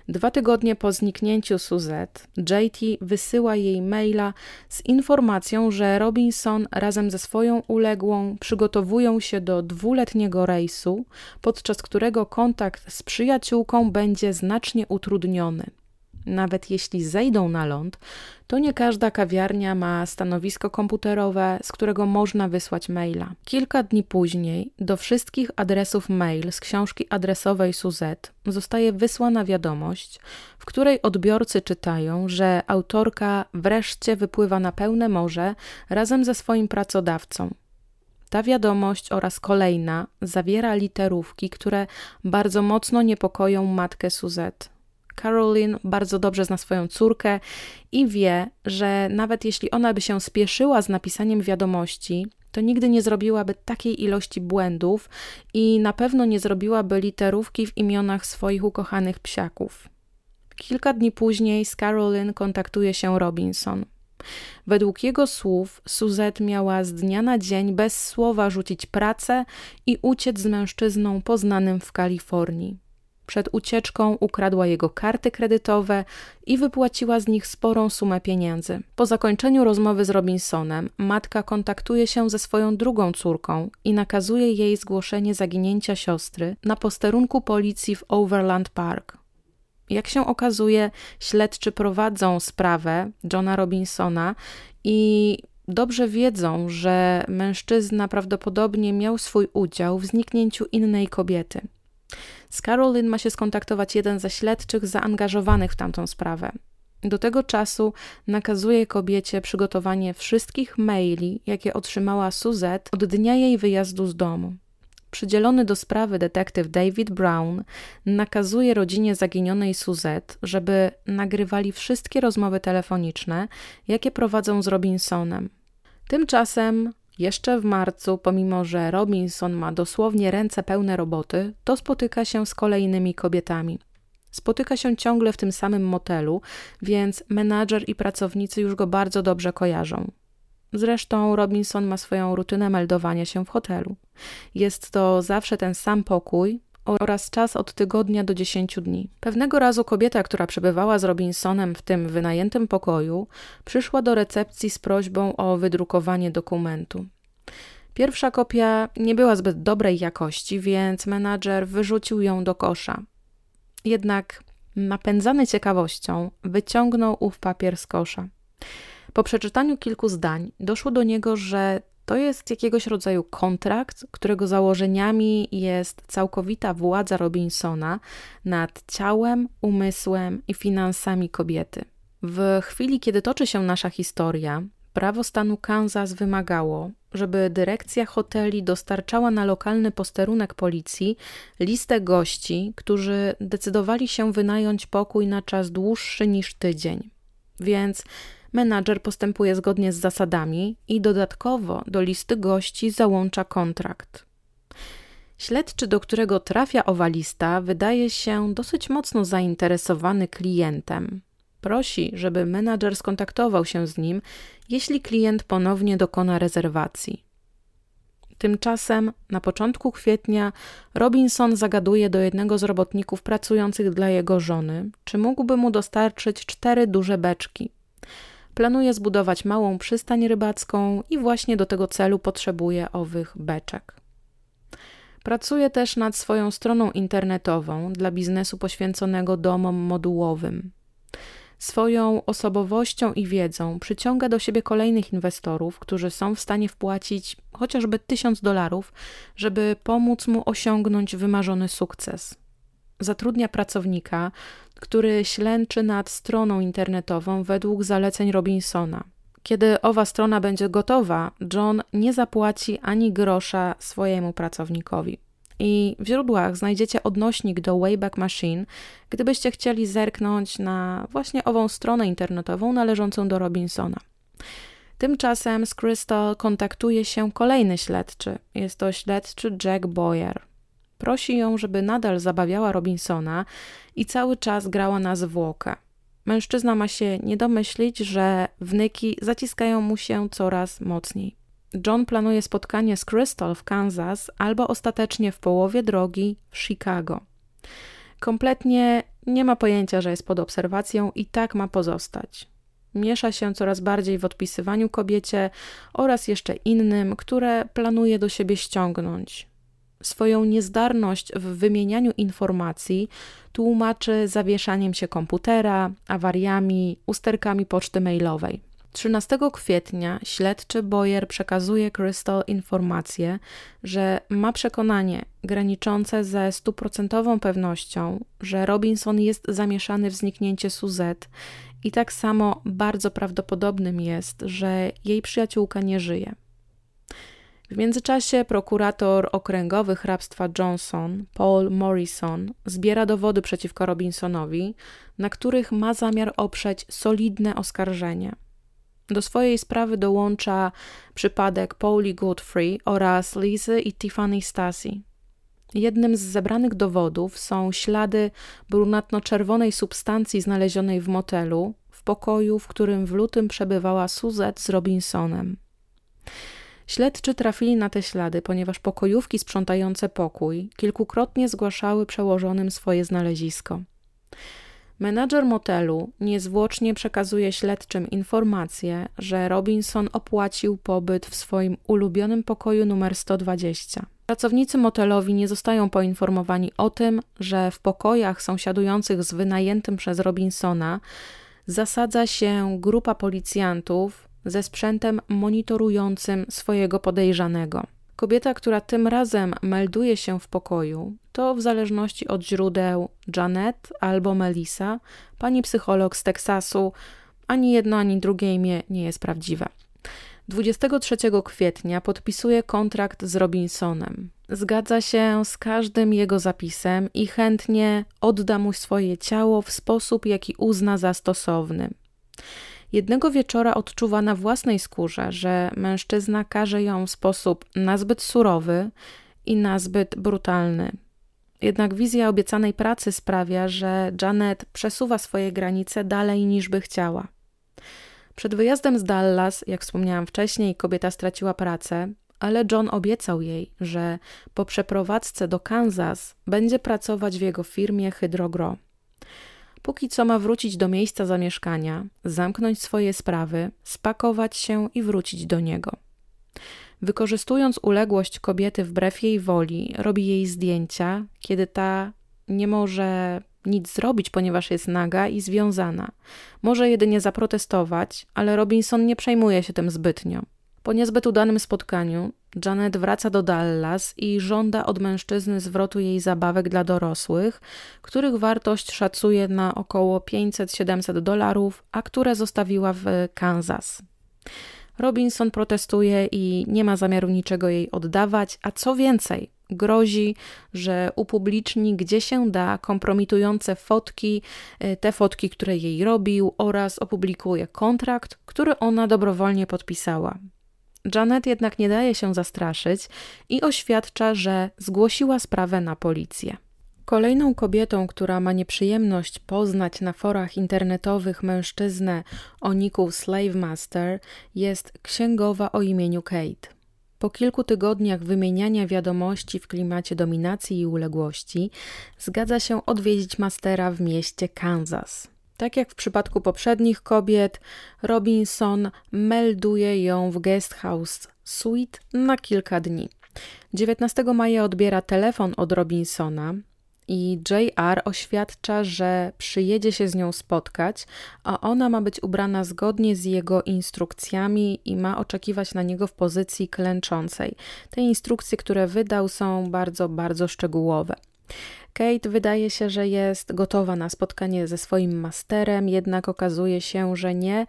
Dwa tygodnie po zniknięciu Suzette, JT wysyła jej maila z informacją, że Robinson razem ze swoją uległą przygotowują się do dwuletniego rejsu, podczas którego kontakt z przyjaciółką będzie znacznie utrudniony. Nawet jeśli zejdą na ląd, to nie każda kawiarnia ma stanowisko komputerowe, z którego można wysłać maila. Kilka dni później do wszystkich adresów mail z książki adresowej Suzette zostaje wysłana wiadomość, w której odbiorcy czytają, że autorka wreszcie wypływa na pełne morze razem ze swoim pracodawcą. Ta wiadomość oraz kolejna zawiera literówki, które bardzo mocno niepokoją matkę Suzette. Caroline bardzo dobrze zna swoją córkę i wie, że nawet jeśli ona by się spieszyła z napisaniem wiadomości, to nigdy nie zrobiłaby takiej ilości błędów i na pewno nie zrobiłaby literówki w imionach swoich ukochanych psiaków. Kilka dni później z Caroline kontaktuje się Robinson. Według jego słów, Suzette miała z dnia na dzień bez słowa rzucić pracę i uciec z mężczyzną poznanym w Kalifornii. Przed ucieczką ukradła jego karty kredytowe i wypłaciła z nich sporą sumę pieniędzy. Po zakończeniu rozmowy z Robinsonem, matka kontaktuje się ze swoją drugą córką i nakazuje jej zgłoszenie zaginięcia siostry na posterunku policji w Overland Park. Jak się okazuje, śledczy prowadzą sprawę Johna Robinsona i dobrze wiedzą, że mężczyzna prawdopodobnie miał swój udział w zniknięciu innej kobiety. Z Carolyn ma się skontaktować jeden ze śledczych zaangażowanych w tamtą sprawę. Do tego czasu nakazuje kobiecie przygotowanie wszystkich maili, jakie otrzymała Suzette od dnia jej wyjazdu z domu. Przydzielony do sprawy detektyw David Brown nakazuje rodzinie zaginionej Suzette, żeby nagrywali wszystkie rozmowy telefoniczne, jakie prowadzą z Robinsonem. Tymczasem jeszcze w marcu, pomimo że Robinson ma dosłownie ręce pełne roboty, to spotyka się z kolejnymi kobietami. Spotyka się ciągle w tym samym motelu, więc menadżer i pracownicy już go bardzo dobrze kojarzą. Zresztą Robinson ma swoją rutynę meldowania się w hotelu. Jest to zawsze ten sam pokój, oraz czas od tygodnia do 10 dni. Pewnego razu kobieta, która przebywała z Robinsonem w tym wynajętym pokoju, przyszła do recepcji z prośbą o wydrukowanie dokumentu. Pierwsza kopia nie była zbyt dobrej jakości, więc menadżer wyrzucił ją do kosza. Jednak napędzany ciekawością wyciągnął ów papier z kosza. Po przeczytaniu kilku zdań doszło do niego, że to jest jakiegoś rodzaju kontrakt, którego założeniami jest całkowita władza Robinsona nad ciałem, umysłem i finansami kobiety. W chwili, kiedy toczy się nasza historia, prawo stanu Kansas wymagało, żeby dyrekcja hoteli dostarczała na lokalny posterunek policji listę gości, którzy decydowali się wynająć pokój na czas dłuższy niż tydzień. Więc menadżer postępuje zgodnie z zasadami i dodatkowo do listy gości załącza kontrakt. Śledczy, do którego trafia owa lista, wydaje się dosyć mocno zainteresowany klientem. Prosi, żeby menadżer skontaktował się z nim, jeśli klient ponownie dokona rezerwacji. Tymczasem na początku kwietnia Robinson zagaduje do jednego z robotników pracujących dla jego żony, czy mógłby mu dostarczyć cztery duże beczki. Planuje zbudować małą przystań rybacką i właśnie do tego celu potrzebuje owych beczek. Pracuje też nad swoją stroną internetową dla biznesu poświęconego domom modułowym. Swoją osobowością i wiedzą przyciąga do siebie kolejnych inwestorów, którzy są w stanie wpłacić chociażby tysiąc dolarów, żeby pomóc mu osiągnąć wymarzony sukces. Zatrudnia pracownika, który ślęczy nad stroną internetową według zaleceń Robinsona. Kiedy owa strona będzie gotowa, John nie zapłaci ani grosza swojemu pracownikowi. I w źródłach znajdziecie odnośnik do Wayback Machine, gdybyście chcieli zerknąć na właśnie ową stronę internetową należącą do Robinsona. Tymczasem z Crystal kontaktuje się kolejny śledczy. Jest to śledczy Jack Boyer. Prosi ją, żeby nadal zabawiała Robinsona i cały czas grała na zwłokę. Mężczyzna ma się nie domyślić, że wnyki zaciskają mu się coraz mocniej. John planuje spotkanie z Crystal w Kansas albo ostatecznie w połowie drogi w Chicago. Kompletnie nie ma pojęcia, że jest pod obserwacją i tak ma pozostać. Miesza się coraz bardziej w odpisywaniu kobiecie oraz jeszcze innym, które planuje do siebie ściągnąć. Swoją niezdarność w wymienianiu informacji tłumaczy zawieszaniem się komputera, awariami, usterkami poczty mailowej. 13 kwietnia śledczy Boyer przekazuje Crystal informację, że ma przekonanie graniczące ze stuprocentową pewnością, że Robinson jest zamieszany w zniknięcie Suzette i tak samo bardzo prawdopodobnym jest, że jej przyjaciółka nie żyje. W międzyczasie prokurator okręgowy hrabstwa Johnson, Paul Morrison, zbiera dowody przeciwko Robinsonowi, na których ma zamiar oprzeć solidne oskarżenie. Do swojej sprawy dołącza przypadek Pauli Godfrey oraz Lizy i Tiffany Stasi. Jednym z zebranych dowodów są ślady brunatno-czerwonej substancji znalezionej w motelu, w pokoju, w którym w lutym przebywała Suzette z Robinsonem. Śledczy trafili na te ślady, ponieważ pokojówki sprzątające pokój kilkukrotnie zgłaszały przełożonym swoje znalezisko. Menadżer motelu niezwłocznie przekazuje śledczym informację, że Robinson opłacił pobyt w swoim ulubionym pokoju numer 120. Pracownicy motelowi nie zostają poinformowani o tym, że w pokojach sąsiadujących z wynajętym przez Robinsona zasadza się grupa policjantów ze sprzętem monitorującym swojego podejrzanego. Kobieta, która tym razem melduje się w pokoju, to w zależności od źródeł Janet albo Melissa, pani psycholog z Teksasu. Ani jedno, ani drugie imię nie jest prawdziwe. 23 kwietnia podpisuje kontrakt z Robinsonem. Zgadza się z każdym jego zapisem i chętnie odda mu swoje ciało w sposób, jaki uzna za stosowny. Jednego wieczora odczuwa na własnej skórze, że mężczyzna każe ją w sposób nazbyt surowy i nazbyt brutalny. Jednak wizja obiecanej pracy sprawia, że Janet przesuwa swoje granice dalej niż by chciała. Przed wyjazdem z Dallas, jak wspomniałam wcześniej, kobieta straciła pracę, ale John obiecał jej, że po przeprowadzce do Kansas będzie pracować w jego firmie Hydrogro. Póki co ma wrócić do miejsca zamieszkania, zamknąć swoje sprawy, spakować się i wrócić do niego. Wykorzystując uległość kobiety wbrew jej woli, robi jej zdjęcia, kiedy ta nie może nic zrobić, ponieważ jest naga i związana. Może jedynie zaprotestować, ale Robinson nie przejmuje się tym zbytnio. Po niezbyt udanym spotkaniu, Janet wraca do Dallas i żąda od mężczyzny zwrotu jej zabawek dla dorosłych, których wartość szacuje na około 500-700 dolarów, a które zostawiła w Kansas. Robinson protestuje i nie ma zamiaru niczego jej oddawać, a co więcej, grozi, że upubliczni gdzie się da kompromitujące fotki, e, te fotki, które jej robił, oraz opublikuje kontrakt, który ona dobrowolnie podpisała. Janet jednak nie daje się zastraszyć i oświadcza, że zgłosiła sprawę na policję. Kolejną kobietą, która ma nieprzyjemność poznać na forach internetowych mężczyznę o niku Slave Master, jest księgowa o imieniu Kate. Po kilku tygodniach wymieniania wiadomości w klimacie dominacji i uległości, zgadza się odwiedzić mastera w mieście Kansas. Tak jak w przypadku poprzednich kobiet, Robinson melduje ją w guest house suite na kilka dni. 19 maja odbiera telefon od Robinsona, i JR oświadcza, że przyjedzie się z nią spotkać, a ona ma być ubrana zgodnie z jego instrukcjami i ma oczekiwać na niego w pozycji klęczącej. Te instrukcje, które wydał, są bardzo, bardzo szczegółowe. Kate wydaje się, że jest gotowa na spotkanie ze swoim masterem, jednak okazuje się, że nie,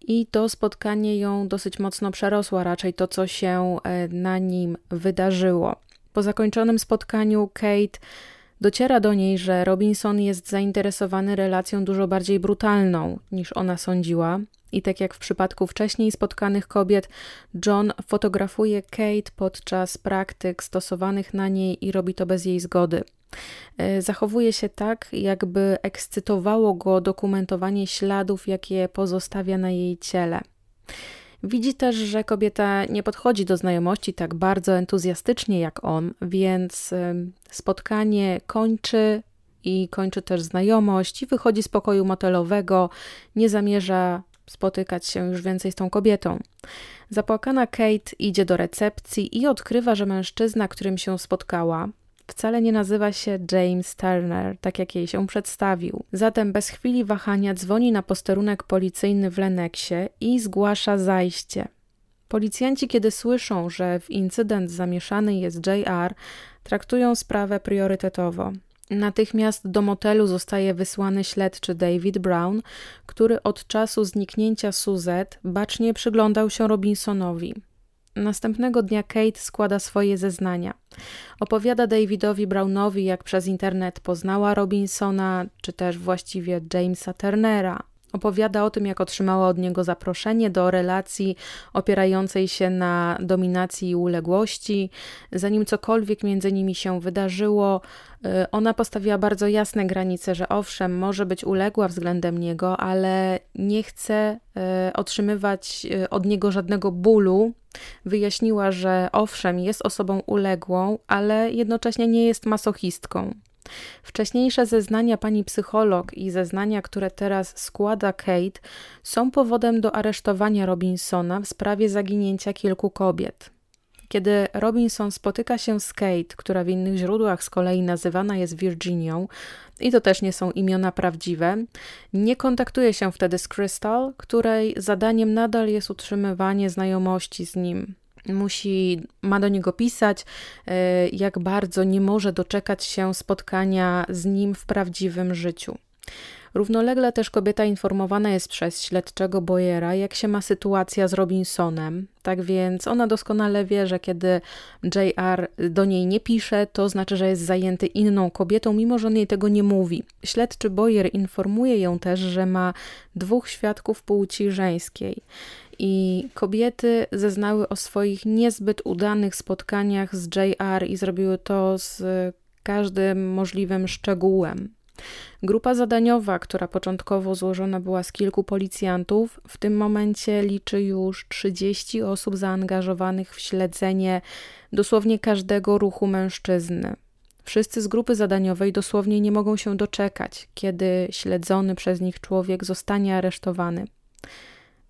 i to spotkanie ją dosyć mocno przerosło, raczej to, co się e, na nim wydarzyło. Po zakończonym spotkaniu Kate Dociera do niej, że Robinson jest zainteresowany relacją dużo bardziej brutalną niż ona sądziła. I tak jak w przypadku wcześniej spotkanych kobiet, John fotografuje Kate podczas praktyk stosowanych na niej i robi to bez jej zgody. E, zachowuje się tak, jakby ekscytowało go dokumentowanie śladów, jakie pozostawia na jej ciele. Widzi też, że kobieta nie podchodzi do znajomości tak bardzo entuzjastycznie jak on, więc spotkanie kończy i kończy też znajomość i wychodzi z pokoju motelowego, nie zamierza spotykać się już więcej z tą kobietą. Zapłakana Kate idzie do recepcji i odkrywa, że mężczyzna, którym się spotkała, wcale nie nazywa się James Turner, tak jak jej się przedstawił. Zatem bez chwili wahania dzwoni na posterunek policyjny w Leneksie i zgłasza zajście. Policjanci, kiedy słyszą, że w incydent zamieszany jest JR, traktują sprawę priorytetowo. Natychmiast do motelu zostaje wysłany śledczy David Brown, który od czasu zniknięcia Suzette bacznie przyglądał się Robinsonowi. Następnego dnia Kate składa swoje zeznania. Opowiada Davidowi Brownowi, jak przez internet poznała Robinsona, czy też właściwie Jamesa Turnera. Opowiada o tym, jak otrzymała od niego zaproszenie do relacji opierającej się na dominacji i uległości. Zanim cokolwiek między nimi się wydarzyło, y, ona postawiła bardzo jasne granice, że owszem, może być uległa względem niego, ale nie chce y, otrzymywać y, od niego żadnego bólu. Wyjaśniła, że owszem, jest osobą uległą, ale jednocześnie nie jest masochistką. Wcześniejsze zeznania pani psycholog i zeznania, które teraz składa Kate, są powodem do aresztowania Robinsona w sprawie zaginięcia kilku kobiet. Kiedy Robinson spotyka się z Kate, która w innych źródłach z kolei nazywana jest Virginią, i to też nie są imiona prawdziwe, nie kontaktuje się wtedy z Crystal, której zadaniem nadal jest utrzymywanie znajomości z nim musi, ma do niego pisać, e, jak bardzo nie może doczekać się spotkania z nim w prawdziwym życiu. Równolegle też kobieta informowana jest przez śledczego Boyera, jak się ma sytuacja z Robinsonem. Tak więc ona doskonale wie, że kiedy JR do niej nie pisze, to znaczy, że jest zajęty inną kobietą, mimo że on jej tego nie mówi. Śledczy Boyer informuje ją też, że ma dwóch świadków płci żeńskiej i kobiety zeznały o swoich niezbyt udanych spotkaniach z JR i zrobiły to z każdym możliwym szczegółem. Grupa zadaniowa, która początkowo złożona była z kilku policjantów, w tym momencie liczy już 30 osób zaangażowanych w śledzenie dosłownie każdego ruchu mężczyzny. Wszyscy z grupy zadaniowej dosłownie nie mogą się doczekać, kiedy śledzony przez nich człowiek zostanie aresztowany.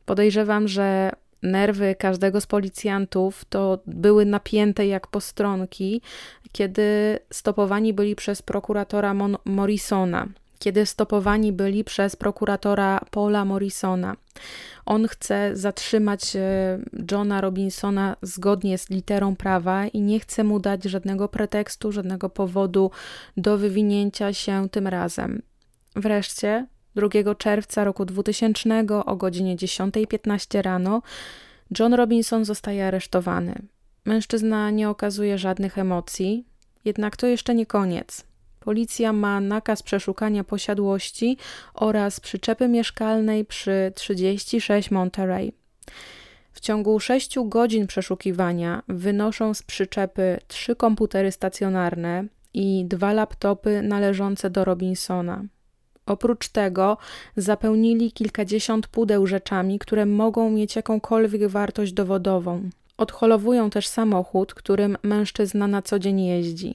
Podejrzewam, że nerwy każdego z policjantów to były napięte jak postronki, kiedy stopowani byli przez prokuratora Mon Morrisona, kiedy stopowani byli przez prokuratora Paula Morrisona. On chce zatrzymać e, Johna Robinsona zgodnie z literą prawa i nie chce mu dać żadnego pretekstu, żadnego powodu do wywinięcia się tym razem. Wreszcie 2 czerwca roku 2000 o godzinie 10.15 rano John Robinson zostaje aresztowany. Mężczyzna nie okazuje żadnych emocji, jednak to jeszcze nie koniec. Policja ma nakaz przeszukania posiadłości oraz przyczepy mieszkalnej przy 36 Monterey. W ciągu 6 godzin przeszukiwania wynoszą z przyczepy trzy komputery stacjonarne i dwa laptopy należące do Robinsona. Oprócz tego zapełnili kilkadziesiąt pudeł rzeczami, które mogą mieć jakąkolwiek wartość dowodową. Odholowują też samochód, którym mężczyzna na co dzień jeździ.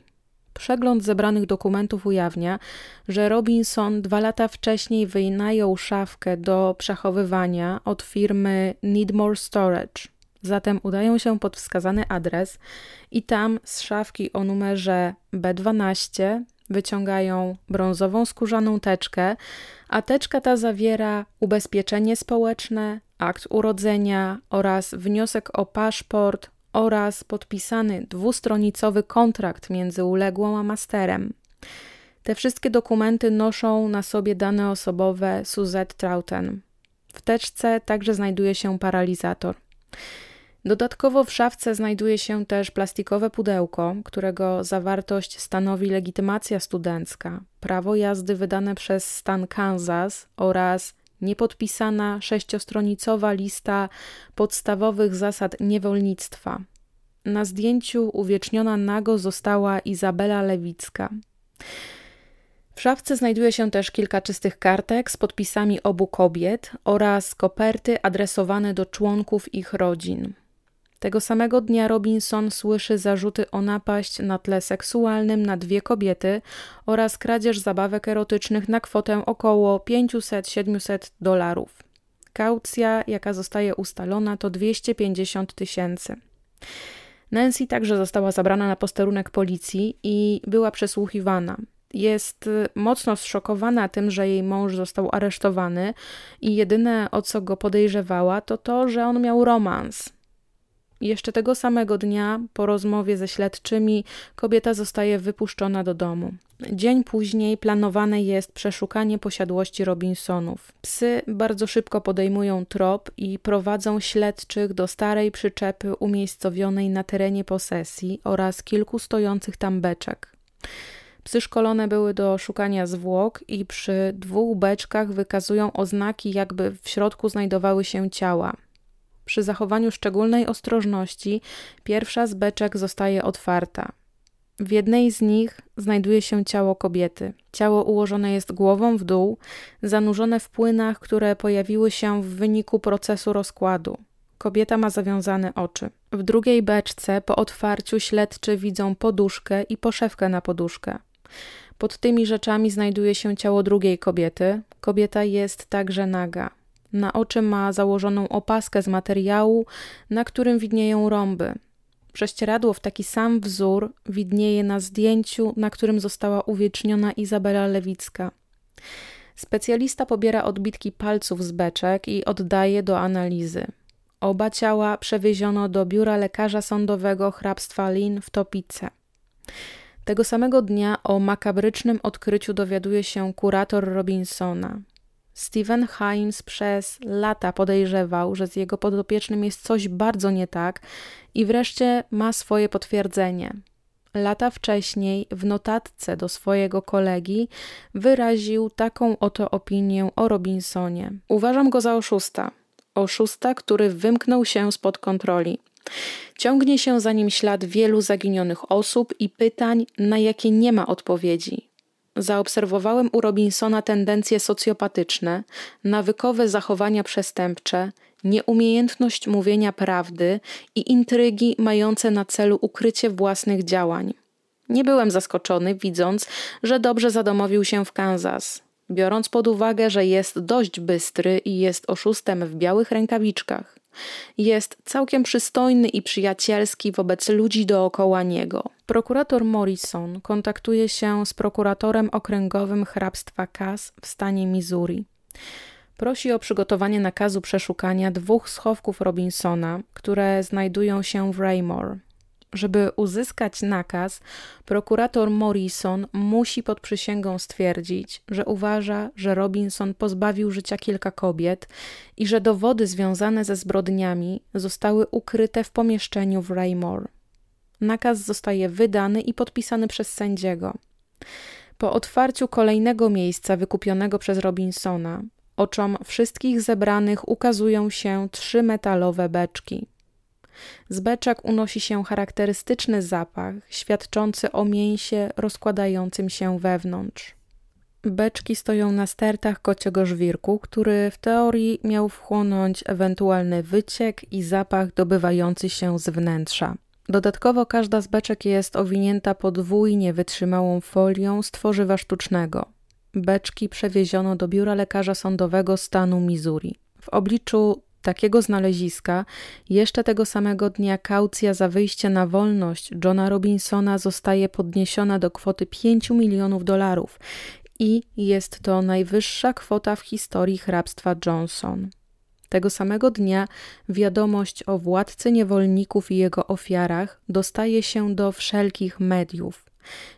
Przegląd zebranych dokumentów ujawnia, że Robinson dwa lata wcześniej wynajął szafkę do przechowywania od firmy Needmore Storage. Zatem udają się pod wskazany adres i tam z szafki o numerze B12 wyciągają brązową skórzaną teczkę, a teczka ta zawiera ubezpieczenie społeczne, akt urodzenia oraz wniosek o paszport oraz podpisany dwustronicowy kontrakt między uległą a masterem. Te wszystkie dokumenty noszą na sobie dane osobowe Suzette Trauten. W teczce także znajduje się paralizator. Dodatkowo w szafce znajduje się też plastikowe pudełko, którego zawartość stanowi legitymacja studencka, prawo jazdy wydane przez stan Kansas oraz niepodpisana sześciostronicowa lista podstawowych zasad niewolnictwa. Na zdjęciu uwieczniona nago została Izabela Lewicka. W szafce znajduje się też kilka czystych kartek z podpisami obu kobiet oraz koperty adresowane do członków ich rodzin. Tego samego dnia Robinson słyszy zarzuty o napaść na tle seksualnym na dwie kobiety oraz kradzież zabawek erotycznych na kwotę około 500-700 dolarów. Kaucja, jaka zostaje ustalona, to 250 tysięcy. Nancy także została zabrana na posterunek policji i była przesłuchiwana. Jest mocno zszokowana tym, że jej mąż został aresztowany i jedyne o co go podejrzewała to to, że on miał romans. Jeszcze tego samego dnia, po rozmowie ze śledczymi, kobieta zostaje wypuszczona do domu. Dzień później planowane jest przeszukanie posiadłości Robinsonów. Psy bardzo szybko podejmują trop i prowadzą śledczych do starej przyczepy umiejscowionej na terenie posesji oraz kilku stojących tam beczek. Psy szkolone były do szukania zwłok i przy dwóch beczkach wykazują oznaki, jakby w środku znajdowały się ciała. Przy zachowaniu szczególnej ostrożności pierwsza z beczek zostaje otwarta. W jednej z nich znajduje się ciało kobiety. Ciało ułożone jest głową w dół, zanurzone w płynach, które pojawiły się w wyniku procesu rozkładu. Kobieta ma zawiązane oczy. W drugiej beczce po otwarciu śledczy widzą poduszkę i poszewkę na poduszkę. Pod tymi rzeczami znajduje się ciało drugiej kobiety. Kobieta jest także naga. Na oczy ma założoną opaskę z materiału, na którym widnieją rąby. Prześcieradło w taki sam wzór widnieje na zdjęciu, na którym została uwieczniona Izabela Lewicka. Specjalista pobiera odbitki palców z beczek i oddaje do analizy. Oba ciała przewieziono do biura lekarza sądowego hrabstwa Lin w Topice. Tego samego dnia o makabrycznym odkryciu dowiaduje się kurator Robinsona. Steven Himes przez lata podejrzewał, że z jego podopiecznym jest coś bardzo nie tak i wreszcie ma swoje potwierdzenie. Lata wcześniej w notatce do swojego kolegi wyraził taką oto opinię o Robinsonie. Uważam go za oszusta. Oszusta, który wymknął się spod kontroli. Ciągnie się za nim ślad wielu zaginionych osób i pytań, na jakie nie ma odpowiedzi. Zaobserwowałem u Robinsona tendencje socjopatyczne, nawykowe zachowania przestępcze, nieumiejętność mówienia prawdy i intrygi mające na celu ukrycie własnych działań. Nie byłem zaskoczony, widząc, że dobrze zadomowił się w Kansas. Biorąc pod uwagę, że jest dość bystry i jest oszustem w białych rękawiczkach. Jest całkiem przystojny i przyjacielski wobec ludzi dookoła niego. Prokurator Morrison kontaktuje się z prokuratorem okręgowym hrabstwa Cass w stanie Missouri. Prosi o przygotowanie nakazu przeszukania dwóch schowków Robinsona, które znajdują się w Raymore. Żeby uzyskać nakaz, prokurator Morrison musi pod przysięgą stwierdzić, że uważa, że Robinson pozbawił życia kilka kobiet i że dowody związane ze zbrodniami zostały ukryte w pomieszczeniu w Raymore. Nakaz zostaje wydany i podpisany przez sędziego. Po otwarciu kolejnego miejsca wykupionego przez Robinsona, oczom wszystkich zebranych ukazują się trzy metalowe beczki. Z beczek unosi się charakterystyczny zapach, świadczący o mięsie rozkładającym się wewnątrz. Beczki stoją na stertach kociego żwirku, który w teorii miał wchłonąć ewentualny wyciek i zapach dobywający się z wnętrza. Dodatkowo każda z beczek jest owinięta podwójnie wytrzymałą folią z tworzywa sztucznego. Beczki przewieziono do biura lekarza sądowego stanu Missouri. W obliczu takiego znaleziska jeszcze tego samego dnia kaucja za wyjście na wolność Johna Robinsona zostaje podniesiona do kwoty 5 milionów dolarów i jest to najwyższa kwota w historii hrabstwa Johnson. Tego samego dnia wiadomość o władcy niewolników i jego ofiarach dostaje się do wszelkich mediów.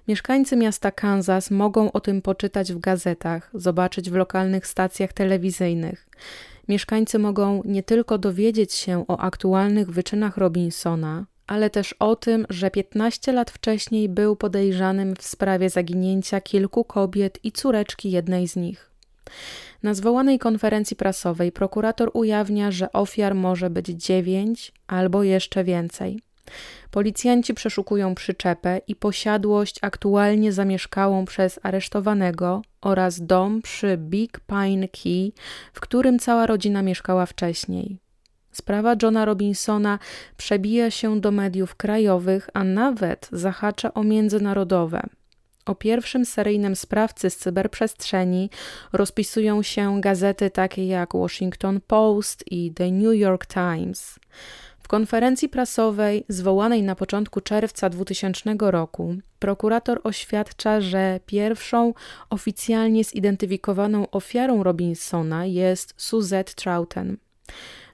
Mieszkańcy miasta Kansas mogą o tym poczytać w gazetach, zobaczyć w lokalnych stacjach telewizyjnych. Mieszkańcy mogą nie tylko dowiedzieć się o aktualnych wyczynach Robinsona, ale też o tym, że 15 lat wcześniej był podejrzanym w sprawie zaginięcia kilku kobiet i córeczki jednej z nich. Na zwołanej konferencji prasowej prokurator ujawnia, że ofiar może być dziewięć albo jeszcze więcej. Policjanci przeszukują przyczepę i posiadłość aktualnie zamieszkałą przez aresztowanego oraz dom przy Big Pine Key, w którym cała rodzina mieszkała wcześniej. Sprawa Johna Robinsona przebija się do mediów krajowych, a nawet zahacza o międzynarodowe. O pierwszym seryjnym sprawcy z cyberprzestrzeni rozpisują się gazety takie jak Washington Post i The New York Times. W konferencji prasowej zwołanej na początku czerwca 2000 roku prokurator oświadcza, że pierwszą oficjalnie zidentyfikowaną ofiarą Robinsona jest Suzette Troughton.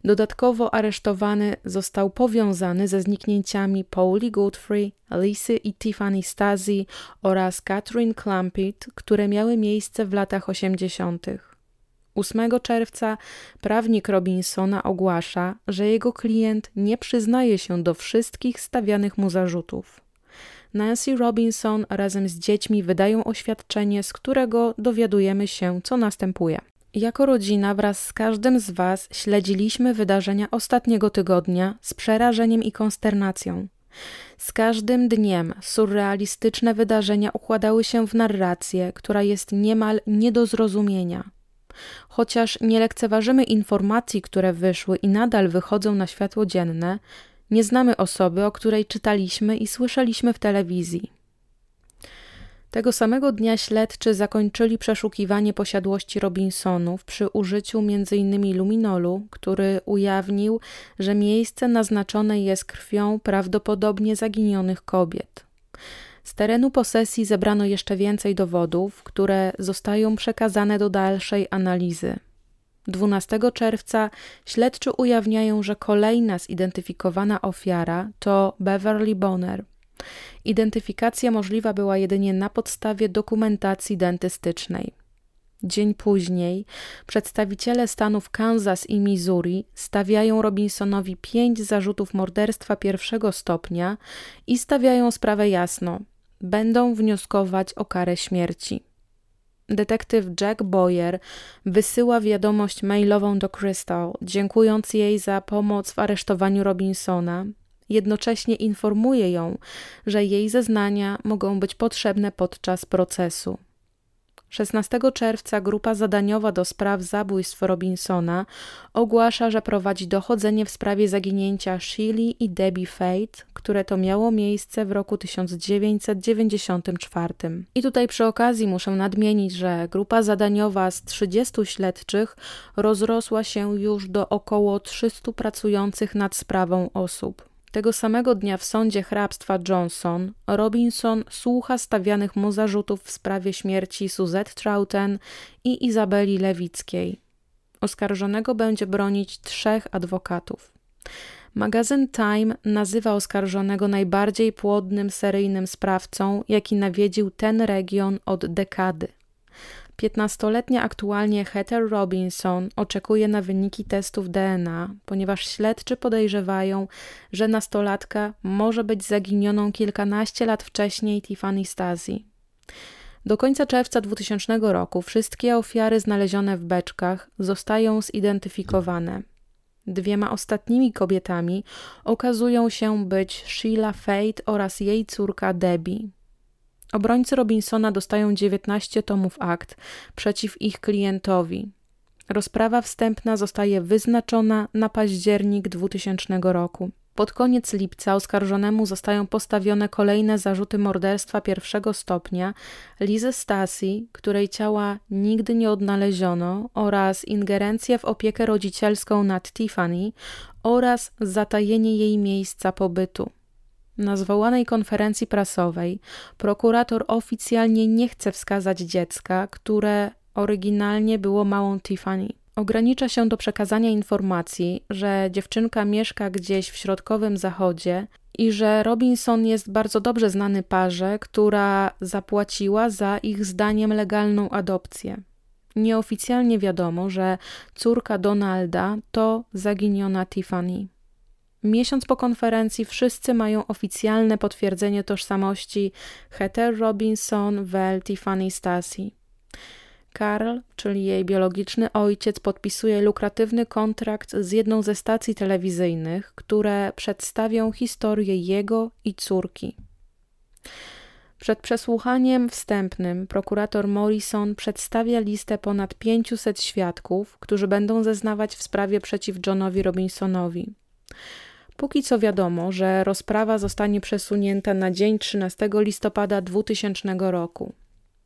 Dodatkowo aresztowany został powiązany ze zniknięciami Pauli Godfrey, Lisy i Tiffany Stasi oraz Catherine Clampett, które miały miejsce w latach 80. 8 czerwca prawnik Robinsona ogłasza, że jego klient nie przyznaje się do wszystkich stawianych mu zarzutów. Nancy Robinson razem z dziećmi wydają oświadczenie, z którego dowiadujemy się, co następuje. Jako rodzina wraz z każdym z Was śledziliśmy wydarzenia ostatniego tygodnia z przerażeniem i konsternacją. Z każdym dniem surrealistyczne wydarzenia układały się w narrację, która jest niemal nie do zrozumienia. Chociaż nie lekceważymy informacji, które wyszły i nadal wychodzą na światło dzienne, nie znamy osoby, o której czytaliśmy i słyszeliśmy w telewizji. Tego samego dnia śledczy zakończyli przeszukiwanie posiadłości Robinsonów przy użyciu m.in. luminolu, który ujawnił, że miejsce naznaczone jest krwią prawdopodobnie zaginionych kobiet. Z terenu posesji zebrano jeszcze więcej dowodów, które zostają przekazane do dalszej analizy. 12 czerwca śledczy ujawniają, że kolejna zidentyfikowana ofiara to Beverly Bonner. Identyfikacja możliwa była jedynie na podstawie dokumentacji dentystycznej. Dzień później przedstawiciele stanów Kansas i Missouri stawiają Robinsonowi pięć zarzutów morderstwa pierwszego stopnia i stawiają sprawę jasno będą wnioskować o karę śmierci. Detektyw Jack Boyer wysyła wiadomość mailową do Crystal, dziękując jej za pomoc w aresztowaniu Robinsona. Jednocześnie informuje ją, że jej zeznania mogą być potrzebne podczas procesu. 16 czerwca grupa zadaniowa do spraw zabójstw Robinsona ogłasza, że prowadzi dochodzenie w sprawie zaginięcia Shirley i Debbie Fate, które to miało miejsce w roku 1994. I tutaj przy okazji muszę nadmienić, że grupa zadaniowa z 30 śledczych rozrosła się już do około 300 pracujących nad sprawą osób. Tego samego dnia w sądzie hrabstwa Johnson Robinson słucha stawianych mu zarzutów w sprawie śmierci Suzette Troughton i Izabeli Lewickiej. Oskarżonego będzie bronić trzech adwokatów. Magazyn Time nazywa oskarżonego najbardziej płodnym seryjnym sprawcą, jaki nawiedził ten region od dekady. 15-letnia aktualnie Heather Robinson oczekuje na wyniki testów DNA, ponieważ śledczy podejrzewają, że nastolatka może być zaginioną kilkanaście lat wcześniej Tiffany Stasi. Do końca czerwca 2000 roku wszystkie ofiary znalezione w beczkach zostają zidentyfikowane. Dwiema ostatnimi kobietami okazują się być Sheila Fate oraz jej córka Debbie. Obrońcy Robinsona dostają 19 tomów akt przeciw ich klientowi. Rozprawa wstępna zostaje wyznaczona na październik 2000 roku. Pod koniec lipca oskarżonemu zostają postawione kolejne zarzuty morderstwa pierwszego stopnia Lizy Stasi, której ciała nigdy nie odnaleziono, oraz ingerencję w opiekę rodzicielską nad Tiffany oraz zatajenie jej miejsca pobytu. Na zwołanej konferencji prasowej prokurator oficjalnie nie chce wskazać dziecka, które oryginalnie było małą Tiffany. Ogranicza się do przekazania informacji, że dziewczynka mieszka gdzieś w środkowym zachodzie i że Robinson jest bardzo dobrze znany parze, która zapłaciła za ich zdaniem legalną adopcję. Nieoficjalnie wiadomo, że córka Donalda to zaginiona Tiffany. Miesiąc po konferencji wszyscy mają oficjalne potwierdzenie tożsamości Heather Robinson, Vel Tiffany Stasi. Karl, czyli jej biologiczny ojciec, podpisuje lukratywny kontrakt z jedną ze stacji telewizyjnych, które przedstawią historię jego i córki. Przed przesłuchaniem wstępnym prokurator Morrison przedstawia listę ponad 500 świadków, którzy będą zeznawać w sprawie przeciw Johnowi Robinsonowi. Póki co wiadomo, że rozprawa zostanie przesunięta na dzień 13 listopada 2000 roku.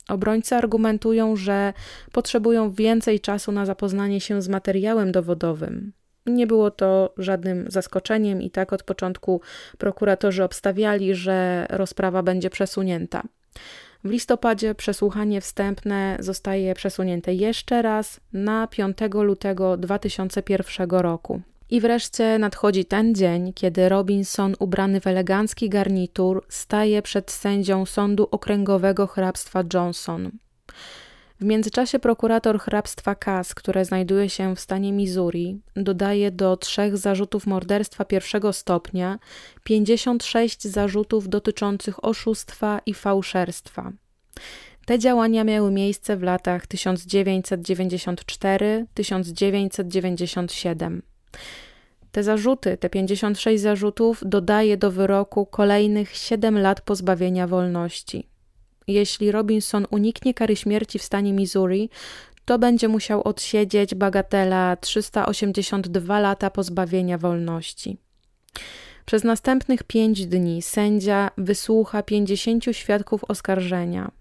Obrońcy argumentują, że potrzebują więcej czasu na zapoznanie się z materiałem dowodowym. Nie było to żadnym zaskoczeniem i tak od początku prokuratorzy obstawiali, że rozprawa będzie przesunięta. W listopadzie przesłuchanie wstępne zostaje przesunięte jeszcze raz na 5 lutego 2001 roku. I wreszcie nadchodzi ten dzień, kiedy Robinson, ubrany w elegancki garnitur, staje przed sędzią Sądu Okręgowego Hrabstwa Johnson. W międzyczasie prokurator hrabstwa Cass, które znajduje się w stanie Missouri, dodaje do trzech zarzutów morderstwa pierwszego stopnia 56 zarzutów dotyczących oszustwa i fałszerstwa. Te działania miały miejsce w latach 1994-1997. Te zarzuty, te 56 zarzutów, dodaje do wyroku kolejnych 7 lat pozbawienia wolności. Jeśli Robinson uniknie kary śmierci w stanie Missouri, to będzie musiał odsiedzieć bagatela 382 lata pozbawienia wolności. Przez następnych pięć dni sędzia wysłucha 50 świadków oskarżenia.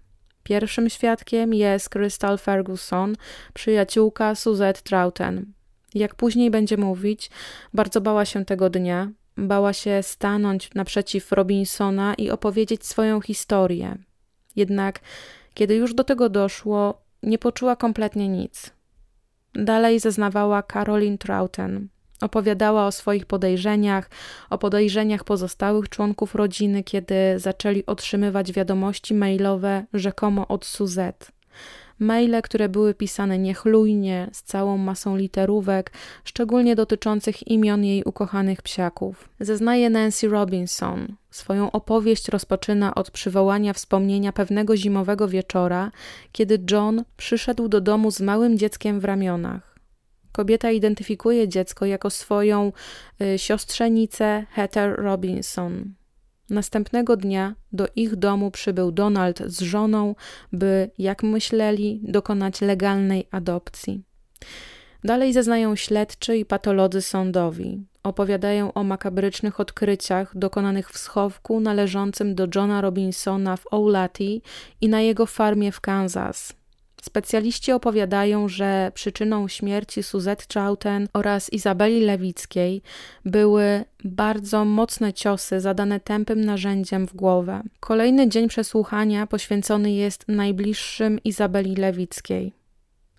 Pierwszym świadkiem jest Crystal Ferguson, przyjaciółka Suzette Troughton. Jak później będzie mówić, bardzo bała się tego dnia, bała się stanąć naprzeciw Robinsona i opowiedzieć swoją historię. Jednak, kiedy już do tego doszło, nie poczuła kompletnie nic. Dalej zeznawała Caroline Troughton. Opowiadała o swoich podejrzeniach, o podejrzeniach pozostałych członków rodziny, kiedy zaczęli otrzymywać wiadomości mailowe rzekomo od Suzette maile, które były pisane niechlujnie, z całą masą literówek, szczególnie dotyczących imion jej ukochanych psiaków. Zeznaje Nancy Robinson. Swoją opowieść rozpoczyna od przywołania wspomnienia pewnego zimowego wieczora, kiedy John przyszedł do domu z małym dzieckiem w ramionach. Kobieta identyfikuje dziecko jako swoją y, siostrzenicę Heather Robinson. Następnego dnia do ich domu przybył Donald z żoną, by, jak myśleli, dokonać legalnej adopcji. Dalej zeznają śledczy i patolodzy sądowi. Opowiadają o makabrycznych odkryciach dokonanych w schowku należącym do Johna Robinsona w Oulati i na jego farmie w Kansas. Specjaliści opowiadają, że przyczyną śmierci Suzette Troughton oraz Izabeli Lewickiej były bardzo mocne ciosy zadane tępym narzędziem w głowę. Kolejny dzień przesłuchania poświęcony jest najbliższym Izabeli Lewickiej.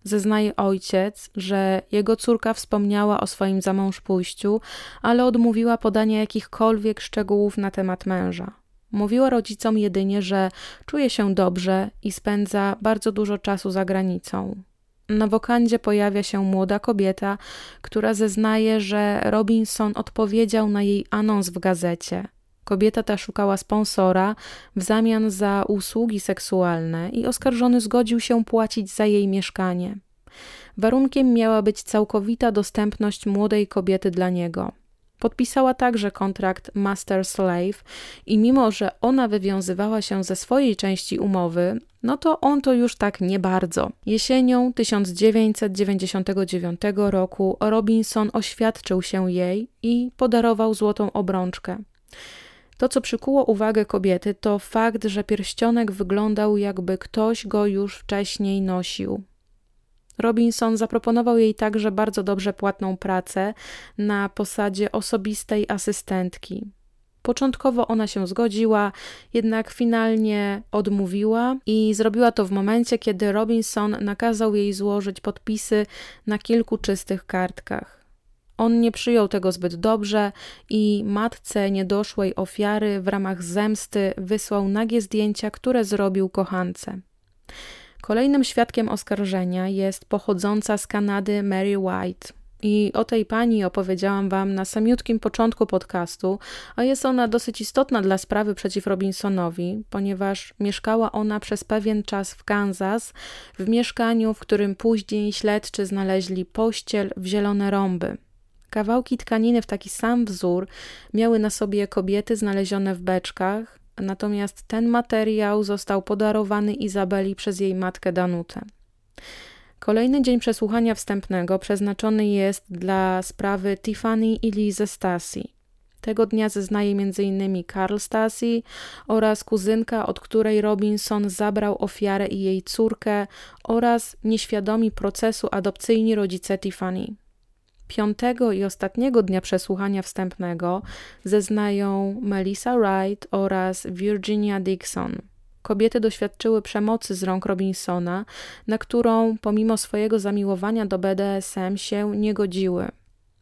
Zeznaje ojciec, że jego córka wspomniała o swoim zamążpójściu, ale odmówiła podania jakichkolwiek szczegółów na temat męża. Mówiła rodzicom jedynie, że czuje się dobrze i spędza bardzo dużo czasu za granicą. Na wokandzie pojawia się młoda kobieta, która zeznaje, że Robinson odpowiedział na jej anons w gazecie. Kobieta ta szukała sponsora w zamian za usługi seksualne i oskarżony zgodził się płacić za jej mieszkanie. Warunkiem miała być całkowita dostępność młodej kobiety dla niego. Podpisała także kontrakt Master-Slave i mimo, że ona wywiązywała się ze swojej części umowy, no to on to już tak nie bardzo. Jesienią 1999 roku Robinson oświadczył się jej i podarował złotą obrączkę. To, co przykuło uwagę kobiety, to fakt, że pierścionek wyglądał jakby ktoś go już wcześniej nosił. Robinson zaproponował jej także bardzo dobrze płatną pracę na posadzie osobistej asystentki. Początkowo ona się zgodziła, jednak finalnie odmówiła i zrobiła to w momencie, kiedy Robinson nakazał jej złożyć podpisy na kilku czystych kartkach. On nie przyjął tego zbyt dobrze i matce niedoszłej ofiary w ramach zemsty wysłał nagie zdjęcia, które zrobił kochance. Kolejnym świadkiem oskarżenia jest pochodząca z Kanady Mary White. I o tej pani opowiedziałam Wam na samiutkim początku podcastu, a jest ona dosyć istotna dla sprawy przeciw Robinsonowi, ponieważ mieszkała ona przez pewien czas w Kansas, w mieszkaniu, w którym później śledczy znaleźli pościel w zielone rąby. Kawałki tkaniny w taki sam wzór miały na sobie kobiety znalezione w beczkach, natomiast ten materiał został podarowany Izabeli przez jej matkę Danutę. Kolejny dzień przesłuchania wstępnego przeznaczony jest dla sprawy Tiffany i Lizy Stasi. Tego dnia zeznaje m.in. Carl Stasi oraz kuzynka, od której Robinson zabrał ofiarę i jej córkę oraz nieświadomi procesu adopcyjni rodzice Tiffany. Piątego i ostatniego dnia przesłuchania wstępnego zeznają Melissa Wright oraz Virginia Dixon. Kobiety doświadczyły przemocy z rąk Robinsona, na którą pomimo swojego zamiłowania do BDSM się nie godziły.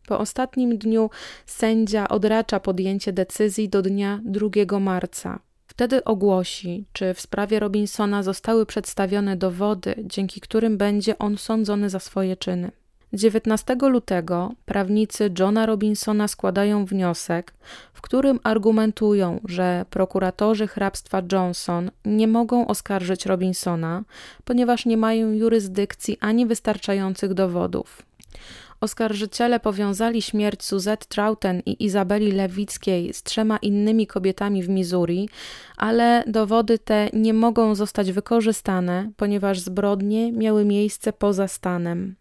Po ostatnim dniu sędzia odracza podjęcie decyzji do dnia 2 marca. Wtedy ogłosi, czy w sprawie Robinsona zostały przedstawione dowody, dzięki którym będzie on sądzony za swoje czyny. 19 lutego prawnicy Johna Robinsona składają wniosek, w którym argumentują, że prokuratorzy hrabstwa Johnson nie mogą oskarżyć Robinsona, ponieważ nie mają jurysdykcji ani wystarczających dowodów. Oskarżyciele powiązali śmierć Suzette Troughton i Izabeli Lewickiej z trzema innymi kobietami w Missouri, ale dowody te nie mogą zostać wykorzystane, ponieważ zbrodnie miały miejsce poza stanem.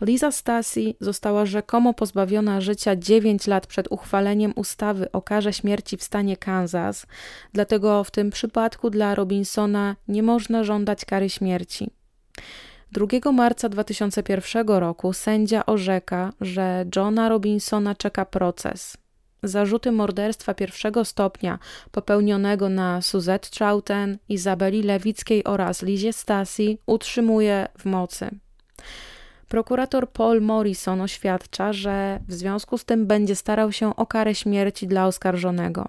Liza Stasi została rzekomo pozbawiona życia 9 lat przed uchwaleniem ustawy o karze śmierci w stanie Kansas, dlatego w tym przypadku dla Robinsona nie można żądać kary śmierci. 2 marca 2001 roku sędzia orzeka, że Johna Robinsona czeka proces. Zarzuty morderstwa pierwszego stopnia popełnionego na Suzette Troughton, Izabeli Lewickiej oraz Lizie Stasi utrzymuje w mocy. Prokurator Paul Morrison oświadcza, że w związku z tym będzie starał się o karę śmierci dla oskarżonego.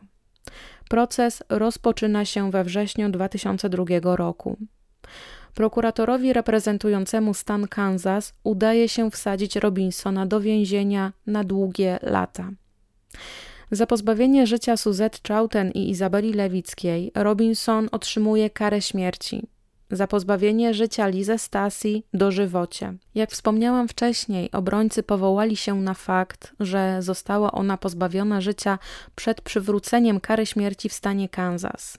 Proces rozpoczyna się we wrześniu 2002 roku. Prokuratorowi reprezentującemu stan Kansas udaje się wsadzić Robinsona do więzienia na długie lata. Za pozbawienie życia Suzette Troughton i Izabeli Lewickiej Robinson otrzymuje karę śmierci. Za pozbawienie życia Lizę Stasi dożywocie. Jak wspomniałam wcześniej, obrońcy powołali się na fakt, że została ona pozbawiona życia przed przywróceniem kary śmierci w stanie Kansas.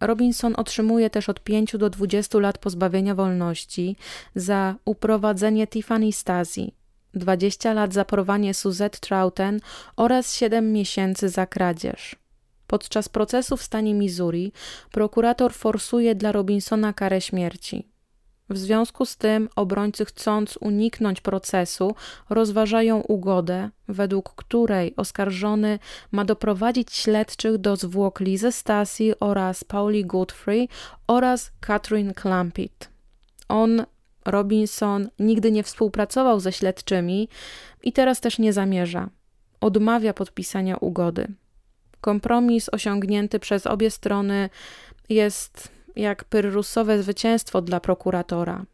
Robinson otrzymuje też od 5 do 20 lat pozbawienia wolności za uprowadzenie Tiffany Stasi, 20 lat za porwanie Suzette Trouten oraz 7 miesięcy za kradzież. Podczas procesu w stanie Missouri prokurator forsuje dla Robinsona karę śmierci. W związku z tym obrońcy chcąc uniknąć procesu rozważają ugodę, według której oskarżony ma doprowadzić śledczych do zwłok Lizy Stasi oraz Pauli Godfrey oraz Catherine Clampett. On, Robinson, nigdy nie współpracował ze śledczymi i teraz też nie zamierza. Odmawia podpisania ugody. Kompromis osiągnięty przez obie strony jest jak pyrrusowe zwycięstwo dla prokuratora.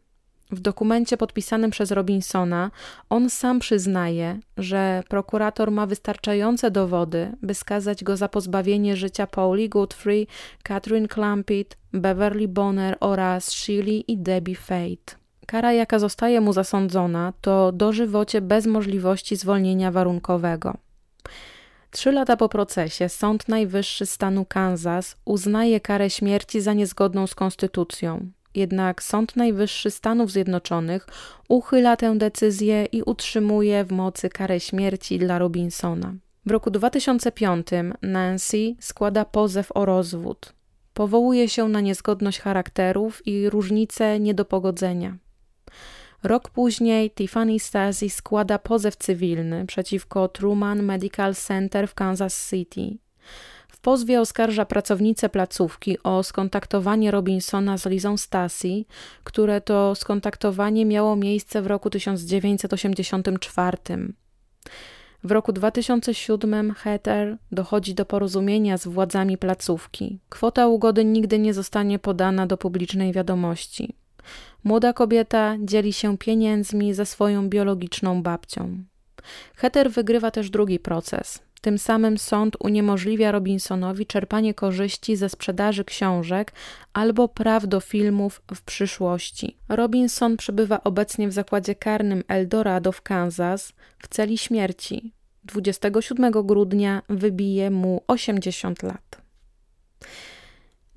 W dokumencie podpisanym przez Robinsona on sam przyznaje, że prokurator ma wystarczające dowody, by skazać go za pozbawienie życia Pauli Godfrey, Catherine Clampett, Beverly Bonner oraz Shirley i Debbie Fate. Kara, jaka zostaje mu zasądzona, to dożywocie bez możliwości zwolnienia warunkowego. Trzy lata po procesie Sąd Najwyższy stanu Kansas uznaje karę śmierci za niezgodną z konstytucją. Jednak Sąd Najwyższy Stanów Zjednoczonych uchyla tę decyzję i utrzymuje w mocy karę śmierci dla Robinsona. W roku 2005 Nancy składa pozew o rozwód. Powołuje się na niezgodność charakterów i różnice niedopogodzenia. Rok później Tiffany Stasi składa pozew cywilny przeciwko Truman Medical Center w Kansas City. W pozwie oskarża pracownicę placówki o skontaktowanie Robinsona z Lizą Stasi, które to skontaktowanie miało miejsce w roku 1984. W roku 2007 Heather dochodzi do porozumienia z władzami placówki. Kwota ugody nigdy nie zostanie podana do publicznej wiadomości. Młoda kobieta dzieli się pieniędzmi ze swoją biologiczną babcią. Heter wygrywa też drugi proces. Tym samym sąd uniemożliwia Robinsonowi czerpanie korzyści ze sprzedaży książek albo praw do filmów w przyszłości. Robinson przebywa obecnie w zakładzie karnym Eldorado w Kansas w celi śmierci. 27 grudnia wybije mu 80 lat.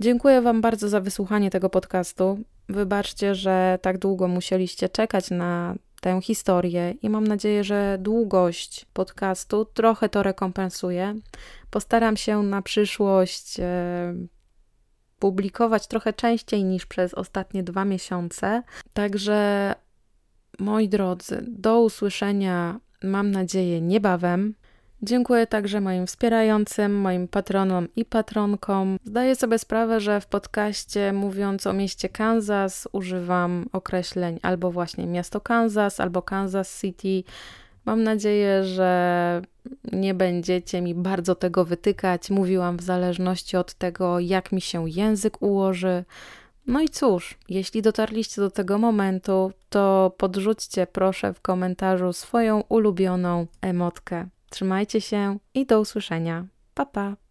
Dziękuję Wam bardzo za wysłuchanie tego podcastu. Wybaczcie, że tak długo musieliście czekać na tę historię i mam nadzieję, że długość podcastu trochę to rekompensuje. Postaram się na przyszłość e, publikować trochę częściej niż przez ostatnie dwa miesiące. Także, moi drodzy, do usłyszenia, mam nadzieję, niebawem. Dziękuję także moim wspierającym, moim patronom i patronkom. Zdaję sobie sprawę, że w podcaście mówiąc o mieście Kansas używam określeń albo właśnie miasto Kansas, albo Kansas City. Mam nadzieję, że nie będziecie mi bardzo tego wytykać. Mówiłam w zależności od tego, jak mi się język ułoży. No i cóż, jeśli dotarliście do tego momentu, to podrzućcie proszę w komentarzu swoją ulubioną emotkę. Trzymajcie się i do usłyszenia. Pa pa!